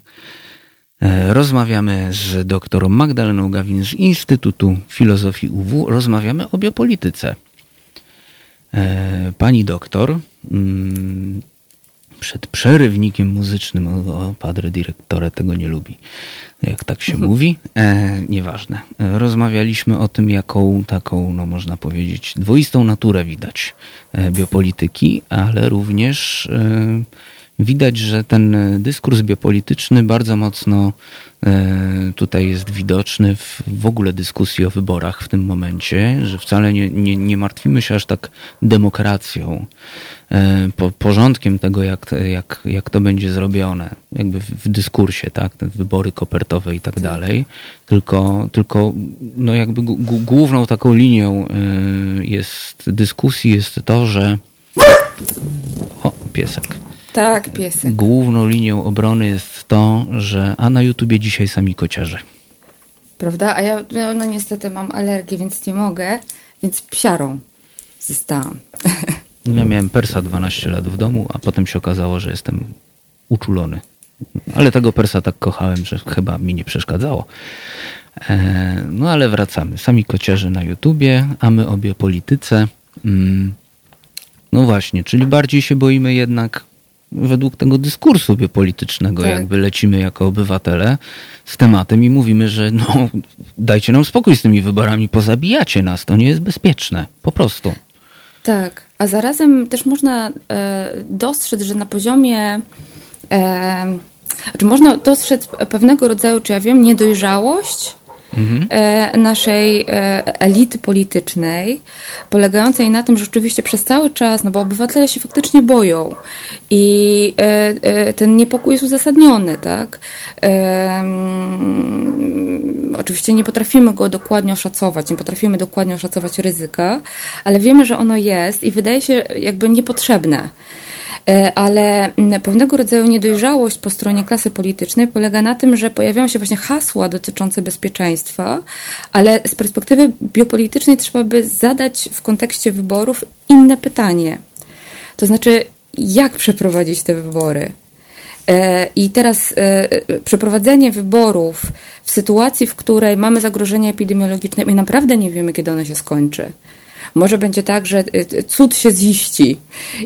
E, rozmawiamy z doktorą Magdaleną Gawin z Instytutu Filozofii UW. Rozmawiamy o biopolityce. Pani doktor mm, przed przerywnikiem muzycznym, o, padre dyrektore tego nie lubi, jak tak się mówi, e, nieważne. Rozmawialiśmy o tym, jaką taką, no można powiedzieć, dwoistą naturę widać e, biopolityki, ale również e, widać, że ten dyskurs biopolityczny bardzo mocno e, tutaj jest widoczny w, w ogóle dyskusji o wyborach w tym momencie, że wcale nie, nie, nie martwimy się aż tak demokracją, e, po, porządkiem tego, jak, jak, jak to będzie zrobione, jakby w, w dyskursie, tak, te wybory kopertowe i tak dalej, tylko, tylko no jakby główną taką linią e, jest dyskusji jest to, że o, piesek. Tak, piesek. Główną linią obrony jest to, że a na YouTubie dzisiaj sami kociarze. Prawda? A ja no niestety mam alergię, więc nie mogę, więc psiarą zostałam. Ja miałem persa 12 lat w domu, a potem się okazało, że jestem uczulony. Ale tego persa tak kochałem, że chyba mi nie przeszkadzało. E, no ale wracamy. Sami kociarze na YouTubie, a my obie polityce. Mm. No właśnie, czyli bardziej się boimy jednak według tego dyskursu politycznego, tak. jakby lecimy jako obywatele z tematem i mówimy, że no dajcie nam spokój z tymi wyborami, pozabijacie nas, to nie jest bezpieczne, po prostu. Tak, a zarazem też można e, dostrzec, że na poziomie e, czy można dostrzec pewnego rodzaju, czy ja wiem, niedojrzałość mhm. naszej e, elity politycznej, polegającej na tym, że rzeczywiście przez cały czas, no bo obywatele się faktycznie boją i e, ten niepokój jest uzasadniony, tak? Mm, oczywiście nie potrafimy go dokładnie oszacować, nie potrafimy dokładnie oszacować ryzyka, ale wiemy, że ono jest i wydaje się jakby niepotrzebne. E, ale pewnego rodzaju niedojrzałość po stronie klasy politycznej polega na tym, że pojawiają się właśnie hasła dotyczące bezpieczeństwa, ale z perspektywy biopolitycznej trzeba by zadać w kontekście wyborów inne pytanie. To znaczy, jak przeprowadzić te wybory? E, I teraz e, przeprowadzenie wyborów w sytuacji, w której mamy zagrożenie epidemiologiczne i naprawdę nie wiemy, kiedy ono się skończy. Może będzie tak, że y, cud się ziści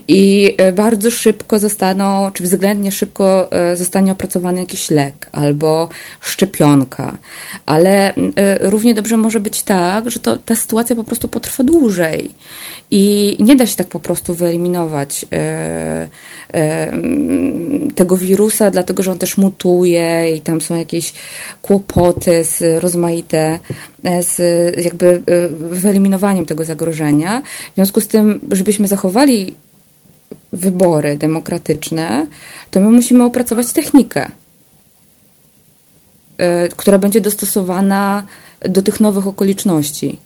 i y, bardzo szybko zostaną, czy względnie szybko y, zostanie opracowany jakiś lek albo szczepionka, ale równie dobrze może być tak, że to, ta sytuacja po prostu potrwa dłużej i nie da się tak po prostu wyeliminować tego wirusa, dlatego że on też mutuje i tam są jakieś kłopoty z rozmaite, z jakby wyeliminowaniem tego zagrożenia. W związku z tym, żebyśmy zachowali wybory demokratyczne, to my musimy opracować technikę, e, która będzie dostosowana do tych nowych okoliczności.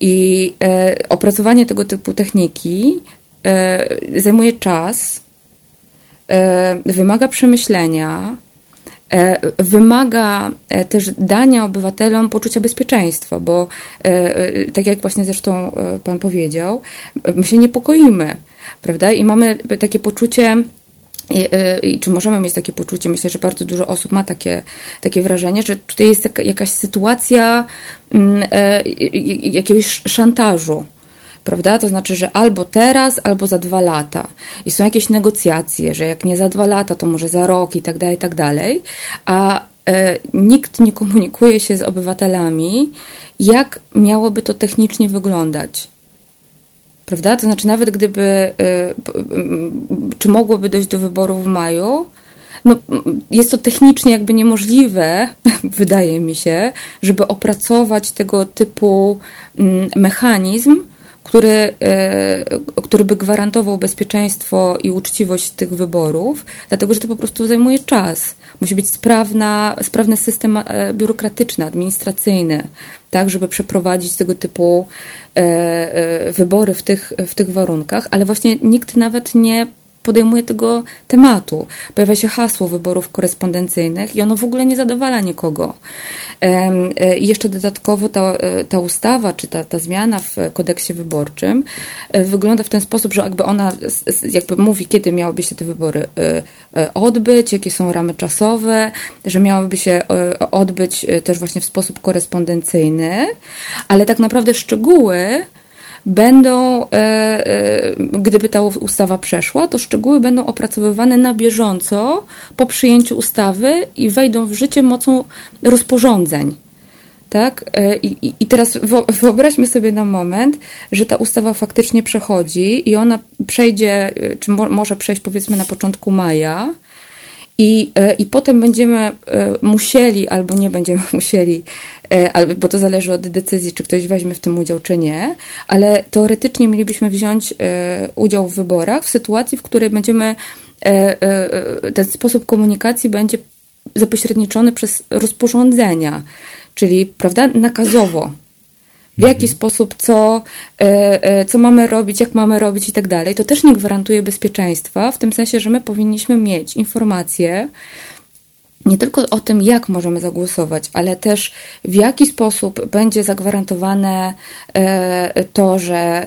I e, opracowanie tego typu techniki e, zajmuje czas, e, wymaga przemyślenia, e, wymaga e, też dania obywatelom poczucia bezpieczeństwa, bo e, tak jak właśnie zresztą Pan powiedział, my się niepokoimy, prawda? I mamy takie poczucie, i, I, czy możemy mieć takie poczucie? Myślę, że bardzo dużo osób ma takie, takie wrażenie, że tutaj jest jakaś sytuacja mm, jakiegoś szantażu prawda? To znaczy, że albo teraz, albo za dwa lata. I są jakieś negocjacje, że jak nie za dwa lata, to może za rok i tak dalej, i tak dalej. A e, nikt nie komunikuje się z obywatelami, jak miałoby to technicznie wyglądać. Prawda? To znaczy, nawet gdyby, e, czy mogłoby dojść do wyborów w maju, no, jest to technicznie jakby niemożliwe, wydaje mi się, żeby opracować tego typu mechanizm, który, e, który by gwarantował bezpieczeństwo i uczciwość tych wyborów, dlatego że to po prostu zajmuje czas. Musi być sprawna, sprawny system e, biurokratyczny, administracyjny, tak, żeby przeprowadzić tego typu e, wybory w tych, w tych warunkach, ale właśnie nikt nawet nie podejmuje tego tematu. Pojawia się hasło wyborów korespondencyjnych i ono w ogóle nie zadowala nikogo. E, I jeszcze dodatkowo ta, e, ta ustawa, czy ta, ta zmiana w kodeksie wyborczym e, wygląda w ten sposób, że jakby ona jakby mówi, kiedy miałyby się te wybory odbyć, jakie są ramy czasowe, że miałyby się odbyć też właśnie w sposób korespondencyjny, ale tak naprawdę szczegóły będą, e, e, gdyby ta ustawa przeszła, to szczegóły będą opracowywane na bieżąco po przyjęciu ustawy i wejdą w życie mocą rozporządzeń. Tak? E, I, I teraz wyobraźmy sobie na moment, że ta ustawa faktycznie przechodzi i ona przejdzie, czy mo może przejść powiedzmy na początku maja, i, I potem będziemy musieli, albo nie będziemy musieli, bo to zależy od decyzji, czy ktoś weźmie w tym udział, czy nie, ale teoretycznie mielibyśmy wziąć udział w wyborach w sytuacji, w której będziemy, ten sposób komunikacji będzie zapośredniczony przez rozporządzenia czyli prawda, nakazowo. W jaki mhm. sposób, co, e, e, co mamy robić, jak mamy robić i tak dalej. To też nie gwarantuje bezpieczeństwa, w tym sensie, że my powinniśmy mieć informacje, nie tylko o tym, jak możemy zagłosować, ale też w jaki sposób będzie zagwarantowane e, to, że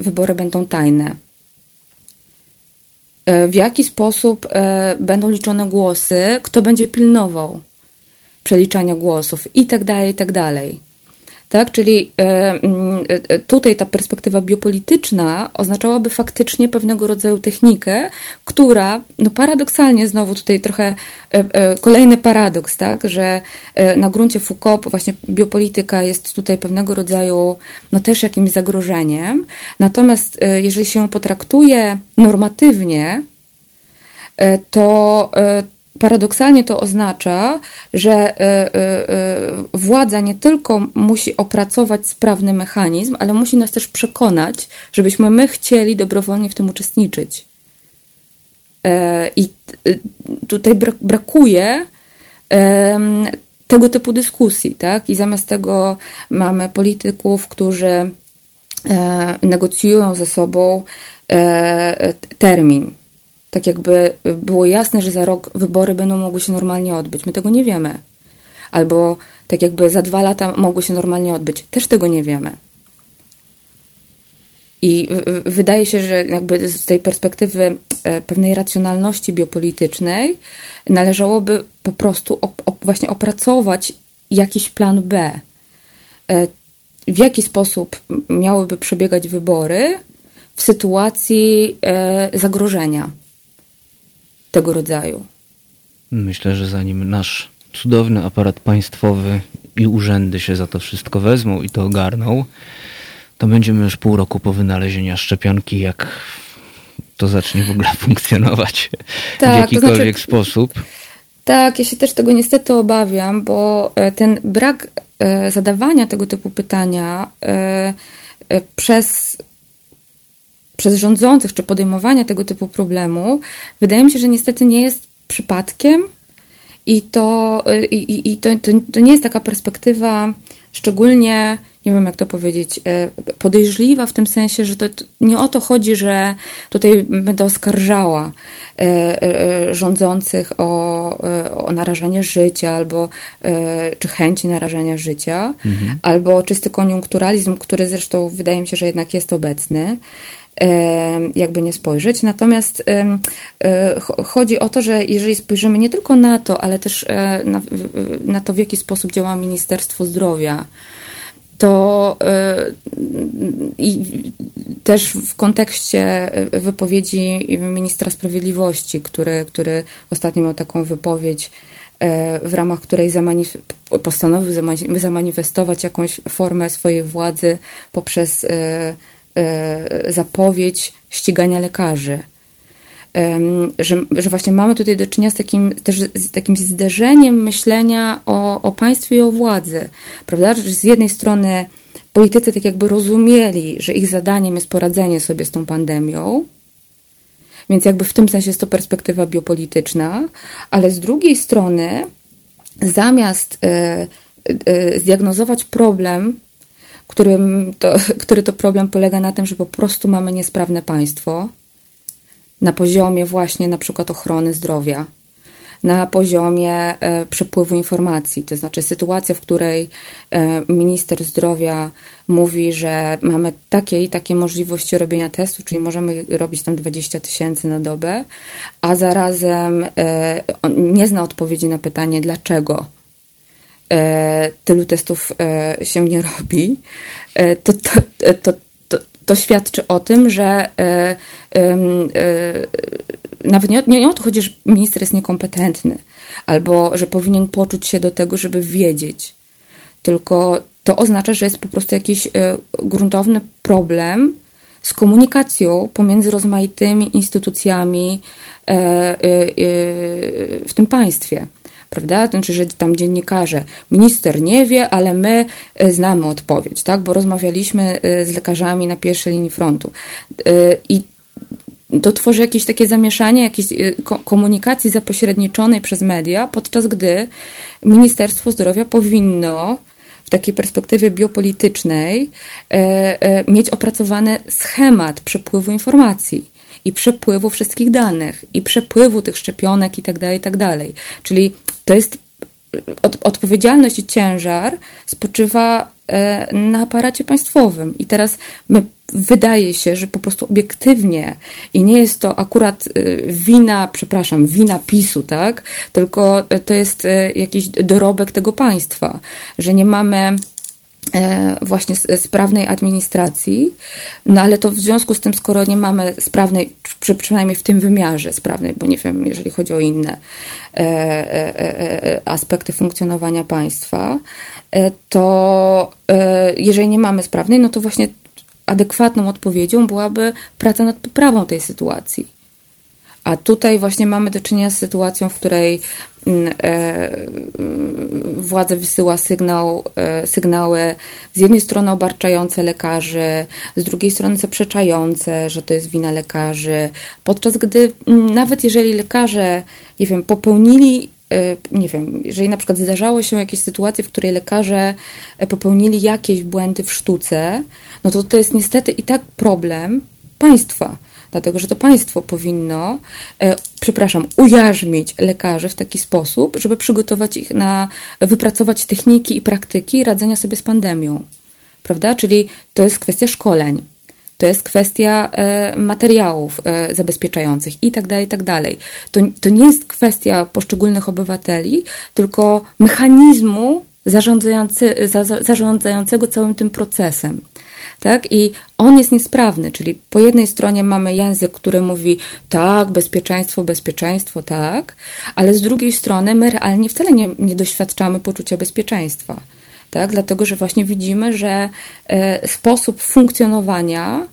wybory będą tajne. W jaki sposób będą liczone głosy, kto będzie pilnował przeliczania głosów i tak dalej, i tak czyli e, mm, e, tutaj ta perspektywa biopolityczna oznaczałaby faktycznie pewnego rodzaju technikę, która, no paradoksalnie znowu tutaj trochę e, kolejny paradoks, tak, że na gruncie Foucault właśnie biopolityka jest tutaj pewnego rodzaju, no też jakimś zagrożeniem. Natomiast jeżeli się potraktuje normatywnie, to paradoksalnie to oznacza, że e, e, e, władza nie tylko musi opracować sprawny mechanizm, ale musi nas też przekonać, żebyśmy my chcieli dobrowolnie w tym uczestniczyć. I tutaj brakuje tego typu dyskusji, tak? I zamiast tego mamy polityków, którzy negocjują ze sobą termin tak jakby było jasne, że za rok wybory będą mogły się normalnie odbyć. My tego nie wiemy. Albo tak jakby za dwa lata mogły się normalnie odbyć. Też tego nie wiemy. I wydaje się, że jakby z tej perspektywy e, pewnej racjonalności biopolitycznej należałoby po prostu op właśnie opracować jakiś plan B. E, w jaki sposób miałyby przebiegać wybory w sytuacji e, zagrożenia tego rodzaju. Myślę, że zanim nasz cudowny aparat państwowy i urzędy się za to wszystko wezmą i to ogarną, to będziemy już pół roku po wynalezieniu szczepionki, jak to zacznie w ogóle funkcjonować tak, w jakikolwiek to znaczy, sposób. Tak, ja się też tego niestety obawiam, bo e, ten brak e, zadawania tego typu pytania e, przez przez rządzących, czy podejmowania tego typu problemu, wydaje mi się, że niestety nie jest przypadkiem i to, i, i to, to, to nie jest taka perspektywa szczególnie, nie wiem jak to powiedzieć, e, podejrzliwa w tym sensie, że to nie o to chodzi, że tutaj będę oskarżała e, e, rządzących o, o narażanie życia albo czy chęci narażania życia, mhm. albo czysty koniunkturalizm, który zresztą wydaje mi się, że jednak jest obecny jakby nie spojrzeć. Natomiast e, chodzi o to, że jeżeli spojrzymy nie tylko na to, ale też e, na, na to, w jaki sposób działa Ministerstwo Zdrowia, to e, i też w kontekście wypowiedzi ministra sprawiedliwości, który, który ostatnio miał taką wypowiedź, w ramach której zamanif- postanowił zamanifestować jakąś formę swojej władzy poprzez zapowiedź ścigania lekarzy. Że, że właśnie mamy tutaj do czynienia z takim, też z takim zderzeniem myślenia o, o państwie i o władzy. Prawda? Że z jednej strony politycy tak jakby rozumieli, że ich zadaniem jest poradzenie sobie z tą pandemią, więc jakby w tym sensie jest to perspektywa biopolityczna, ale z drugiej strony zamiast y, y, zdiagnozować problem którym to, który to problem polega na tym, że po prostu mamy niesprawne państwo na poziomie właśnie na przykład ochrony zdrowia, na poziomie e, przepływu informacji. To znaczy sytuacja, w której e, minister zdrowia mówi, że mamy takie i takie możliwości robienia testu, czyli możemy robić tam 20 tysięcy na dobę, a zarazem e, nie zna odpowiedzi na pytanie, dlaczego tylu testów e, się nie robi, e, to, to, to, to, to świadczy o tym, że nawet nie, nie o to chodzi, że minister jest niekompetentny albo że powinien poczuć się do tego, żeby wiedzieć. tylko to oznacza, że jest po prostu jakiś e, gruntowny problem z komunikacją pomiędzy rozmaitymi instytucjami e, e, w tym państwie. Prawda? Znaczy, że tam dziennikarze, minister nie wie, ale my znamy odpowiedź, tak? Bo rozmawialiśmy z lekarzami na pierwszej linii frontu. I to tworzy jakieś takie zamieszanie, jakiejś komunikacji zapośredniczonej przez media, podczas gdy Ministerstwo Zdrowia powinno w takiej perspektywie biopolitycznej e, e, mieć opracowany schemat przepływu informacji i przepływu wszystkich danych i przepływu tych szczepionek i tak dalej, i tak. Czyli to jest od, odpowiedzialność i ciężar spoczywa e, na aparacie państwowym. I teraz my wydaje się, że po prostu obiektywnie i nie jest to akurat y, wina, przepraszam, wina PiSu, tak? Tylko to jest jakiś dorobek tego państwa, że nie mamy e, właśnie sprawnej administracji, no ale to w związku z tym, skoro nie mamy sprawnej, przynajmniej w tym wymiarze sprawnej, bo nie wiem, jeżeli chodzi o inne e, e, aspekty funkcjonowania państwa, to jeżeli nie mamy sprawnej, no to właśnie adekwatną odpowiedzią byłaby praca nad poprawą tej sytuacji. A tutaj właśnie mamy do czynienia z sytuacją, w której e, władza wysyła sygnał, e, sygnały z jednej strony obarczające lekarzy, z drugiej strony zaprzeczające, że to jest wina lekarzy, podczas gdy nawet jeżeli lekarze, nie wiem, popełnili e, nie wiem, jeżeli na przykład zdarzało się jakieś sytuacje, w której lekarze popełnili jakieś błędy w sztuce, no to to jest niestety i tak problem państwa. Dlatego, że to państwo powinno, e, przepraszam, ujarzmić lekarzy w taki sposób, żeby przygotować ich na, wypracować techniki i praktyki radzenia sobie z pandemią. Prawda? Czyli to jest kwestia szkoleń. To jest kwestia e, materiałów e, zabezpieczających i tak dalej, i tak dalej. To, to nie jest kwestia poszczególnych obywateli, tylko mechanizmu zarządzający, za, zarządzającego całym tym procesem tak? I on jest niesprawny, czyli po jednej stronie mamy język, który mówi tak, bezpieczeństwo, bezpieczeństwo, tak, ale z drugiej strony my realnie wcale nie, nie doświadczamy poczucia bezpieczeństwa, tak? Dlatego, że właśnie widzimy, że e, sposób funkcjonowania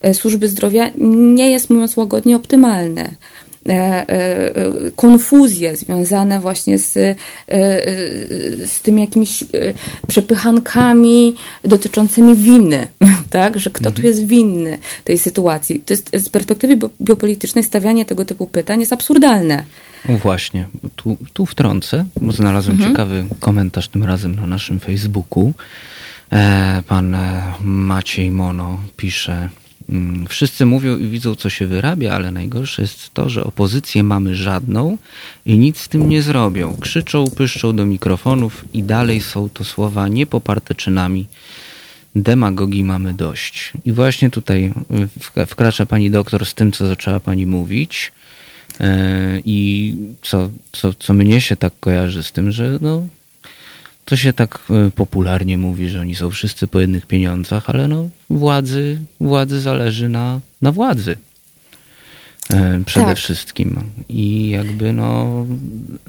e, służby zdrowia nie jest, mówiąc łagodnie, optymalny. E, e, konfuzje związane właśnie z, e, z tymi jakimiś przepychankami dotyczącymi winy, tak? że kto tu mhm. jest winny tej sytuacji. To jest z perspektywy biopolitycznej stawianie tego typu pytań jest absurdalne. Właśnie, tu, tu wtrącę, bo znalazłem mhm. ciekawy komentarz tym razem na naszym Facebooku. Pan Maciej Mono pisze, wszyscy mówią i widzą, co się wyrabia, ale najgorsze jest to, że opozycję mamy żadną i nic z tym nie zrobią. Krzyczą, pyszczą do mikrofonów i dalej są to słowa niepoparte czynami. Demagogii mamy dość. I właśnie tutaj wkracza pani doktor z tym, co zaczęła pani mówić. E, I co, co, co mnie się tak kojarzy z tym, że no, to się tak e, popularnie mówi, że oni są wszyscy po jednych pieniądzach, ale no władzy, władzy zależy na, na władzy. E, przede tak. wszystkim. I jakby no,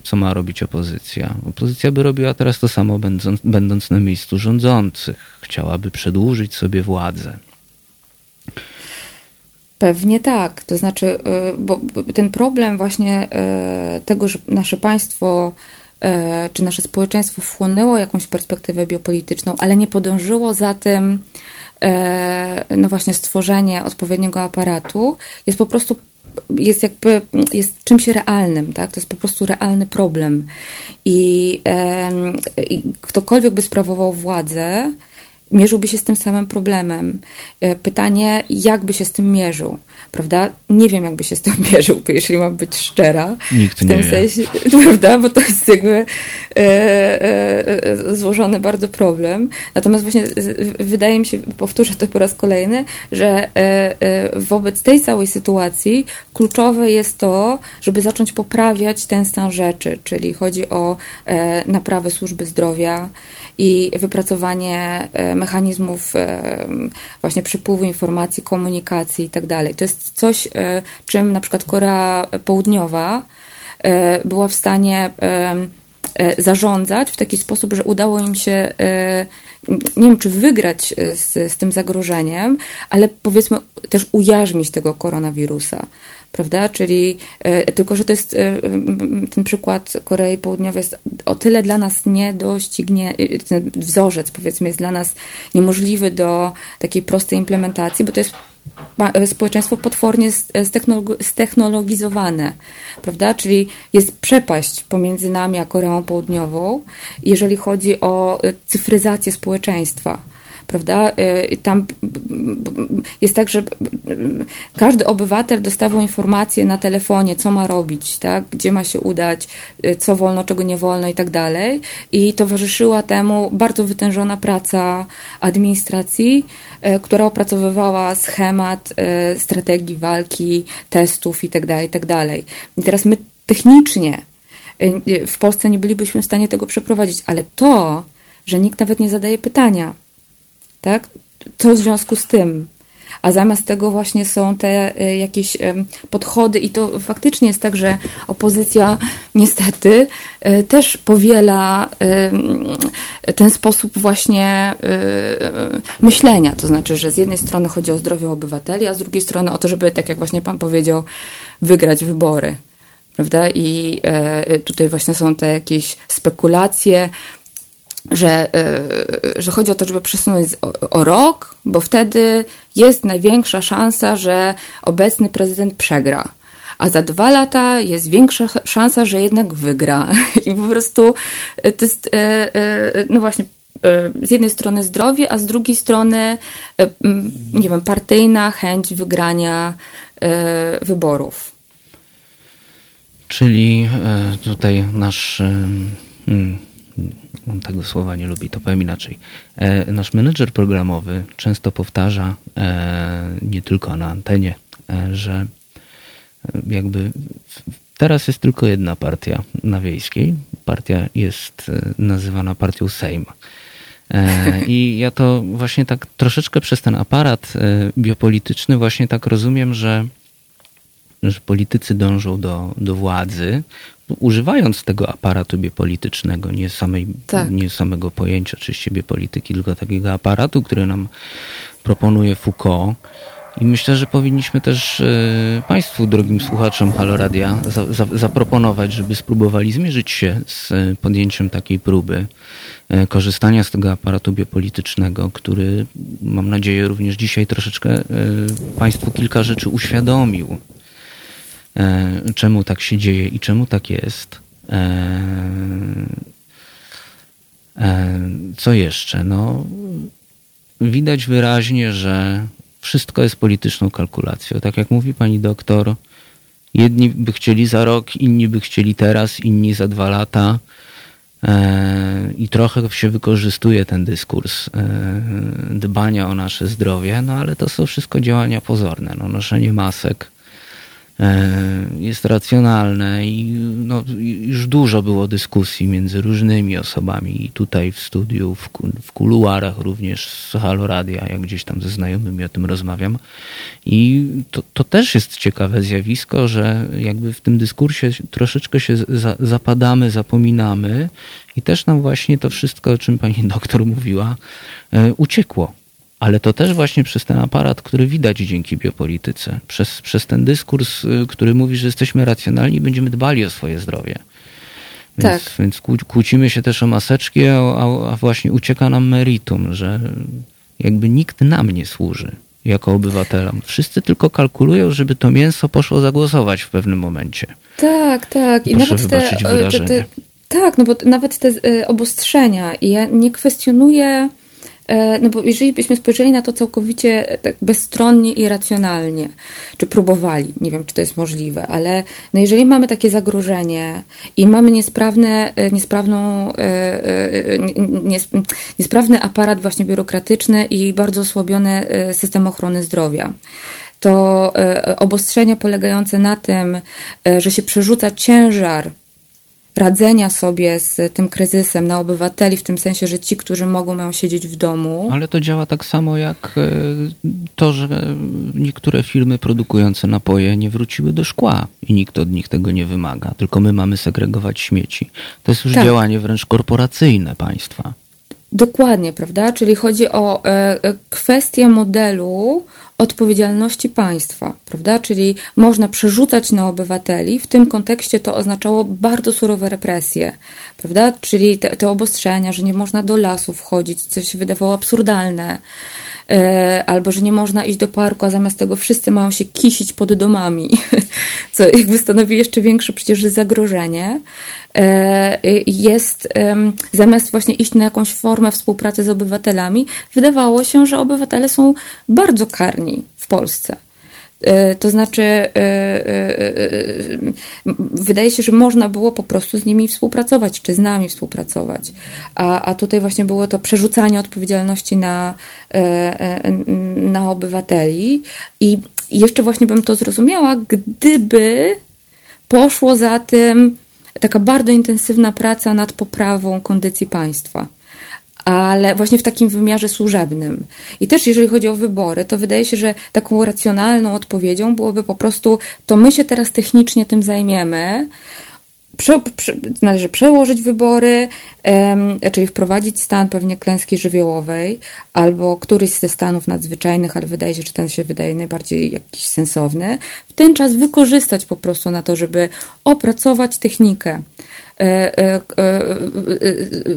co ma robić opozycja? Opozycja by robiła teraz to samo, będąc, będąc na miejscu rządzących. Chciałaby przedłużyć sobie władzę. Pewnie tak. To znaczy, e, bo ten problem właśnie tego, że nasze państwo czy nasze społeczeństwo wchłonęło jakąś perspektywę biopolityczną, ale nie podążyło za tym, e, no właśnie, stworzenie odpowiedniego aparatu, jest po prostu jest jakby jest czymś realnym, tak? To jest po prostu realny problem. I, i ktokolwiek by sprawował władzę, mierzyłby się z tym samym problemem. E, pytanie, jak by się z tym mierzył? prawda? Nie wiem, jakby się z tym mierzył, jeśli mam być szczera. Nikt w tym nie sensie, wie. prawda? Bo to jest jakby e, e, e, złożony bardzo problem. Natomiast właśnie wydaje mi się, powtórzę to po raz kolejny, że e, e, wobec tej całej sytuacji kluczowe jest to, żeby zacząć poprawiać ten stan rzeczy, czyli chodzi o naprawę służby zdrowia, i wypracowanie e, mechanizmów e, właśnie przepływu informacji, komunikacji i tak. To jest coś, e, czym na przykład Korea Południowa była w stanie zarządzać w taki sposób, że udało im się, nie wiem czy wygrać z, z tym zagrożeniem, ale powiedzmy też ujarzmić tego koronawirusa prawda? Czyli e, tylko, że to jest e, ten przykład Korei Południowej jest o tyle dla nas nie doścignie, e, ten wzorzec powiedzmy jest dla nas niemożliwy do takiej prostej implementacji, bo to jest społeczeństwo potwornie stechnologizowane, prawda? Czyli jest przepaść pomiędzy nami a Koreą Południową, jeżeli chodzi o cyfryzację społeczeństwa prawda? Y, tam jest tak, że każdy obywatel dostawał informacje na telefonie, co ma robić, tak? gdzie ma się udać, y, co wolno, czego nie wolno i tak dalej. I towarzyszyła temu bardzo wytężona praca administracji, która opracowywała schemat strategii walki, testów i tak dalej, i tak dalej. I teraz my technicznie w Polsce nie bylibyśmy w stanie tego przeprowadzić, ale to, że nikt nawet nie zadaje pytania, tak? Co w związku z tym? A zamiast tego właśnie są te e, jakieś podchody, i to faktycznie jest tak, że opozycja niestety e, też powiela ten sposób właśnie e, myślenia. To znaczy, że z jednej strony chodzi o zdrowie obywateli, a z drugiej strony o to, żeby, tak jak właśnie Pan powiedział, wygrać wybory. Prawda? I tutaj właśnie są te jakieś spekulacje, że, e, że chodzi o to, żeby przesunąć o, rok, bo wtedy jest największa szansa, że obecny prezydent przegra. A za dwa lata jest większa szansa, że jednak wygra. I po prostu e, to jest, e, no właśnie, z jednej strony zdrowie, a z drugiej strony, nie wiem, partyjna chęć wygrania wyborów. Czyli tutaj nasz tego słowa nie lubi, to powiem inaczej. E, nasz menedżer programowy często powtarza, e, nie tylko na antenie, e, że jakby teraz jest tylko jedna partia na wiejskiej. Partia jest nazywana partią Sejm. I ja to właśnie tak troszeczkę przez ten aparat biopolityczny właśnie tak rozumiem, że, że politycy dążą do, do władzy, używając tego aparatu biopolitycznego, nie, samej, tak. nie samego pojęcia oczywiście biopolityki, tylko takiego aparatu, który nam proponuje Foucault. I myślę, że powinniśmy też e, Państwu, drogim słuchaczom Haloradia, za, za, zaproponować, żeby spróbowali zmierzyć się z podjęciem takiej próby e, korzystania z tego aparatu biopolitycznego, który mam nadzieję również dzisiaj troszeczkę e, Państwu kilka rzeczy uświadomił E, czemu tak się dzieje i czemu tak jest. E, e, co jeszcze? No, widać wyraźnie, że wszystko jest polityczną kalkulacją. Tak jak mówi pani doktor, jedni by chcieli za rok, inni by chcieli teraz, inni za dwa lata. I trochę się wykorzystuje ten dyskurs dbania o nasze zdrowie, no ale to są wszystko działania pozorne. No, noszenie masek, E, jest racjonalne i no, już dużo było dyskusji między różnymi osobami i tutaj w studiu, w, w kuluarach również z Halo Radia, jak gdzieś tam ze znajomymi o tym rozmawiam. I to, to też jest ciekawe zjawisko, że jakby w tym dyskursie troszeczkę się za, zapadamy, zapominamy i też nam właśnie to wszystko, o czym pani doktor mówiła, e, uciekło ale to też właśnie przez ten aparat, który widać dzięki biopolityce, przez, przez ten dyskurs, y, który mówi, że jesteśmy racjonalni i będziemy dbali o swoje zdrowie. Więc, tak. więc kłócimy się też o maseczki, a, a właśnie ucieka nam meritum, że jakby nikt nam nie służy jako obywatelom. Wszyscy tylko kalkulują, żeby to mięso poszło zagłosować w pewnym momencie. Tak, tak. I Proszę nawet te, te, te, tak, no bo nawet te y, obostrzenia i ja nie kwestionuję E, no bo jeżeli byśmy spojrzeli na to całkowicie e, tak bezstronnie i racjonalnie, czy próbowali, nie wiem, czy to jest możliwe, ale no jeżeli mamy takie zagrożenie i mamy niesprawne, e, niesprawną, niesprawny aparat właśnie biurokratyczny i bardzo osłabiony system ochrony zdrowia, to obostrzenia polegające na tym, że się przerzuca ciężar radzenia sobie z tym kryzysem na obywateli, w tym sensie, że ci, którzy mogą, mają siedzieć w domu. Ale to działa tak samo jak e, to, że niektóre firmy produkujące napoje nie wróciły do szkła i nikt od nich tego nie wymaga, tylko my mamy segregować śmieci. To jest już Tak. działanie wręcz korporacyjne państwa. Dokładnie, prawda? Czyli chodzi o e, e, kwestię modelu odpowiedzialności państwa, prawda? Czyli można przerzucać na obywateli. W tym kontekście to oznaczało bardzo surowe represje, prawda? Czyli te, te obostrzenia, że nie można do lasu wchodzić, co się wydawało absurdalne. E, albo że nie można iść do parku, a zamiast tego wszyscy mają się kisić pod domami, co jakby stanowi jeszcze większe przecież zagrożenie. E, Jest zamiast właśnie iść na jakąś formę współpracy z obywatelami, wydawało się, że obywatele są bardzo karni w Polsce. E, To znaczy, e, e, wydaje się, że można było po prostu z nimi współpracować, czy z nami współpracować. A, a tutaj właśnie było to przerzucanie odpowiedzialności na, na obywateli. I jeszcze właśnie bym to zrozumiała, gdyby poszło za tym taka bardzo intensywna praca nad poprawą kondycji państwa. Ale właśnie w takim wymiarze służebnym. I też jeżeli chodzi o wybory, to wydaje się, że taką racjonalną odpowiedzią byłoby po prostu, to my się teraz technicznie tym zajmiemy. Prze, prze, należy przełożyć wybory, em, czyli wprowadzić stan pewnie klęski żywiołowej, albo któryś ze stanów nadzwyczajnych, ale wydaje się, że ten się wydaje najbardziej jakiś sensowny. W ten czas wykorzystać po prostu na to, żeby opracować technikę. E, e, e,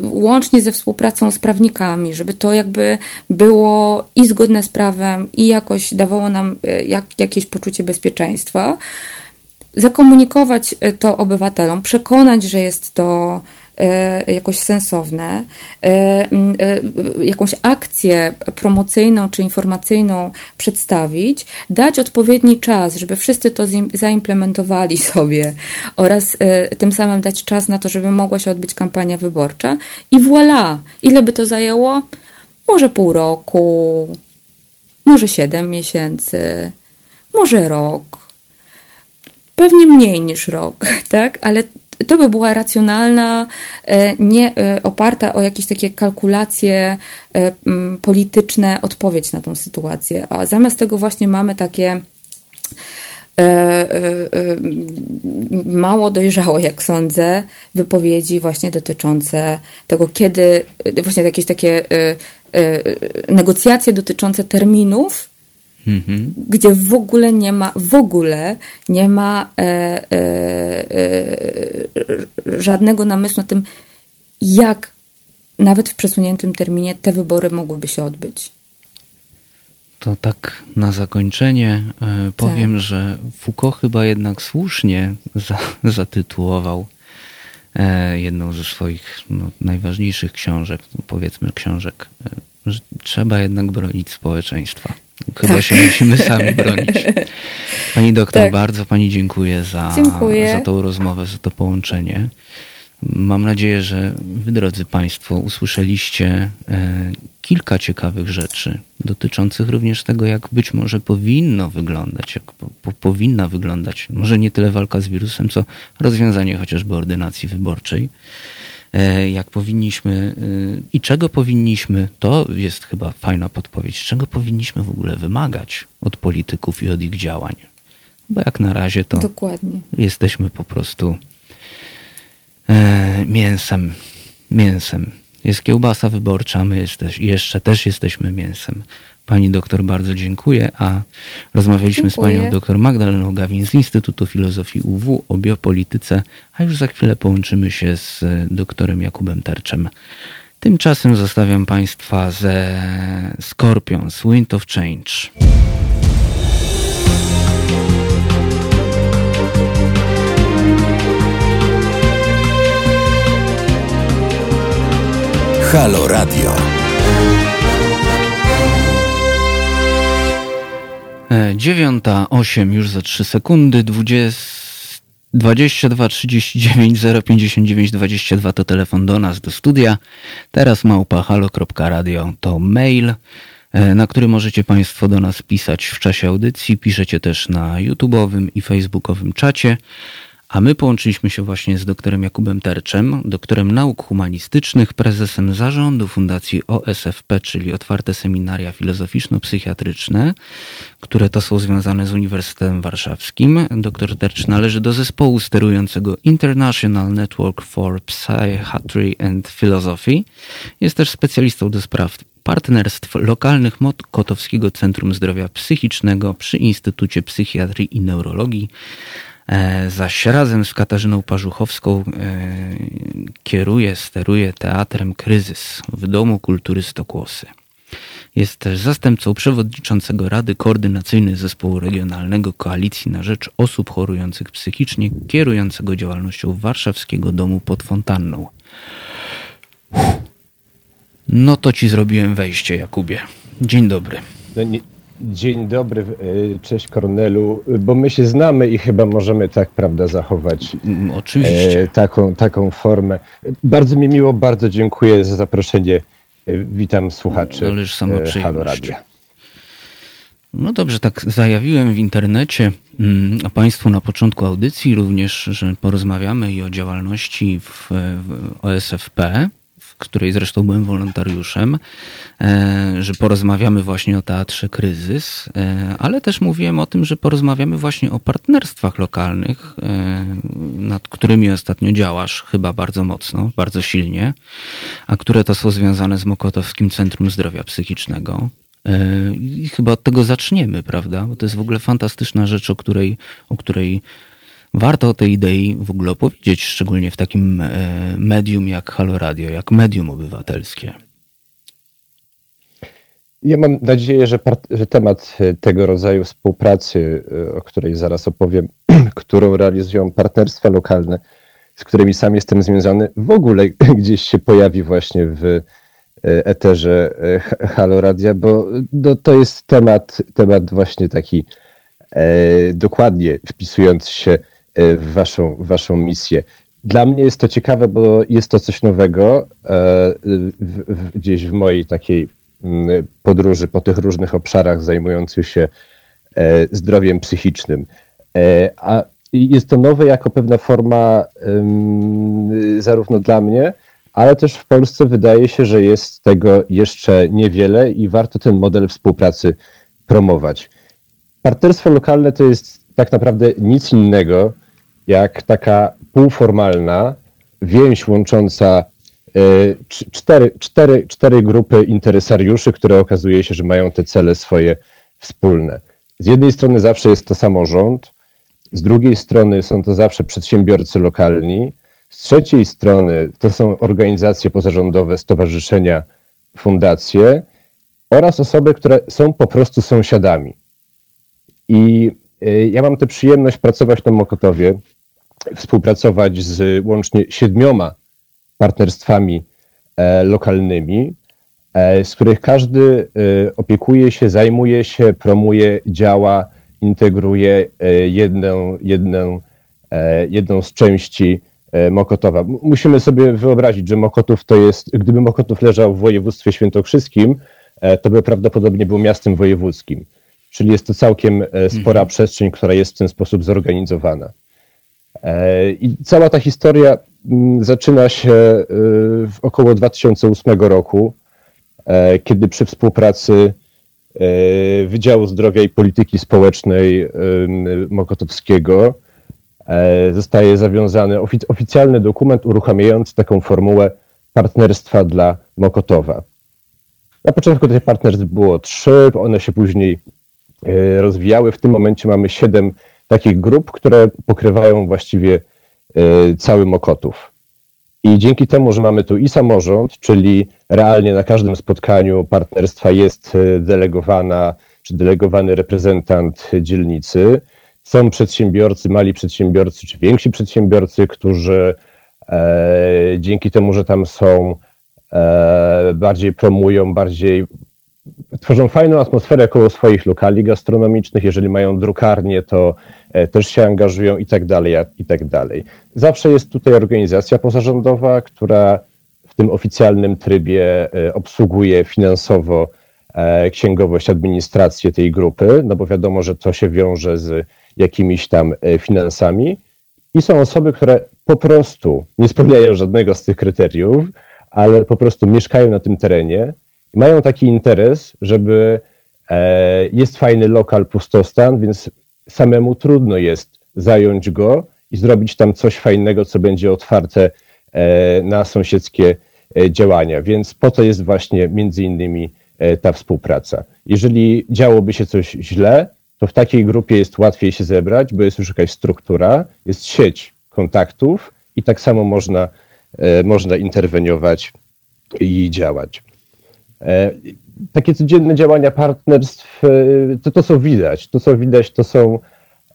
łącznie ze współpracą z prawnikami, żeby to jakby było i zgodne z prawem, i jakoś dawało nam jak, jakieś poczucie bezpieczeństwa zakomunikować to obywatelom, przekonać, że jest to jakoś sensowne, e, e, jakąś akcję promocyjną czy informacyjną przedstawić, dać odpowiedni czas, żeby wszyscy to zaimplementowali sobie oraz e, tym samym dać czas na to, żeby mogła się odbyć kampania wyborcza i voilà! Ile by to zajęło? Może pół roku, może siedem miesięcy, może rok pewnie mniej niż rok, tak? Ale to by była racjonalna, e, nie e, oparta o jakieś takie kalkulacje e, polityczne odpowiedź na tą sytuację. A zamiast tego właśnie mamy takie mało dojrzałe, jak sądzę, wypowiedzi właśnie dotyczące tego, kiedy, właśnie jakieś takie negocjacje dotyczące terminów, Mhm. gdzie w ogóle nie ma, w ogóle nie ma e, e, e, żadnego namysłu na tym, jak nawet w przesuniętym terminie te wybory mogłyby się odbyć. To tak na zakończenie e, powiem, Tak. że Foucault chyba jednak słusznie za, zatytułował e, jedną ze swoich no, najważniejszych książek, powiedzmy książek, e, że trzeba jednak bronić społeczeństwa. Chyba Tak. się musimy sami bronić. Pani doktor, Tak. bardzo Pani dziękuję za, Dziękuję. za tą rozmowę, za to połączenie. Mam nadzieję, że Wy, drodzy Państwo, usłyszeliście e, kilka ciekawych rzeczy dotyczących również tego, jak być może powinno wyglądać, jak po, po, powinna wyglądać, może nie tyle walka z wirusem, co rozwiązanie chociażby ordynacji wyborczej. E, jak powinniśmy e, i czego powinniśmy, to jest chyba fajna podpowiedź, czego powinniśmy w ogóle wymagać od polityków i od ich działań. Bo jak na razie to Dokładnie. jesteśmy po prostu e, mięsem. Mięsem. Jest kiełbasa wyborcza, my jesteś, jeszcze też jesteśmy mięsem. Pani doktor, bardzo dziękuję, a rozmawialiśmy z Dziękuję. panią doktor Magdaleną Gawin z Instytutu Filozofii UW o biopolityce, a już za chwilę połączymy się z e, doktorem Jakubem Terczem. Tymczasem zostawiam państwa ze Scorpions, Wind of Change. Halo Radio. Dziewiąta, osiem już za trzy sekundy, dwudziest- 22 39 059 22 to telefon do nas, do studia. Teraz małpa halo.radio to mail, e, na który możecie Państwo do nas pisać w czasie audycji. Piszecie też na YouTube'owym i Facebookowym czacie. A my połączyliśmy się właśnie z doktorem Jakubem Terczem, doktorem nauk humanistycznych, prezesem zarządu Fundacji OSFP, czyli Otwarte Seminaria Filozoficzno-Psychiatryczne, które to są związane z Uniwersytetem Warszawskim. Doktor Tercz należy do zespołu sterującego International Network for Psychiatry and Philosophy. Jest też specjalistą do spraw partnerstw lokalnych Mokotowskiego Centrum Zdrowia Psychicznego przy Instytucie Psychiatrii i Neurologii. E, zaś razem z Katarzyną Parzuchowską e, kieruje, steruje teatrem Kryzys w Domu Kultury Stokłosy. Jest też zastępcą przewodniczącego Rady Koordynacyjnej Zespołu Regionalnego Koalicji na Rzecz Osób Chorujących Psychicznie, kierującego działalnością Warszawskiego Domu pod Fontanną. No to ci zrobiłem wejście, Jakubie. Dzień dobry. No nie, dzień dobry, e, cześć Kornelu, bo my się znamy i chyba możemy tak, prawda, zachować mm, Oczywiście. E, taką, taką formę. Bardzo mi miło, bardzo dziękuję za zaproszenie. E, witam słuchaczy Ależ sama Halo Radio. No dobrze, tak zajawiłem w internecie, mm, a Państwu na początku audycji również, że porozmawiamy i o działalności w OSFP której zresztą byłem wolontariuszem, e, że porozmawiamy właśnie o teatrze Kryzys, e, ale też mówiłem o tym, że porozmawiamy właśnie o partnerstwach lokalnych, e, nad którymi ostatnio działasz chyba bardzo mocno, bardzo silnie, a które to są związane z Mokotowskim Centrum Zdrowia Psychicznego. I chyba od tego zaczniemy, prawda? Bo to jest w ogóle fantastyczna rzecz, o której, o której warto o tej idei w ogóle opowiedzieć, szczególnie w takim e, medium jak Halo Radio, jak medium obywatelskie. Ja mam nadzieję, że, że, temat e, tego rodzaju współpracy, e, o której zaraz opowiem, którą realizują partnerstwa lokalne, z którymi sam jestem związany, w ogóle gdzieś się pojawi właśnie w eterze Halo Radia, bo no, to jest temat, temat właśnie taki e, dokładnie wpisujący się w waszą, w waszą misję. Dla mnie jest to ciekawe, bo jest to coś nowego e, gdzieś w mojej takiej mm, podróży po tych różnych obszarach zajmujących się e, zdrowiem psychicznym. A jest to nowe jako pewna forma zarówno dla mnie, ale też w Polsce wydaje się, że jest tego jeszcze niewiele i warto ten model współpracy promować. Partnerstwo lokalne to jest tak naprawdę nic innego jak taka półformalna więź łącząca e, cztery, cztery, cztery grupy interesariuszy, które okazuje się, że mają te cele swoje wspólne. Z jednej strony zawsze jest to samorząd, z drugiej strony są to zawsze przedsiębiorcy lokalni, z trzeciej strony to są organizacje pozarządowe, stowarzyszenia, fundacje oraz osoby, które są po prostu sąsiadami. I e, ja mam tę przyjemność pracować na Mokotowie współpracować z łącznie siedmioma partnerstwami e, lokalnymi, e, z których każdy e, opiekuje się, zajmuje się, promuje, działa, integruje jedną, jedną, jedną z części Mokotowa. Musimy sobie wyobrazić, że Mokotów to jest, gdyby Mokotów leżał w województwie świętokrzyskim, to by prawdopodobnie był miastem wojewódzkim. Czyli jest to całkiem spora mhm. przestrzeń, która jest w ten sposób zorganizowana. E, I cała ta historia mm, zaczyna się e, w około 2008 roku, e, kiedy przy współpracy Wydziału Zdrowia i Polityki Społecznej Mokotowskiego zostaje zawiązany oficjalny dokument uruchamiający taką formułę partnerstwa dla Mokotowa. Na początku tych partnerstw było trzy, one się później rozwijały. W tym momencie mamy siedem takich grup, które pokrywają właściwie e, cały Mokotów. I dzięki temu, że mamy tu i samorząd, czyli realnie na każdym spotkaniu partnerstwa jest e, delegowana czy delegowany reprezentant dzielnicy, są przedsiębiorcy, mali przedsiębiorcy czy więksi przedsiębiorcy, którzy e, dzięki temu, że tam są, e, bardziej promują, bardziej tworzą fajną atmosferę koło swoich lokali gastronomicznych. Jeżeli mają drukarnię, to e, też się angażują i tak dalej, i tak dalej. Zawsze jest tutaj organizacja pozarządowa, która w tym oficjalnym trybie e, obsługuje finansowo e, księgowość, administrację tej grupy, no bo wiadomo, że to się wiąże z jakimiś tam finansami. I są osoby, które po prostu nie spełniają żadnego z tych kryteriów, ale po prostu mieszkają na tym terenie mają taki interes, żeby e, jest fajny lokal, pustostan, więc samemu trudno jest zająć go i zrobić tam coś fajnego, co będzie otwarte e, na sąsiedzkie e, działania. Więc po to jest właśnie między innymi ta współpraca. Jeżeli działoby się coś źle, to w takiej grupie jest łatwiej się zebrać, bo jest już jakaś struktura, jest sieć kontaktów i tak samo można, można interweniować i działać. Takie codzienne działania partnerstw, to, to co widać, to co widać, to są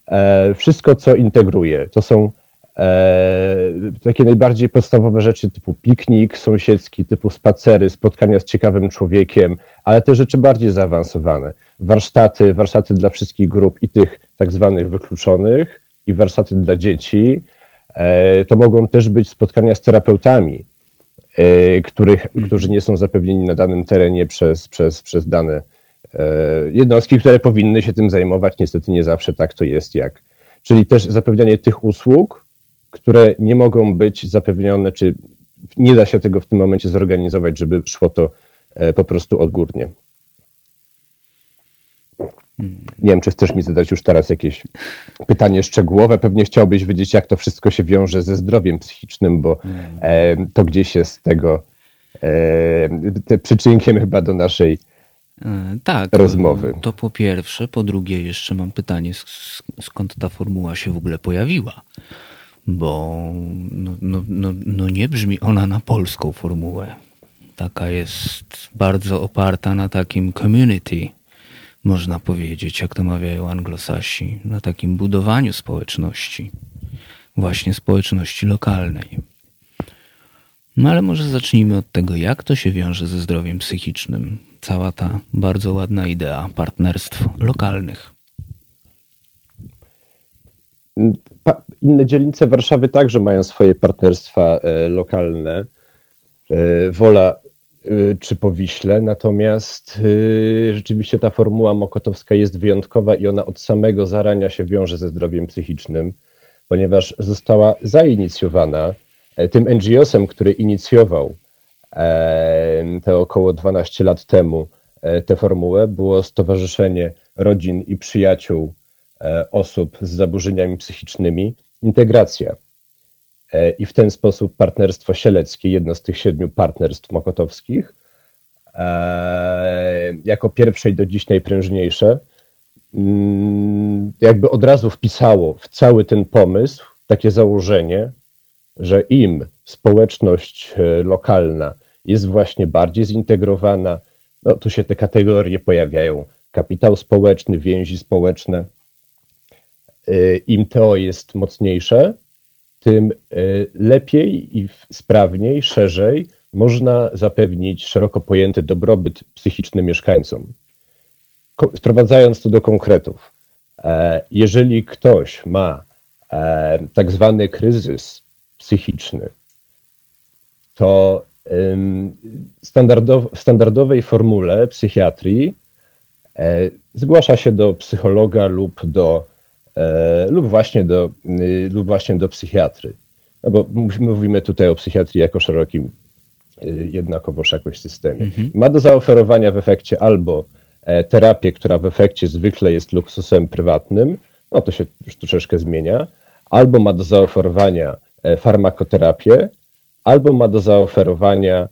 E, wszystko, co integruje. To są e, takie najbardziej podstawowe rzeczy typu piknik sąsiedzki, typu spacery, spotkania z ciekawym człowiekiem, ale te rzeczy bardziej zaawansowane. Warsztaty, warsztaty dla wszystkich grup i tych tak zwanych wykluczonych i warsztaty dla dzieci. E, to mogą też być spotkania z terapeutami, których, którzy nie są zapewnieni na danym terenie przez, przez, przez dane E, jednostki, które powinny się tym zajmować. Niestety nie zawsze tak to jest jak. Czyli też zapewnianie tych usług, które nie mogą być zapewnione, czy nie da się tego w tym momencie zorganizować, żeby szło to e, po prostu odgórnie. Nie wiem, czy chcesz mi zadać już teraz jakieś pytanie szczegółowe. Pewnie chciałbyś wiedzieć, jak to wszystko się wiąże ze zdrowiem psychicznym, bo e, to gdzieś jest tego te przyczynkiem chyba do naszej E, tak, rozmowy. To po pierwsze. Po drugie, jeszcze mam pytanie, skąd ta formuła się w ogóle pojawiła? Bo no, no, no, no nie brzmi ona na polską formułę. Taka jest bardzo oparta na takim community, można powiedzieć, jak to mawiają anglosasi, na takim budowaniu społeczności, właśnie społeczności lokalnej. No ale może zacznijmy od tego, jak to się wiąże ze zdrowiem psychicznym cała ta bardzo ładna idea partnerstw lokalnych. Inne dzielnice Warszawy także mają swoje partnerstwa e, lokalne. E, Wola e, czy Powiśle, natomiast rzeczywiście ta formuła mokotowska jest wyjątkowa i ona od samego zarania się wiąże ze zdrowiem psychicznym, ponieważ została zainicjowana tym NGO-sem, który inicjował te około 12 lat temu e, tę formułę było Stowarzyszenie Rodzin i Przyjaciół e, Osób z Zaburzeniami Psychicznymi Integracja. E, I w ten sposób Partnerstwo Sieleckie, jedno z tych siedmiu partnerstw mokotowskich, jako pierwsze i do dziś najprężniejsze, mm, jakby od razu wpisało w cały ten pomysł takie założenie, że im społeczność lokalna jest właśnie bardziej zintegrowana. No, tu się te kategorie pojawiają. Kapitał społeczny, więzi społeczne. Im to jest mocniejsze, tym y, lepiej i sprawniej, szerzej można zapewnić szeroko pojęty dobrobyt psychiczny mieszkańcom. Sprowadzając to do konkretów, e, jeżeli ktoś ma e, tak zwany kryzys psychiczny, to w standardowej formule psychiatrii e, zgłasza się do psychologa lub do e, lub właśnie do, y, lub właśnie do psychiatry. No bo mówimy tutaj o psychiatrii jako szerokim y, jednakowoż jakoś systemie. Mhm. Ma do zaoferowania w efekcie albo e, terapię, która w efekcie zwykle jest luksusem prywatnym, no to się już troszeczkę zmienia, albo ma do zaoferowania farmakoterapię, albo ma do zaoferowania,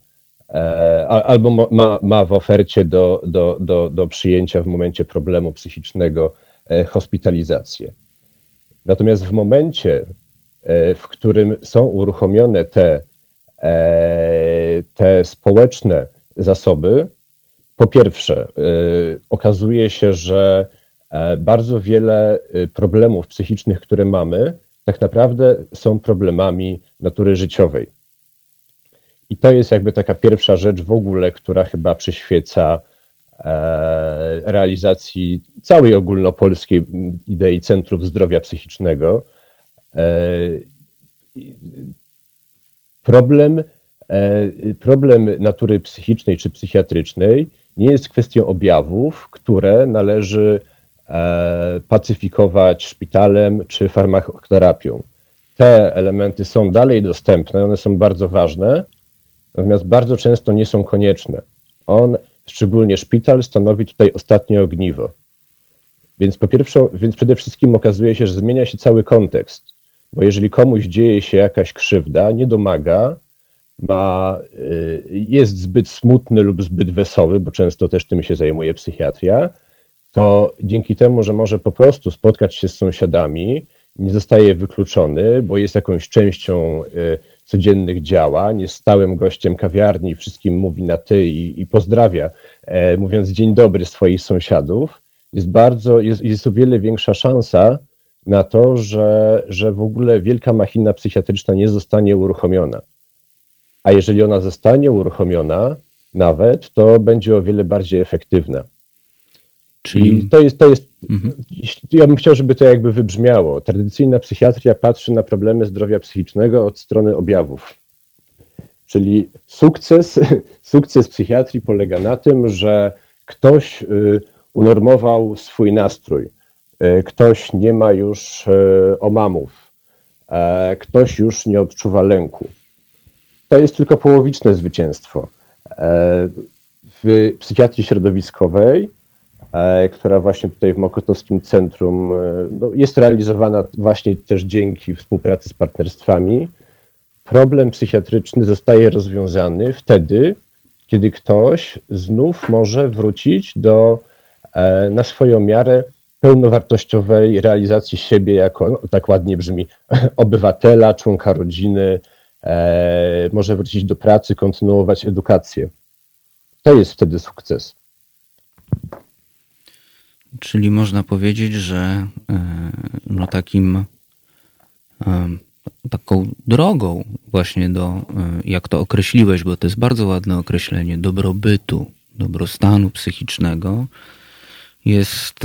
e, albo ma, ma w ofercie do, do, do, do przyjęcia w momencie problemu psychicznego e, hospitalizację. Natomiast w momencie, e, w którym są uruchomione te, te społeczne zasoby, po pierwsze, okazuje się, że bardzo wiele problemów psychicznych, które mamy, tak naprawdę są problemami natury życiowej. I to jest jakby taka pierwsza rzecz w ogóle, która chyba przyświeca e, realizacji całej ogólnopolskiej idei Centrów Zdrowia Psychicznego. E, problem, e, problem natury psychicznej czy psychiatrycznej nie jest kwestią objawów, które należy pacyfikować szpitalem czy farmakoterapią. te elementy są dalej dostępne, one są bardzo ważne, natomiast bardzo często nie są konieczne. On, szczególnie szpital, stanowi tutaj ostatnie ogniwo. Więc po pierwsze, więc przede wszystkim okazuje się, że zmienia się cały kontekst. Bo jeżeli komuś dzieje się jakaś krzywda, nie domaga, ma, y, jest zbyt smutny lub zbyt wesoły, bo często też tym się zajmuje psychiatria, to dzięki temu, że może po prostu spotkać się z sąsiadami, nie zostaje wykluczony, bo jest jakąś częścią y, codziennych działań, jest stałym gościem kawiarni, wszystkim mówi na ty i, i pozdrawia, e, mówiąc dzień dobry swoich sąsiadów, jest bardzo, jest, jest o wiele większa szansa na to, że, że w ogóle wielka machina psychiatryczna nie zostanie uruchomiona. A jeżeli ona zostanie uruchomiona, nawet, to będzie o wiele bardziej efektywna. Czyli to jest, to jest mhm. ja bym chciał, żeby to jakby wybrzmiało. Tradycyjna psychiatria patrzy na problemy zdrowia psychicznego od strony objawów. Czyli sukces, sukces psychiatrii polega na tym, że ktoś y, unormował swój nastrój, y, ktoś nie ma już y, omamów, e, ktoś już nie odczuwa lęku. To jest tylko połowiczne zwycięstwo. E, w psychiatrii środowiskowej która właśnie tutaj w Mokotowskim Centrum e, no, jest realizowana właśnie też dzięki współpracy z partnerstwami. Problem psychiatryczny zostaje rozwiązany wtedy, kiedy ktoś znów może wrócić do e, na swoją miarę pełnowartościowej realizacji siebie jako, no, tak ładnie brzmi, obywatela, członka rodziny, może wrócić do pracy, kontynuować edukację. To jest wtedy sukces. Czyli można powiedzieć, że e, no takim e, taką drogą właśnie do, e, jak to określiłeś, bo to jest bardzo ładne określenie, dobrobytu, dobrostanu psychicznego, jest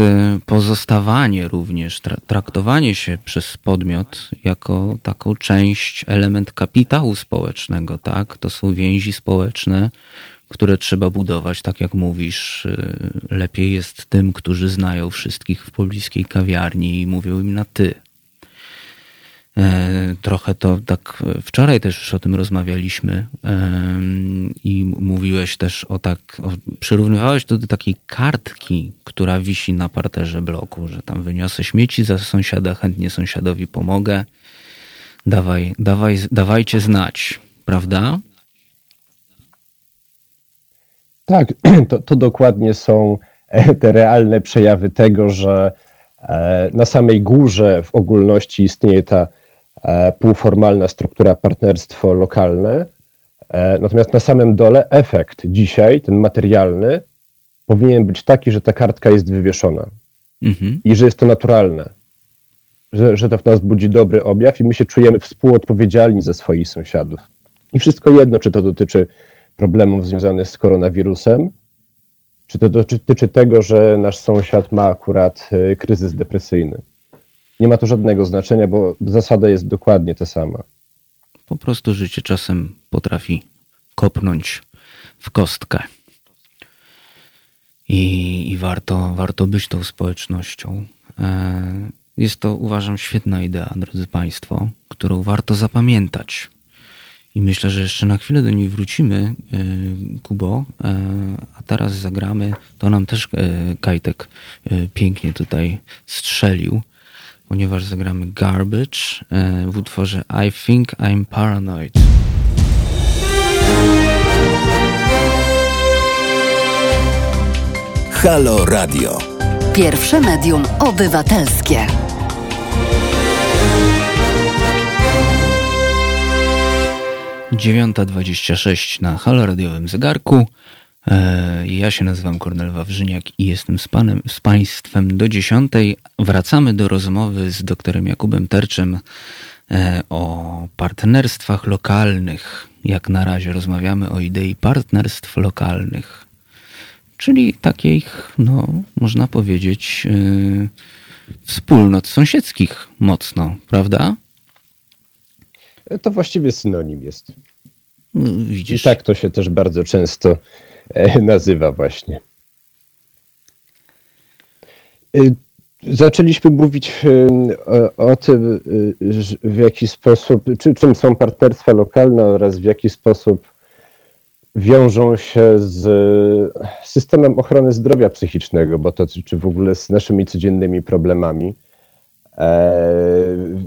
pozostawanie również, traktowanie się przez podmiot jako taką część, element kapitału społecznego, tak? To są więzi społeczne, które trzeba budować, tak jak mówisz. Y, lepiej jest tym, którzy znają wszystkich w pobliskiej kawiarni i mówią im na ty. E, trochę to tak wczoraj też już o tym rozmawialiśmy i mówiłeś też o tak, o, przyrównywałeś to do takiej kartki, która wisi na parterze bloku, że tam wyniosę śmieci za sąsiada, chętnie sąsiadowi pomogę. Dawaj, dawaj, dawajcie znać, prawda? Tak, to, to dokładnie są e, te realne przejawy tego, że e, na samej górze w ogólności istnieje ta e, półformalna struktura partnerstwo lokalne, natomiast na samym dole efekt dzisiaj, ten materialny, powinien być taki, że ta kartka jest wywieszona mhm. i że jest to naturalne, że, że to w nas budzi dobry objaw i my się czujemy współodpowiedzialni za swoich sąsiadów. I wszystko jedno, czy to dotyczy problemów związanych z koronawirusem? Czy to dotyczy tego, że nasz sąsiad ma akurat e, kryzys depresyjny? Nie ma to żadnego znaczenia, bo zasada jest dokładnie ta sama. Po prostu życie czasem potrafi kopnąć w kostkę. I, i warto, warto być tą społecznością. E, jest to, uważam, świetna idea, drodzy Państwo, którą warto zapamiętać. I myślę, że jeszcze na chwilę do niej wrócimy, e, Kubo, e, a teraz zagramy, to nam też e, Kajtek pięknie tutaj strzelił, ponieważ zagramy Garbage w utworze I Think I'm Paranoid. Halo Radio. Pierwsze medium obywatelskie. 9.26 na haloradiowym zegarku. E, ja się nazywam Kornel Wawrzyniak i jestem z, panem, z Państwem do 10. Wracamy do rozmowy z doktorem Jakubem Terczem e, o partnerstwach lokalnych. Jak na razie rozmawiamy o idei partnerstw lokalnych, czyli takich, no, można powiedzieć, yy, wspólnot sąsiedzkich mocno, prawda? To właściwie synonim jest. No, widzisz? I tak to się też bardzo często e, nazywa właśnie. E, zaczęliśmy mówić o, o tym, w jaki sposób, czy, czym są partnerstwa lokalne oraz w jaki sposób wiążą się z systemem ochrony zdrowia psychicznego, bo to czy w ogóle z naszymi codziennymi problemami. E,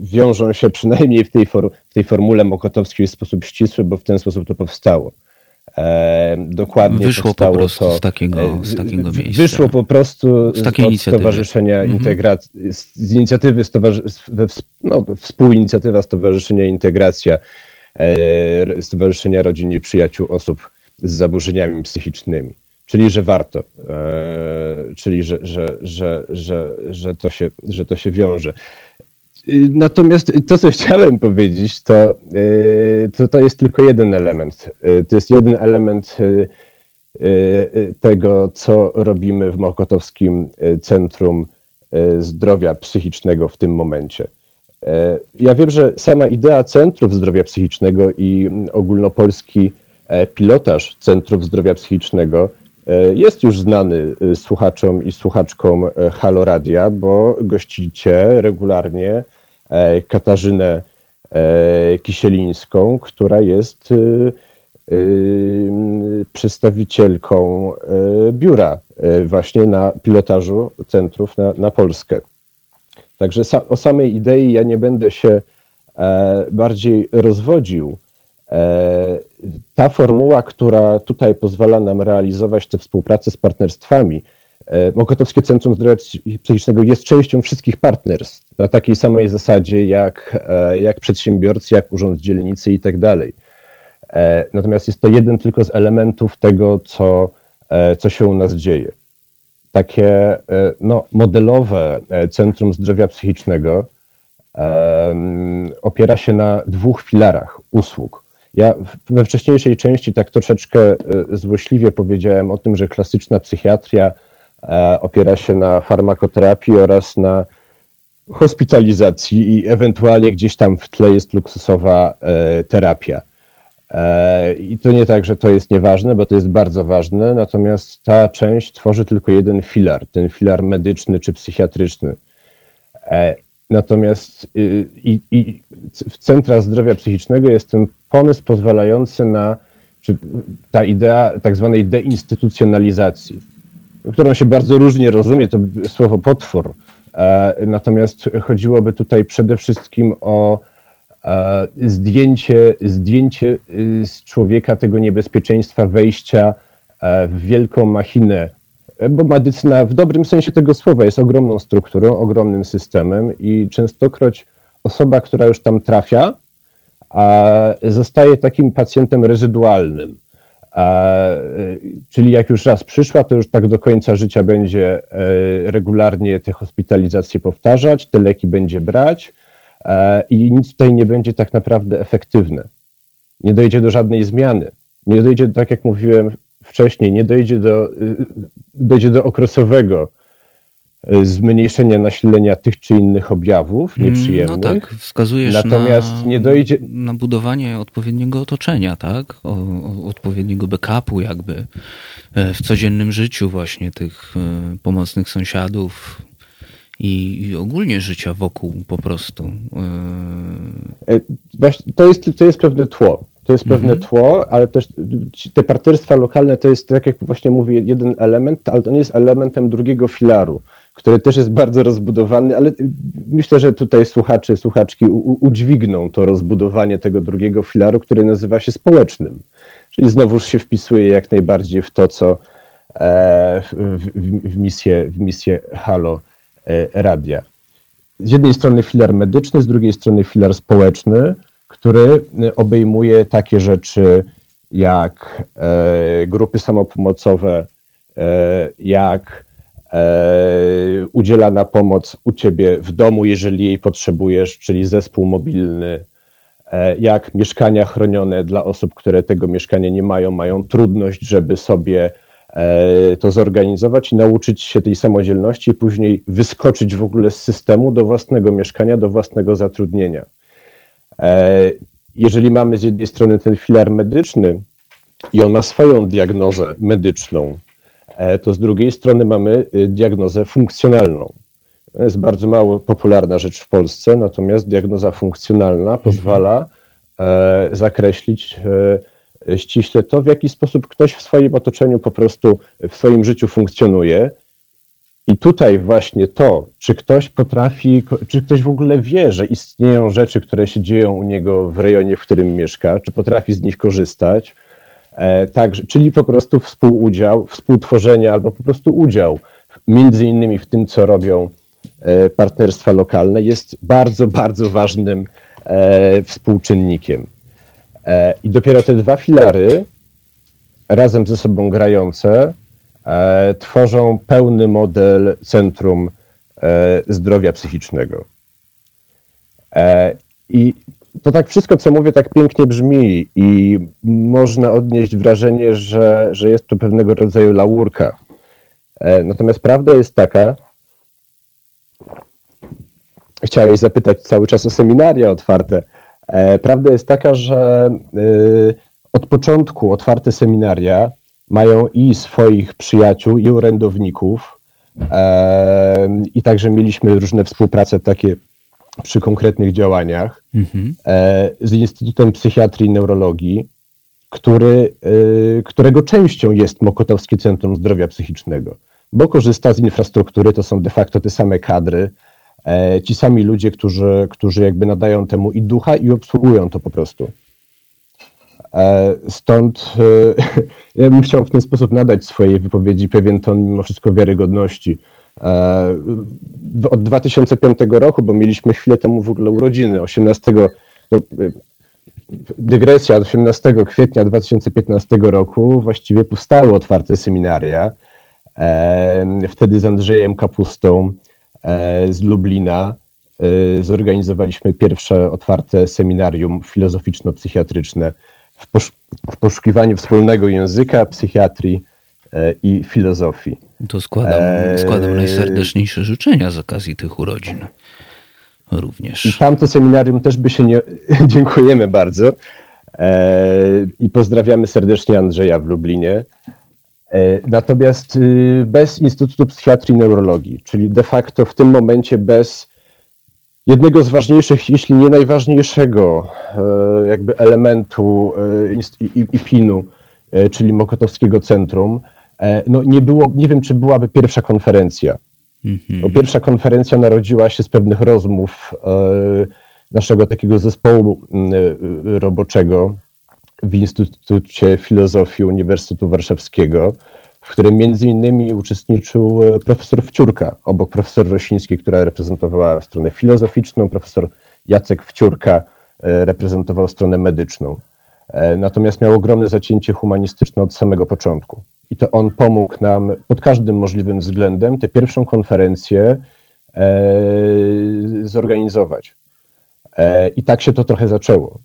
wiążą się przynajmniej w tej, for, w tej formule mokotowskiej w sposób ścisły, bo w ten sposób to powstało. E, dokładnie wyszło po prostu to, z, takiego, e, z takiego miejsca. Wyszło po prostu z takiej Stowarzyszenia mhm. Integracji, z inicjatywy stowarzy, no, współinicjatywa Stowarzyszenia Integracja, Stowarzyszenia Rodzin i Przyjaciół Osób z zaburzeniami psychicznymi. Czyli, że warto, czyli, że, że, że, że, że, to, się, że to się wiąże. Natomiast to, co chciałem powiedzieć, to, y, to, to jest tylko jeden element. Y, to jest jeden element y, tego, co robimy w Mokotowskim Centrum Zdrowia Psychicznego w tym momencie. Ja wiem, że sama idea Centrów Zdrowia Psychicznego i ogólnopolski pilotaż Centrów Zdrowia Psychicznego jest już znany słuchaczom i słuchaczkom Halo Radia, bo gościcie regularnie E, Katarzynę e, Kisielińską, która jest e, przedstawicielką biura właśnie na pilotażu centrów na, na Polskę. Także o samej idei ja nie będę się bardziej rozwodził. Ta formuła, która tutaj pozwala nam realizować tę współpracę z partnerstwami, E, Mokotowskie Centrum Zdrowia Psychicznego jest częścią wszystkich partnerstw na takiej samej zasadzie jak, e, jak przedsiębiorcy, jak urząd dzielnicy i tak dalej. E, natomiast jest to jeden tylko z elementów tego, co, co się u nas dzieje. Takie no, modelowe Centrum Zdrowia Psychicznego opiera się na dwóch filarach usług. Ja we wcześniejszej części tak troszeczkę złośliwie powiedziałem o tym, że klasyczna psychiatria E, opiera się na farmakoterapii oraz na hospitalizacji i ewentualnie gdzieś tam w tle jest luksusowa e, terapia. E, I to nie tak, że to jest nieważne, bo to jest bardzo ważne, natomiast ta część tworzy tylko jeden filar, ten filar medyczny czy psychiatryczny. Natomiast y, i, i w Centra Zdrowia Psychicznego jest ten pomysł pozwalający na, czy ta idea tak zwanej deinstytucjonalizacji którą się bardzo różnie rozumie, to słowo potwór. E, natomiast chodziłoby tutaj przede wszystkim o e, zdjęcie, zdjęcie y, z człowieka tego niebezpieczeństwa wejścia e, w wielką machinę, bo medycyna w dobrym sensie tego słowa jest ogromną strukturą, ogromnym systemem i częstokroć osoba, która już tam trafia, zostaje takim pacjentem rezydualnym Czyli jak już raz przyszła, to już tak do końca życia będzie e, regularnie te hospitalizacje powtarzać, te leki będzie brać e, i nic tutaj nie będzie tak naprawdę efektywne. Nie dojdzie do żadnej zmiany. Nie dojdzie, tak jak mówiłem wcześniej, nie dojdzie do, y, dojdzie do okresowego Y, zmniejszenia nasilenia tych czy innych objawów mm, nieprzyjemnych. No tak, wskazujesz Natomiast na, nie dojdzie... na budowanie odpowiedniego otoczenia, tak? O, o, odpowiedniego backupu jakby e, w codziennym życiu właśnie tych e, pomocnych sąsiadów i, i ogólnie życia wokół po prostu. E, to jest, to jest pewne tło. To jest pewne mhm. tło, ale też te partnerstwa lokalne to jest, tak jak właśnie mówię, jeden element, ale to nie jest elementem drugiego filaru który też jest bardzo rozbudowany, ale myślę, że tutaj słuchacze, słuchaczki udźwigną to rozbudowanie tego drugiego filaru, który nazywa się społecznym. Czyli znowuż się wpisuje jak najbardziej w to, co e, w, w, misję, w misję Halo e, Radia. Z jednej strony filar medyczny, z drugiej strony filar społeczny, który obejmuje takie rzeczy jak e, grupy samopomocowe, jak E, udzielana pomoc u ciebie w domu, jeżeli jej potrzebujesz, czyli zespół mobilny, e, jak mieszkania chronione dla osób, które tego mieszkania nie mają, mają trudność, żeby sobie e, to zorganizować i nauczyć się tej samodzielności i później wyskoczyć w ogóle z systemu do własnego mieszkania, do własnego zatrudnienia. Jeżeli mamy z jednej strony ten filar medyczny i on ma swoją diagnozę medyczną, E, to z drugiej strony mamy y, diagnozę funkcjonalną. To jest bardzo mało popularna rzecz w Polsce, natomiast diagnoza funkcjonalna pozwala e, zakreślić e, ściśle to, w jaki sposób ktoś w swoim otoczeniu po prostu w swoim życiu funkcjonuje. I tutaj właśnie to, czy ktoś potrafi, czy ktoś w ogóle wie, że istnieją rzeczy, które się dzieją u niego w rejonie, w którym mieszka, czy potrafi z nich korzystać, e, także, czyli po prostu współudział, współtworzenie albo po prostu udział między innymi w tym, co robią e, partnerstwa lokalne, jest bardzo, bardzo ważnym e, współczynnikiem. E, I dopiero te dwa filary, razem ze sobą grające, tworzą pełny model centrum zdrowia psychicznego. I to tak wszystko, co mówię, tak pięknie brzmi i można odnieść wrażenie, że, że jest to pewnego rodzaju laurka E, natomiast prawda jest taka, chciałeś zapytać cały czas o seminaria otwarte. E, prawda jest taka, że e, od początku otwarte seminaria mają i swoich przyjaciół, i orędowników, i także mieliśmy różne współprace takie przy konkretnych działaniach mhm. z Instytutem Psychiatrii i Neurologii, który, którego częścią jest Mokotowskie Centrum Zdrowia Psychicznego bo korzysta z infrastruktury, to są de facto te same kadry, e, ci sami ludzie, którzy, którzy jakby nadają temu i ducha i obsługują to po prostu. E, stąd e, ja bym chciał w ten sposób nadać swojej wypowiedzi pewien ton mimo wszystko wiarygodności. Od 2005 roku, bo mieliśmy chwilę temu w ogóle urodziny, 18, no, dygresja, 18 kwietnia 2015 roku właściwie powstały otwarte seminaria, Wtedy z Andrzejem Kapustą e, z Lublina e, zorganizowaliśmy pierwsze otwarte seminarium filozoficzno-psychiatryczne w, posz w poszukiwaniu wspólnego języka, psychiatrii e, i filozofii. To składam, składam najserdeczniejsze życzenia z okazji tych urodzin. Również. I tamto seminarium też by się nie. Dziękujemy bardzo. I pozdrawiamy serdecznie Andrzeja w Lublinie. E, natomiast y, bez Instytutu Psychiatrii i Neurologii, czyli de facto w tym momencie bez jednego z ważniejszych, jeśli nie najważniejszego e, jakby elementu e, IPIN-u, czyli Mokotowskiego Centrum, no nie było, nie wiem, czy byłaby pierwsza konferencja. Mhm. Bo pierwsza konferencja narodziła się z pewnych rozmów naszego takiego zespołu roboczego, w Instytucie Filozofii Uniwersytetu Warszawskiego, w którym między innymi uczestniczył e, profesor Wciurka, obok profesor Rosińskiej, która reprezentowała stronę filozoficzną, profesor Jacek Wciurka e, reprezentował stronę medyczną. E, natomiast miał ogromne zacięcie humanistyczne od samego początku. I to on pomógł nam pod każdym możliwym względem tę pierwszą konferencję zorganizować. I tak się to trochę zaczęło.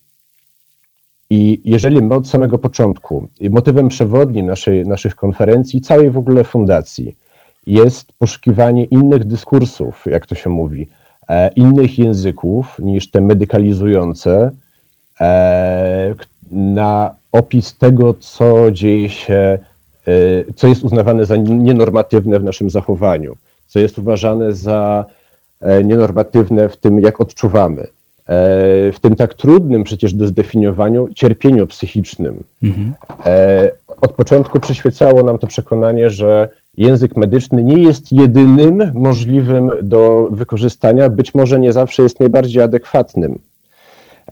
I jeżeli od samego początku, motywem przewodnim naszej, naszych konferencji, całej w ogóle fundacji, jest poszukiwanie innych dyskursów, jak to się mówi, e, innych języków niż te medykalizujące, e, na opis tego, co dzieje się, e, co jest uznawane za nienormatywne w naszym zachowaniu, co jest uważane za nienormatywne w tym, jak odczuwamy. E, w tym tak trudnym przecież do zdefiniowaniu cierpieniu psychicznym. Mhm. E, od początku przyświecało nam to przekonanie, że język medyczny nie jest jedynym możliwym do wykorzystania, być może nie zawsze jest najbardziej adekwatnym.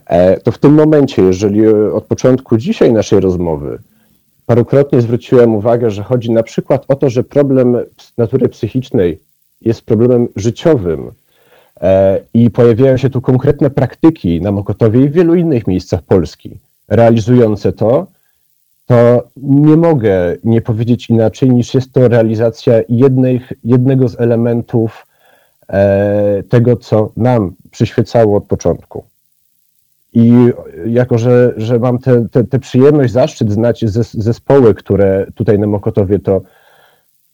E, to w tym momencie, jeżeli od początku dzisiaj naszej rozmowy parokrotnie zwróciłem uwagę, że chodzi na przykład o to, że problem natury psychicznej jest problemem życiowym, I pojawiają się tu konkretne praktyki na Mokotowie i w wielu innych miejscach Polski realizujące to, to nie mogę nie powiedzieć inaczej niż jest to realizacja jednych, jednego z elementów e, tego, co nam przyświecało od początku. I jako, że, że mam tę przyjemność, zaszczyt znać zespoły, które tutaj na Mokotowie to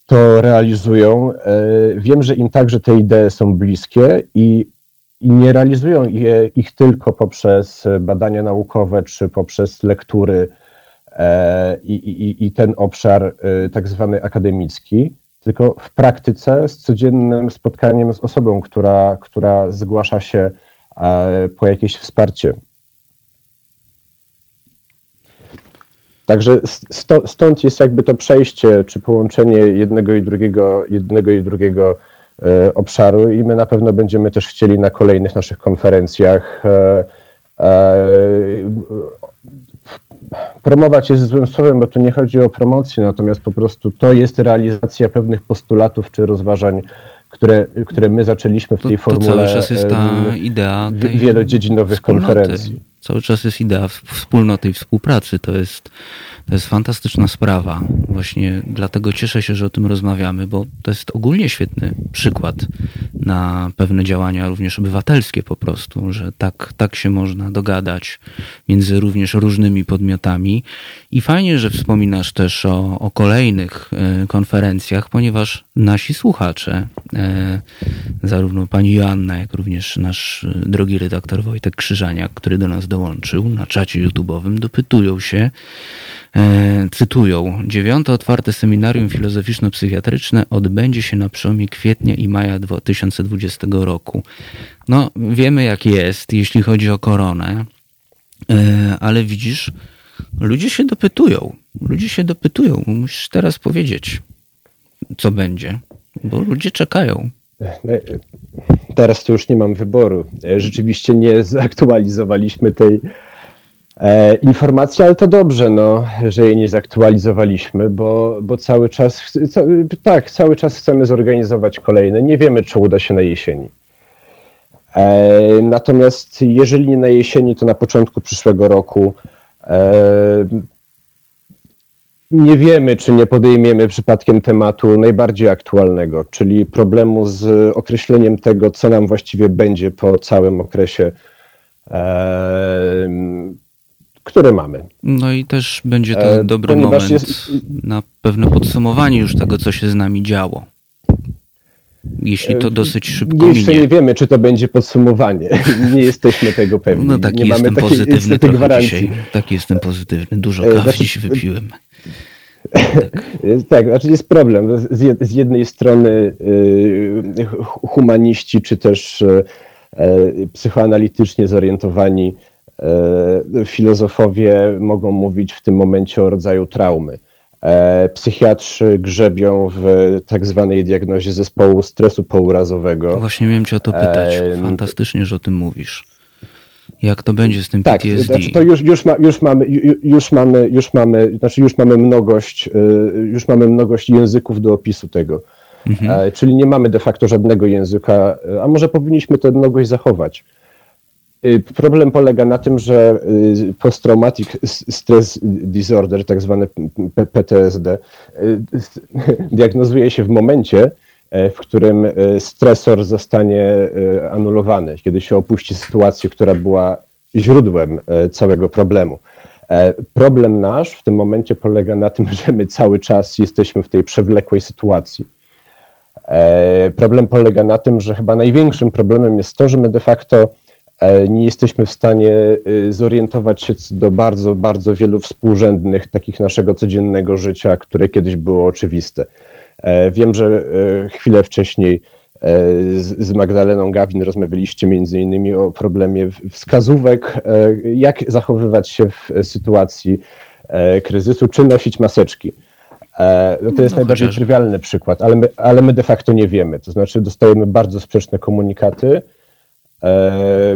to realizują. E, wiem, że im także te idee są bliskie i, nie realizują je, ich tylko poprzez badania naukowe czy poprzez lektury e, i, i, i ten obszar e, tak zwany akademicki, tylko w praktyce z codziennym spotkaniem z osobą, która, która zgłasza się po jakieś wsparcie. Także stąd jest jakby to przejście, czy połączenie jednego i drugiego, jednego i drugiego e, obszaru i my na pewno będziemy też chcieli na kolejnych naszych konferencjach e, promować jest złym słowem, bo tu nie chodzi o promocję, natomiast po prostu to jest realizacja pewnych postulatów czy rozważań, które, które my zaczęliśmy w tej to, to formule. cały czas jest ta idea tej wielodziedzinowych konferencji. Cały czas jest idea wspólnoty i współpracy. To jest to jest fantastyczna sprawa. Właśnie dlatego cieszę się, że o tym rozmawiamy, bo to jest ogólnie świetny przykład na pewne działania również obywatelskie po prostu, że tak, tak się można dogadać między również różnymi podmiotami. I fajnie, że wspominasz też o, o kolejnych e, konferencjach, ponieważ nasi słuchacze, e, zarówno pani Joanna, jak również nasz e, drogi redaktor Wojtek Krzyżaniak, który do nas dołączył na czacie YouTube'owym, dopytują się, E, cytują: Dziewiąte otwarte seminarium filozoficzno-psychiatryczne odbędzie się na przełomie kwietnia i maja 2020 roku. No, wiemy jak jest, jeśli chodzi o koronę, e, ale widzisz, ludzie się dopytują. Ludzie się dopytują. Musisz teraz powiedzieć, co będzie, bo ludzie czekają. No, teraz to już nie mam wyboru. E, rzeczywiście nie zaktualizowaliśmy tej e, informacji, ale to dobrze, no, że jej nie zaktualizowaliśmy, bo, bo cały czas, ca, tak, cały czas chcemy zorganizować kolejne. Nie wiemy, czy uda się na jesieni. E, natomiast jeżeli nie na jesieni, to na początku przyszłego roku nie wiemy, czy nie podejmiemy przypadkiem tematu najbardziej aktualnego, czyli problemu z określeniem tego, co nam właściwie będzie po całym okresie e, które mamy. No i też będzie to e, dobry moment jest... na pewne podsumowanie już tego, co się z nami działo. Jeśli to e, dosyć szybko Jeszcze minie. nie wiemy, czy to będzie podsumowanie. Nie jesteśmy tego pewni. No taki nie jestem mamy pozytywny takiej, gwarancji. dzisiaj. Taki jestem pozytywny. Dużo e, kawy znaczy... dziś wypiłem. Tak. tak, znaczy jest problem. Z jednej strony y, humaniści, czy też psychoanalitycznie zorientowani E, filozofowie mogą mówić w tym momencie o rodzaju traumy. E, psychiatrzy grzebią w tak zwanej diagnozie zespołu stresu pourazowego. Właśnie miałem cię o to pytać. E, Fantastycznie, że o tym mówisz. Jak to będzie z tym tak, PTSD? Znaczy to już, już, ma, już, mamy, już, mamy, już, mamy, znaczy już mamy mnogość, już mamy mnogość języków do opisu tego. Mhm. Czyli nie mamy de facto żadnego języka, a może powinniśmy tę mnogość zachować. Y, problem polega na tym, że y, posttraumatic stress disorder, tak zwane PTSD, y, diagnozuje się w momencie, e, w którym stresor zostanie anulowany, kiedy się opuści sytuację, która była źródłem e, całego problemu. E, problem nasz w tym momencie polega na tym, że my cały czas jesteśmy w tej przewlekłej sytuacji. Problem polega na tym, że chyba największym problemem jest to, że my de facto E, nie jesteśmy w stanie y, zorientować się do bardzo, bardzo wielu współrzędnych takich naszego codziennego życia, które kiedyś było oczywiste. E, wiem, że e, chwilę wcześniej z Magdaleną Gawin rozmawialiście między innymi o problemie wskazówek, jak zachowywać się w sytuacji kryzysu, czy nosić maseczki. No to jest no, najbardziej chociaż. trywialny przykład, ale my, ale my de facto nie wiemy. To znaczy dostajemy bardzo sprzeczne komunikaty, E,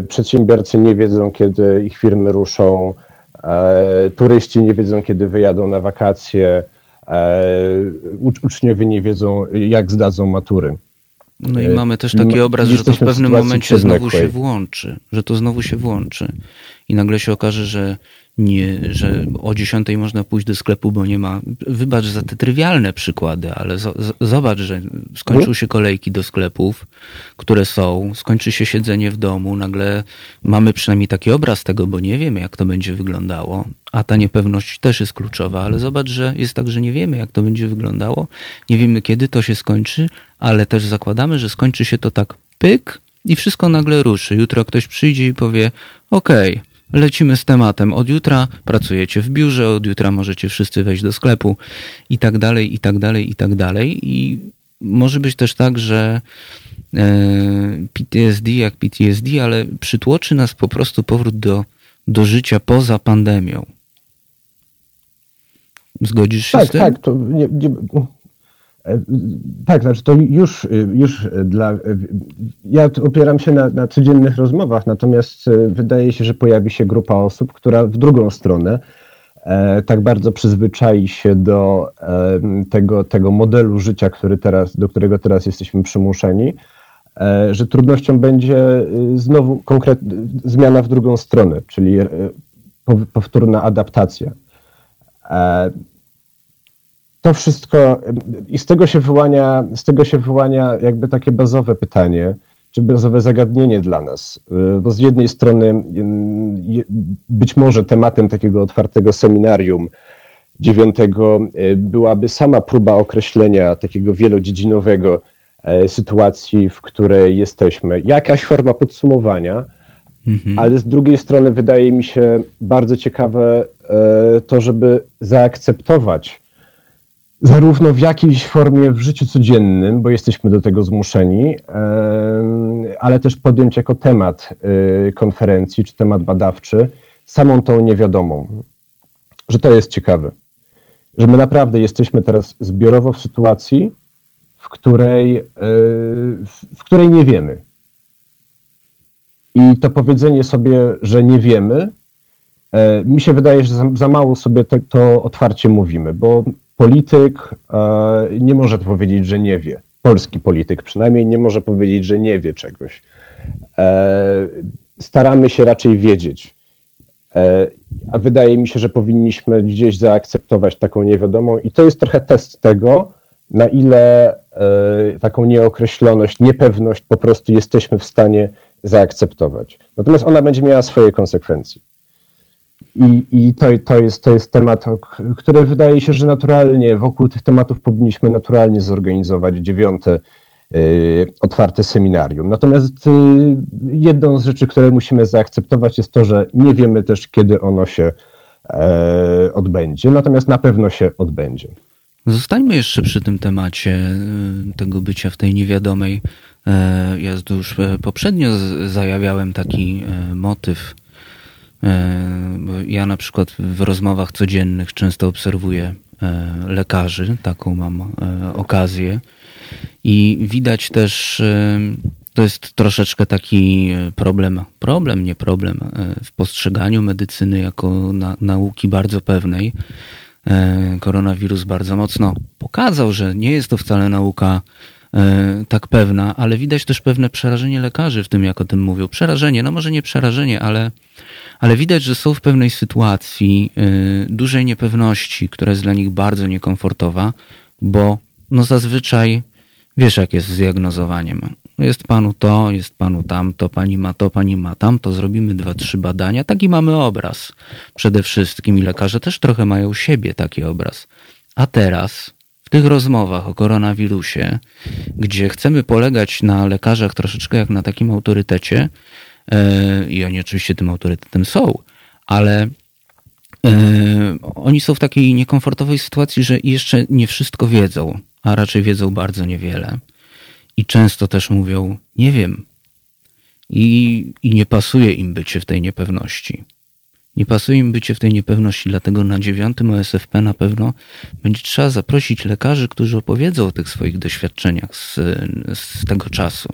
przedsiębiorcy nie wiedzą, kiedy ich firmy ruszą, e, turyści nie wiedzą, kiedy wyjadą na wakacje, e, uczniowie nie wiedzą, jak zdadzą matury. No i mamy też taki obraz, że to w pewnym momencie znowu się włączy, że to znowu się włączy. I nagle się okaże, że nie, że o 10 można pójść do sklepu, bo nie ma. Wybacz za te trywialne przykłady, ale z, zobacz, że skończył się kolejki do sklepów, które są, skończy się siedzenie w domu, nagle mamy przynajmniej taki obraz tego, bo nie wiemy, jak to będzie wyglądało, a ta niepewność też jest kluczowa, ale zobacz, że jest tak, że nie wiemy, jak to będzie wyglądało, nie wiemy, kiedy to się skończy, ale też zakładamy, że skończy się to tak pyk i wszystko nagle ruszy. Jutro ktoś przyjdzie i powie, okej, okay, lecimy z tematem. Od jutra pracujecie w biurze, od jutra możecie wszyscy wejść do sklepu i tak dalej, i tak dalej, i tak dalej. I może być też tak, że e, PTSD jak PTSD, ale przytłoczy nas po prostu powrót do, do życia poza pandemią. Zgodzisz się tak, z tym? Tak, to nie, nie, tak, znaczy to już, już dla. Ja opieram się na, na codziennych rozmowach, natomiast e, wydaje się, że pojawi się grupa osób, która w drugą stronę e, tak bardzo przyzwyczai się do tego, tego modelu życia, który teraz, do którego teraz jesteśmy przymuszeni, że trudnością będzie znowu konkret, zmiana w drugą stronę, czyli powtórna adaptacja. To wszystko i z tego się wyłania, z tego się wyłania jakby takie bazowe pytanie, czy bazowe zagadnienie dla nas. Bo z jednej strony być może tematem takiego otwartego seminarium dziewiątego byłaby sama próba określenia takiego wielodziedzinowego sytuacji, w której jesteśmy. Jakaś forma podsumowania, Mhm. Ale z drugiej strony wydaje mi się bardzo ciekawe to, żeby zaakceptować zarówno w jakiejś formie w życiu codziennym, bo jesteśmy do tego zmuszeni, ale też podjąć jako temat e, konferencji czy temat badawczy samą tą niewiadomą, że to jest ciekawe, że my naprawdę jesteśmy teraz zbiorowo w sytuacji, w której, w której nie wiemy. I to powiedzenie sobie, że nie wiemy, e, mi się wydaje, że za, mało sobie te, to otwarcie mówimy, bo polityk e, nie może powiedzieć, że nie wie. Polski polityk przynajmniej nie może powiedzieć, że nie wie czegoś. E, staramy się raczej wiedzieć. A wydaje mi się, że powinniśmy gdzieś zaakceptować taką niewiadomą, i to jest trochę test tego, na ile taką nieokreśloność, niepewność po prostu jesteśmy w stanie zaakceptować. Natomiast ona będzie miała swoje konsekwencje. I, i to, to, jest, to jest temat, który wydaje się, że naturalnie wokół tych tematów powinniśmy naturalnie zorganizować dziewiąte y, otwarte seminarium. Natomiast y, jedną z rzeczy, które musimy zaakceptować, jest to, że nie wiemy też, kiedy ono się e, odbędzie, natomiast na pewno się odbędzie. Zostańmy jeszcze przy tym temacie y, tego bycia w tej niewiadomej E, ja już e, poprzednio zajawiałem taki motyw. Ja na przykład w rozmowach codziennych często obserwuję lekarzy, taką mam okazję. I widać też, to jest troszeczkę taki problem, problem, nie problem, w postrzeganiu medycyny jako na, nauki bardzo pewnej. Koronawirus bardzo mocno pokazał, że nie jest to wcale nauka E, tak pewna, ale widać też pewne przerażenie lekarzy w tym, jak o tym mówią. Przerażenie, no może nie przerażenie, ale, ale widać, że są w pewnej sytuacji e, dużej niepewności, która jest dla nich bardzo niekomfortowa, bo no zazwyczaj wiesz, jak jest z diagnozowaniem. Jest panu to, jest panu tamto, pani ma to, pani ma tamto, zrobimy dwa, trzy badania, taki mamy obraz przede wszystkim i lekarze też trochę mają siebie taki obraz. A teraz tych rozmowach o koronawirusie, gdzie chcemy polegać na lekarzach troszeczkę jak na takim autorytecie, i oni oczywiście tym autorytetem są, ale e, oni są w takiej niekomfortowej sytuacji, że jeszcze nie wszystko wiedzą, a raczej wiedzą bardzo niewiele. I często też mówią, nie wiem. I, i nie pasuje im bycie w tej niepewności. Nie pasuje im bycie w tej niepewności, dlatego na dziewiątym OSFP na pewno będzie trzeba zaprosić lekarzy, którzy opowiedzą o tych swoich doświadczeniach z, z tego czasu.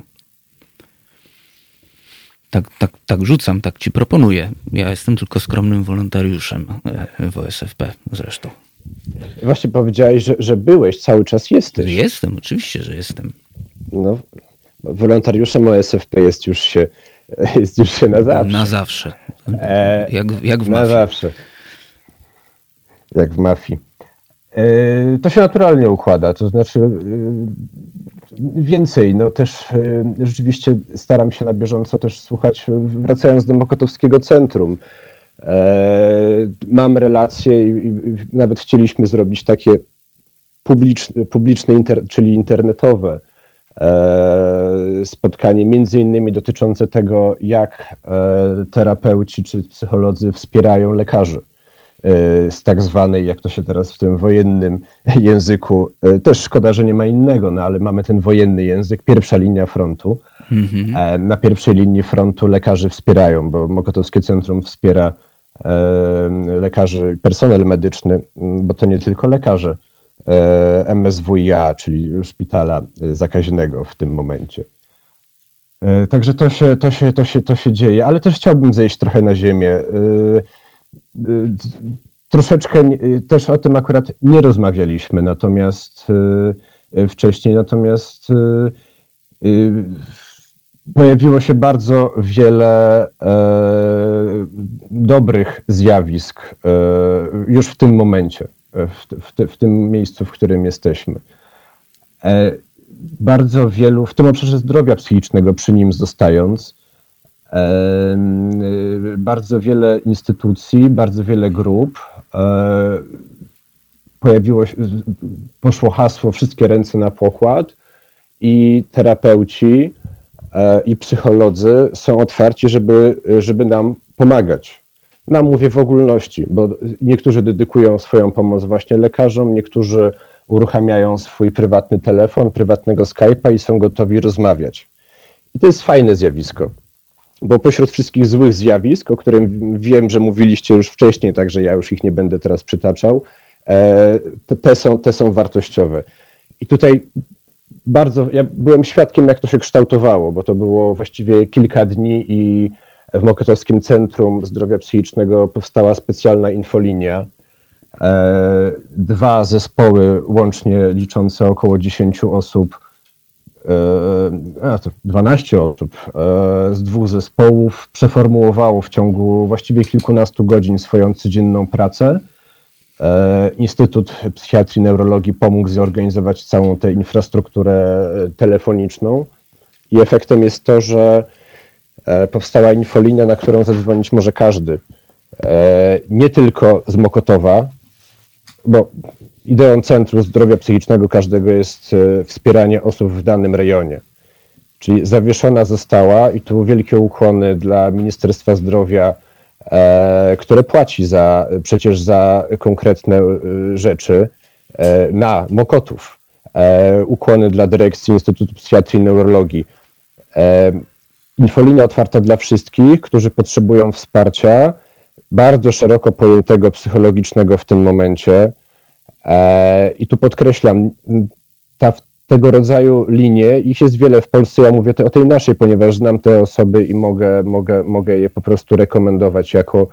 Tak, tak, tak rzucam, tak ci proponuję. Ja jestem tylko skromnym wolontariuszem e, w OSFP zresztą. Właśnie powiedziałeś, że, że byłeś, cały czas jesteś. Jestem, oczywiście, że jestem. No, wolontariuszem OSFP jest już się, jest już się na zawsze. Na zawsze. E, jak, jak w mafii. Na zawsze. Jak w mafii. E, to się naturalnie układa, to znaczy e, więcej, no też rzeczywiście staram się na bieżąco też słuchać, wracając do Mokotowskiego Centrum. Mam relacje i nawet chcieliśmy zrobić takie publiczne, publiczne inter, czyli internetowe spotkanie między innymi dotyczące tego, jak terapeuci czy psycholodzy wspierają lekarzy z tak zwanej, jak to się teraz w tym wojennym języku, też szkoda, że nie ma innego, no ale mamy ten wojenny język, pierwsza linia frontu. Mhm. Na pierwszej linii frontu lekarzy wspierają, bo Mokotowskie Centrum wspiera lekarzy, personel medyczny, bo to nie tylko lekarze e, MSWiA, czyli szpitala zakaźnego w tym momencie. E, także to się, to, się, to, się, to się dzieje, ale też chciałbym zejść trochę na ziemię. E, troszeczkę też o tym akurat nie rozmawialiśmy, natomiast wcześniej, natomiast pojawiło się bardzo wiele e, dobrych zjawisk e, już w tym momencie, w, tym miejscu, w którym jesteśmy. E, bardzo wielu, w tym obszarze zdrowia psychicznego, przy nim zostając, bardzo wiele instytucji, bardzo wiele grup e, pojawiło się, poszło hasło wszystkie ręce na pokład i terapeuci E, i psycholodzy są otwarci, żeby, żeby nam pomagać. Nam mówię w ogólności, bo niektórzy dedykują swoją pomoc właśnie lekarzom, niektórzy uruchamiają swój prywatny telefon, prywatnego Skype'a i są gotowi rozmawiać. I to jest fajne zjawisko, bo pośród wszystkich złych zjawisk, o którym wiem, że mówiliście już wcześniej, także ja już ich nie będę teraz przytaczał, e, te są, te są wartościowe. I tutaj bardzo, ja byłem świadkiem, jak to się kształtowało, bo to było właściwie kilka dni i w Mokotowskim Centrum Zdrowia Psychicznego powstała specjalna infolinia. E, dwa zespoły łącznie liczące około 10 osób, 12 osób e, z dwóch zespołów przeformułowało w ciągu właściwie kilkunastu godzin swoją codzienną pracę E, Instytut Psychiatrii i Neurologii pomógł zorganizować całą tę infrastrukturę telefoniczną i efektem jest to, że e, powstała infolinia, na którą zadzwonić może każdy. E, nie tylko z Mokotowa, bo ideą Centrum Zdrowia Psychicznego każdego jest wspieranie osób w danym rejonie. Czyli zawieszona została, i tu wielkie ukłony dla Ministerstwa Zdrowia, E, które płaci za, przecież za konkretne e, rzeczy e, na Mokotów. Ukłony dla dyrekcji Instytutu Psychiatrii i Neurologii. Infolinia otwarta dla wszystkich, którzy potrzebują wsparcia, bardzo szeroko pojętego psychologicznego w tym momencie. I tu podkreślam, ta, tego rodzaju linie, ich jest wiele w Polsce, ja mówię o tej naszej, ponieważ znam te osoby i mogę, mogę, mogę je po prostu rekomendować jako,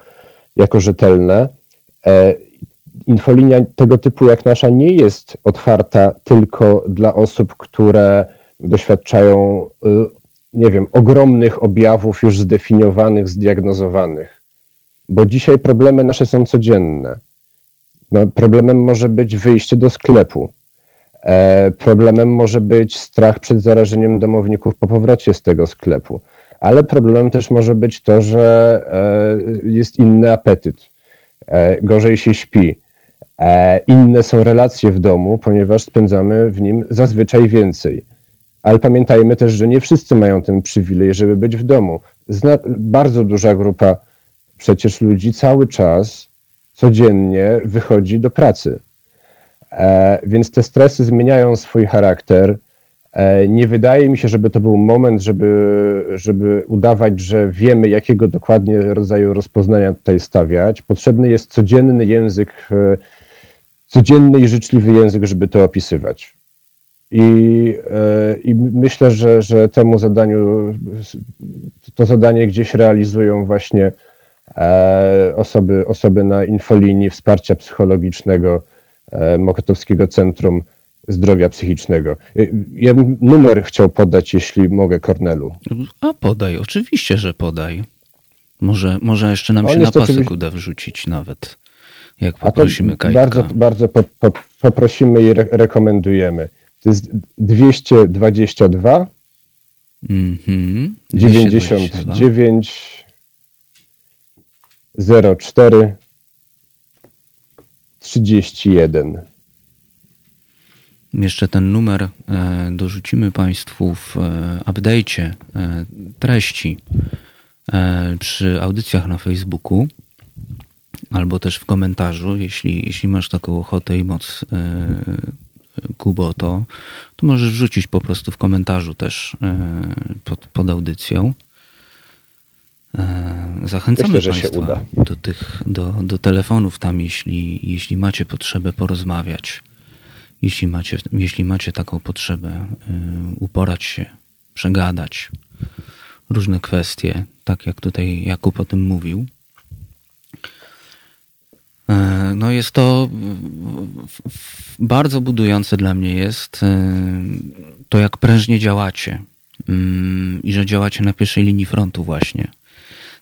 jako rzetelne. E, infolinia tego typu jak nasza nie jest otwarta tylko dla osób, które doświadczają, y, nie wiem, ogromnych objawów już zdefiniowanych, zdiagnozowanych. Bo dzisiaj problemy nasze są codzienne. No, problemem może być wyjście do sklepu E, problemem może być strach przed zarażeniem domowników po powrocie z tego sklepu, ale problemem też może być to, że e, jest inny apetyt, e, gorzej się śpi. Inne są relacje w domu, ponieważ spędzamy w nim zazwyczaj więcej. Ale pamiętajmy też, że nie wszyscy mają ten przywilej, żeby być w domu. Zna bardzo duża grupa przecież ludzi cały czas, codziennie wychodzi do pracy E, więc te stresy zmieniają swój charakter. E, nie wydaje mi się, żeby to był moment, żeby, żeby udawać, że wiemy, jakiego dokładnie rodzaju rozpoznania tutaj stawiać. Potrzebny jest codzienny język, e, codzienny i życzliwy język, żeby to opisywać. I, i myślę, że, że temu zadaniu, to zadanie gdzieś realizują właśnie osoby, osoby na infolinii wsparcia psychologicznego E, Mokotowskiego Centrum Zdrowia Psychicznego. E, ja bym numer chciał podać, jeśli mogę, Kornelu. A podaj, oczywiście, że podaj. Może, może jeszcze nam On się na pasek oczywiście... uda wrzucić nawet, jak poprosimy Kajka. Bardzo, bardzo po, po, poprosimy i re rekomendujemy. To jest 222 mm -hmm. 99 04 31. jeszcze ten numer dorzucimy Państwu w update'cie treści przy audycjach na Facebooku albo też w komentarzu, jeśli, jeśli masz taką ochotę i moc Kubo, to, to możesz wrzucić po prostu w komentarzu też pod, pod audycją. E, zachęcamy Myślę, Państwa do tych, do, do telefonów tam, jeśli, jeśli macie potrzebę porozmawiać. Jeśli macie, jeśli macie taką potrzebę, e, uporać się, przegadać różne kwestie, tak jak tutaj Jakub o tym mówił. E, no jest to bardzo budujące dla mnie jest to, jak prężnie działacie mm, i że działacie na pierwszej linii frontu właśnie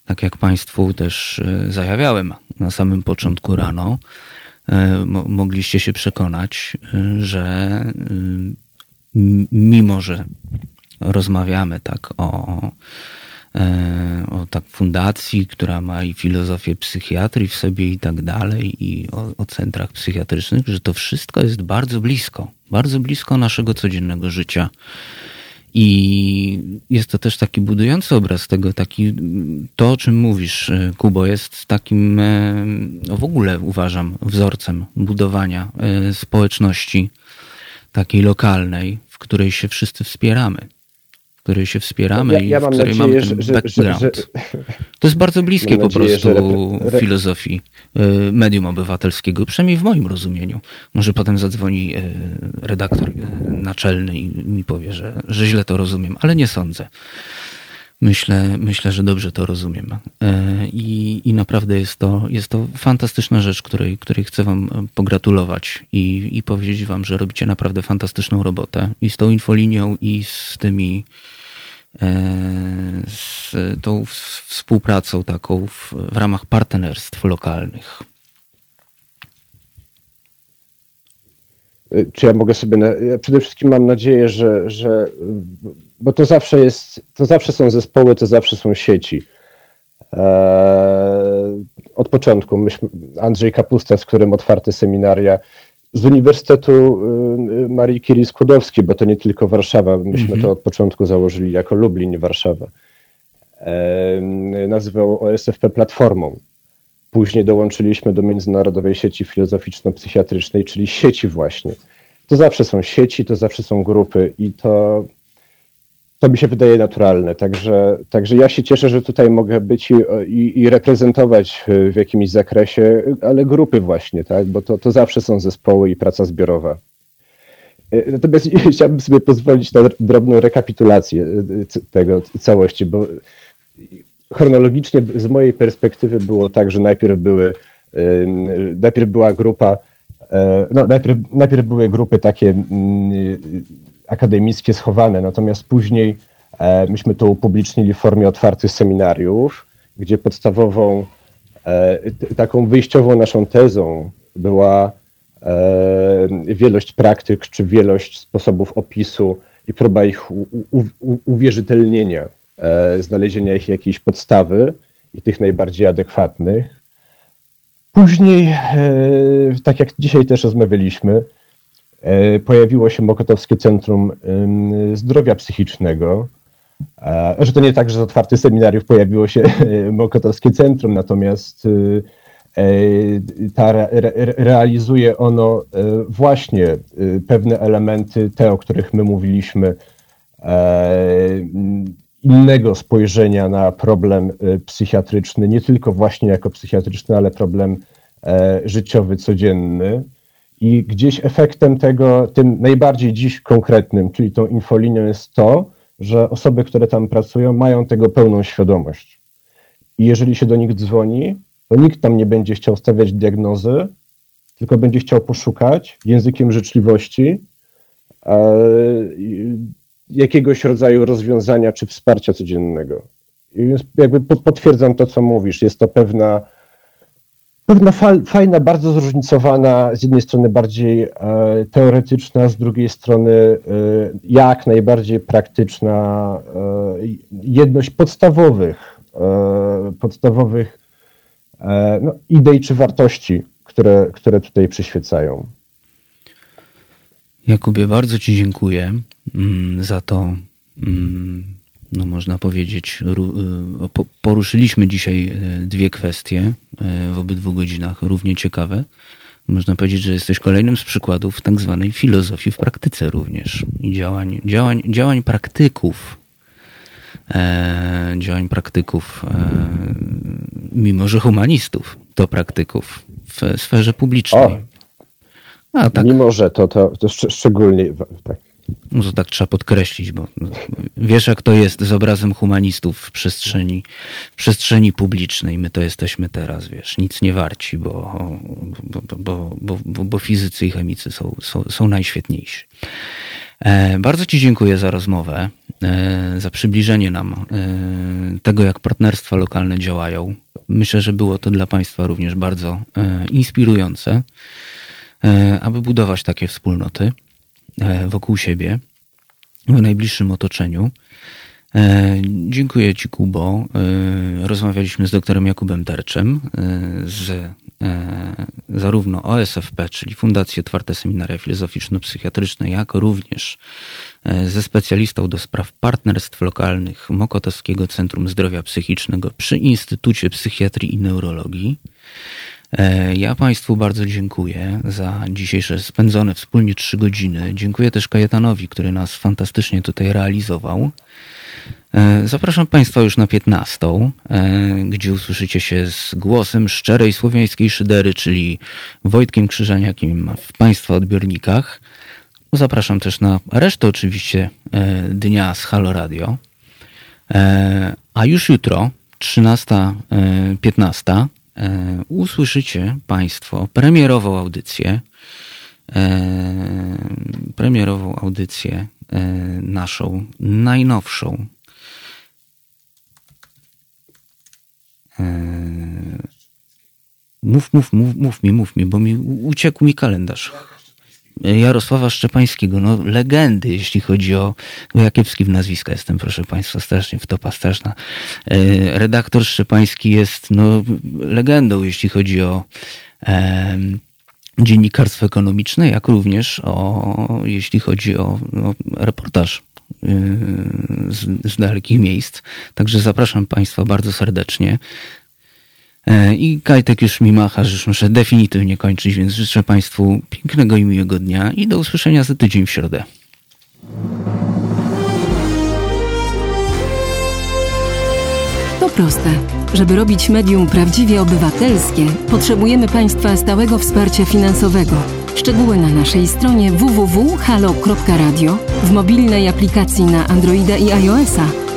tak jak Państwu też e, zajawiałem na samym początku rano, e, mogliście się przekonać, e, że mimo, że rozmawiamy tak o, o tak fundacji, która ma i filozofię psychiatrii w sobie i tak dalej, i o, o centrach psychiatrycznych, że to wszystko jest bardzo blisko, bardzo blisko naszego codziennego życia. I jest to też taki budujący obraz tego, taki, to o czym mówisz, e, Kubo, jest takim, e, no w ogóle uważam, wzorcem budowania e, społeczności takiej lokalnej, w której się wszyscy wspieramy której się wspieramy ja, ja i w której nadzieję, mamy ten że, background. Że, że, to jest bardzo bliskie po prostu re... filozofii y, medium obywatelskiego, przynajmniej w moim rozumieniu. Może potem zadzwoni y, redaktor y, naczelny i mi powie, że, że źle to rozumiem, ale nie sądzę. Myślę, myślę, że dobrze to rozumiem. I, i naprawdę jest to, jest to fantastyczna rzecz, której, której chcę Wam pogratulować i, i powiedzieć Wam, że robicie naprawdę fantastyczną robotę i z tą infolinią, i z tymi E, z tą współpracą taką w, w ramach partnerstw lokalnych. E, czy ja mogę sobie. Na, ja przede wszystkim mam nadzieję, że, że. Bo to zawsze jest. To zawsze są zespoły, to zawsze są sieci. Eee, od początku. Myśmy, Andrzej Kapusta, z którym otwarte seminaria z Uniwersytetu y, Marii Curie Skłodowskiej, bo to nie tylko Warszawa. Myśmy mm -hmm. to od początku założyli jako Lublin Warszawa. nazywał OSFP Platformą. Później dołączyliśmy do Międzynarodowej Sieci Filozoficzno-Psychiatrycznej, czyli sieci właśnie. To zawsze są sieci, to zawsze są grupy i to to mi się wydaje naturalne. Także, także ja się cieszę, że tutaj mogę być i, i, i, reprezentować w jakimś zakresie, ale grupy właśnie, tak? bo to, to zawsze są zespoły i praca zbiorowa. E, natomiast chciałbym sobie pozwolić na drobną rekapitulację e, tego całości, bo chronologicznie z mojej perspektywy było tak, że najpierw były, e, najpierw była grupa, no najpierw, najpierw były grupy takie akademickie schowane, natomiast później e, myśmy to upublicznili w formie otwartych seminariów, gdzie podstawową, e, taką wyjściową naszą tezą była e, wielość praktyk, czy wielość sposobów opisu i próba ich uwierzytelnienia, znalezienia ich jakiejś podstawy i tych najbardziej adekwatnych. Później, tak jak dzisiaj też rozmawialiśmy, pojawiło się Mokotowskie Centrum Zdrowia Psychicznego. E, że to nie tak, że z otwartych seminariów pojawiło się e, Mokotowskie Centrum, natomiast ta, realizuje ono właśnie pewne elementy, te, o których my mówiliśmy, innego spojrzenia na problem psychiatryczny, nie tylko właśnie jako psychiatryczny, ale problem życiowy, codzienny. I gdzieś efektem tego, tym najbardziej dziś konkretnym, czyli tą infolinią jest to, że osoby, które tam pracują, mają tego pełną świadomość. I jeżeli się do nich dzwoni, to nikt tam nie będzie chciał stawiać diagnozy, tylko będzie chciał poszukać językiem życzliwości e, jakiegoś rodzaju rozwiązania czy wsparcia codziennego. I jakby potwierdzam to, co mówisz. Jest to pewna pewna fajna, bardzo zróżnicowana, z jednej strony bardziej e, teoretyczna, z drugiej strony e, jak najbardziej praktyczna e, jedność podstawowych, podstawowych no, idei czy wartości, które, które tutaj przyświecają. Jakubie, bardzo Ci dziękuję mm, za to, mm, no można powiedzieć, y, poruszyliśmy dzisiaj y, dwie kwestie y, w obydwu godzinach, równie ciekawe. Można powiedzieć, że jesteś kolejnym z przykładów tak zwanej filozofii w praktyce również i działań, działań, działań praktyków. E, działań praktyków, e, mimo że humanistów, to praktyków w sferze publicznej. O, A, tak. Mimo że to, to, to szczególnie tak. No to tak trzeba podkreślić, bo wiesz jak to jest z obrazem humanistów w przestrzeni, w przestrzeni publicznej. My to jesteśmy teraz, wiesz, nic nie warci, bo, bo, bo, bo, bo, fizycy i chemicy są, są, są najświetniejsi. E, bardzo Ci dziękuję za rozmowę, e, za przybliżenie nam e, tego, jak partnerstwa lokalne działają. Myślę, że było to dla Państwa również bardzo inspirujące, aby budować takie wspólnoty. E, wokół siebie, w najbliższym otoczeniu. E, dziękuję Ci, Kubo. E, rozmawialiśmy z doktorem Jakubem Terczem z zarówno OSFP, czyli Fundacji Otwarte Seminaria Filozoficzno-Psychiatryczne, jak również ze specjalistą do spraw partnerstw lokalnych Mokotowskiego Centrum Zdrowia Psychicznego przy Instytucie Psychiatrii i Neurologii. E, ja Państwu bardzo dziękuję za dzisiejsze spędzone wspólnie trzy godziny. Dziękuję też Kajetanowi, który nas fantastycznie tutaj realizował. E, zapraszam Państwa już na 15, e, gdzie usłyszycie się z głosem szczerej słowiańskiej szydery, czyli Wojtkiem Krzyżaniakiem w Państwa odbiornikach. Zapraszam też na resztę oczywiście dnia z Halo Radio. A już jutro, 13.15, E, usłyszycie Państwo premierową audycję, e, premierową audycję e, naszą najnowszą. Mów, mów, mów, mów mi, mów mi, bo mi uciekł mi kalendarz. Jarosława Szczepańskiego, no legendy, jeśli chodzi o Jakiewski w nazwiska jestem, proszę Państwa, strasznie wtopa straszna. E, redaktor Szczepański jest no, legendą, jeśli chodzi o dziennikarstwo ekonomiczne, jak również o, jeśli chodzi o, reportaż e, z, z dalekich miejsc. Także zapraszam Państwa bardzo serdecznie. E, I Kajtek już mi macha, że już muszę definitywnie kończyć, więc życzę Państwu pięknego i miłego dnia i do usłyszenia za tydzień w środę. To proste. Żeby robić medium prawdziwie obywatelskie, potrzebujemy Państwa stałego wsparcia finansowego. Szczegóły na naszej stronie www.halo.radio, w mobilnej aplikacji na Androida i iOS-a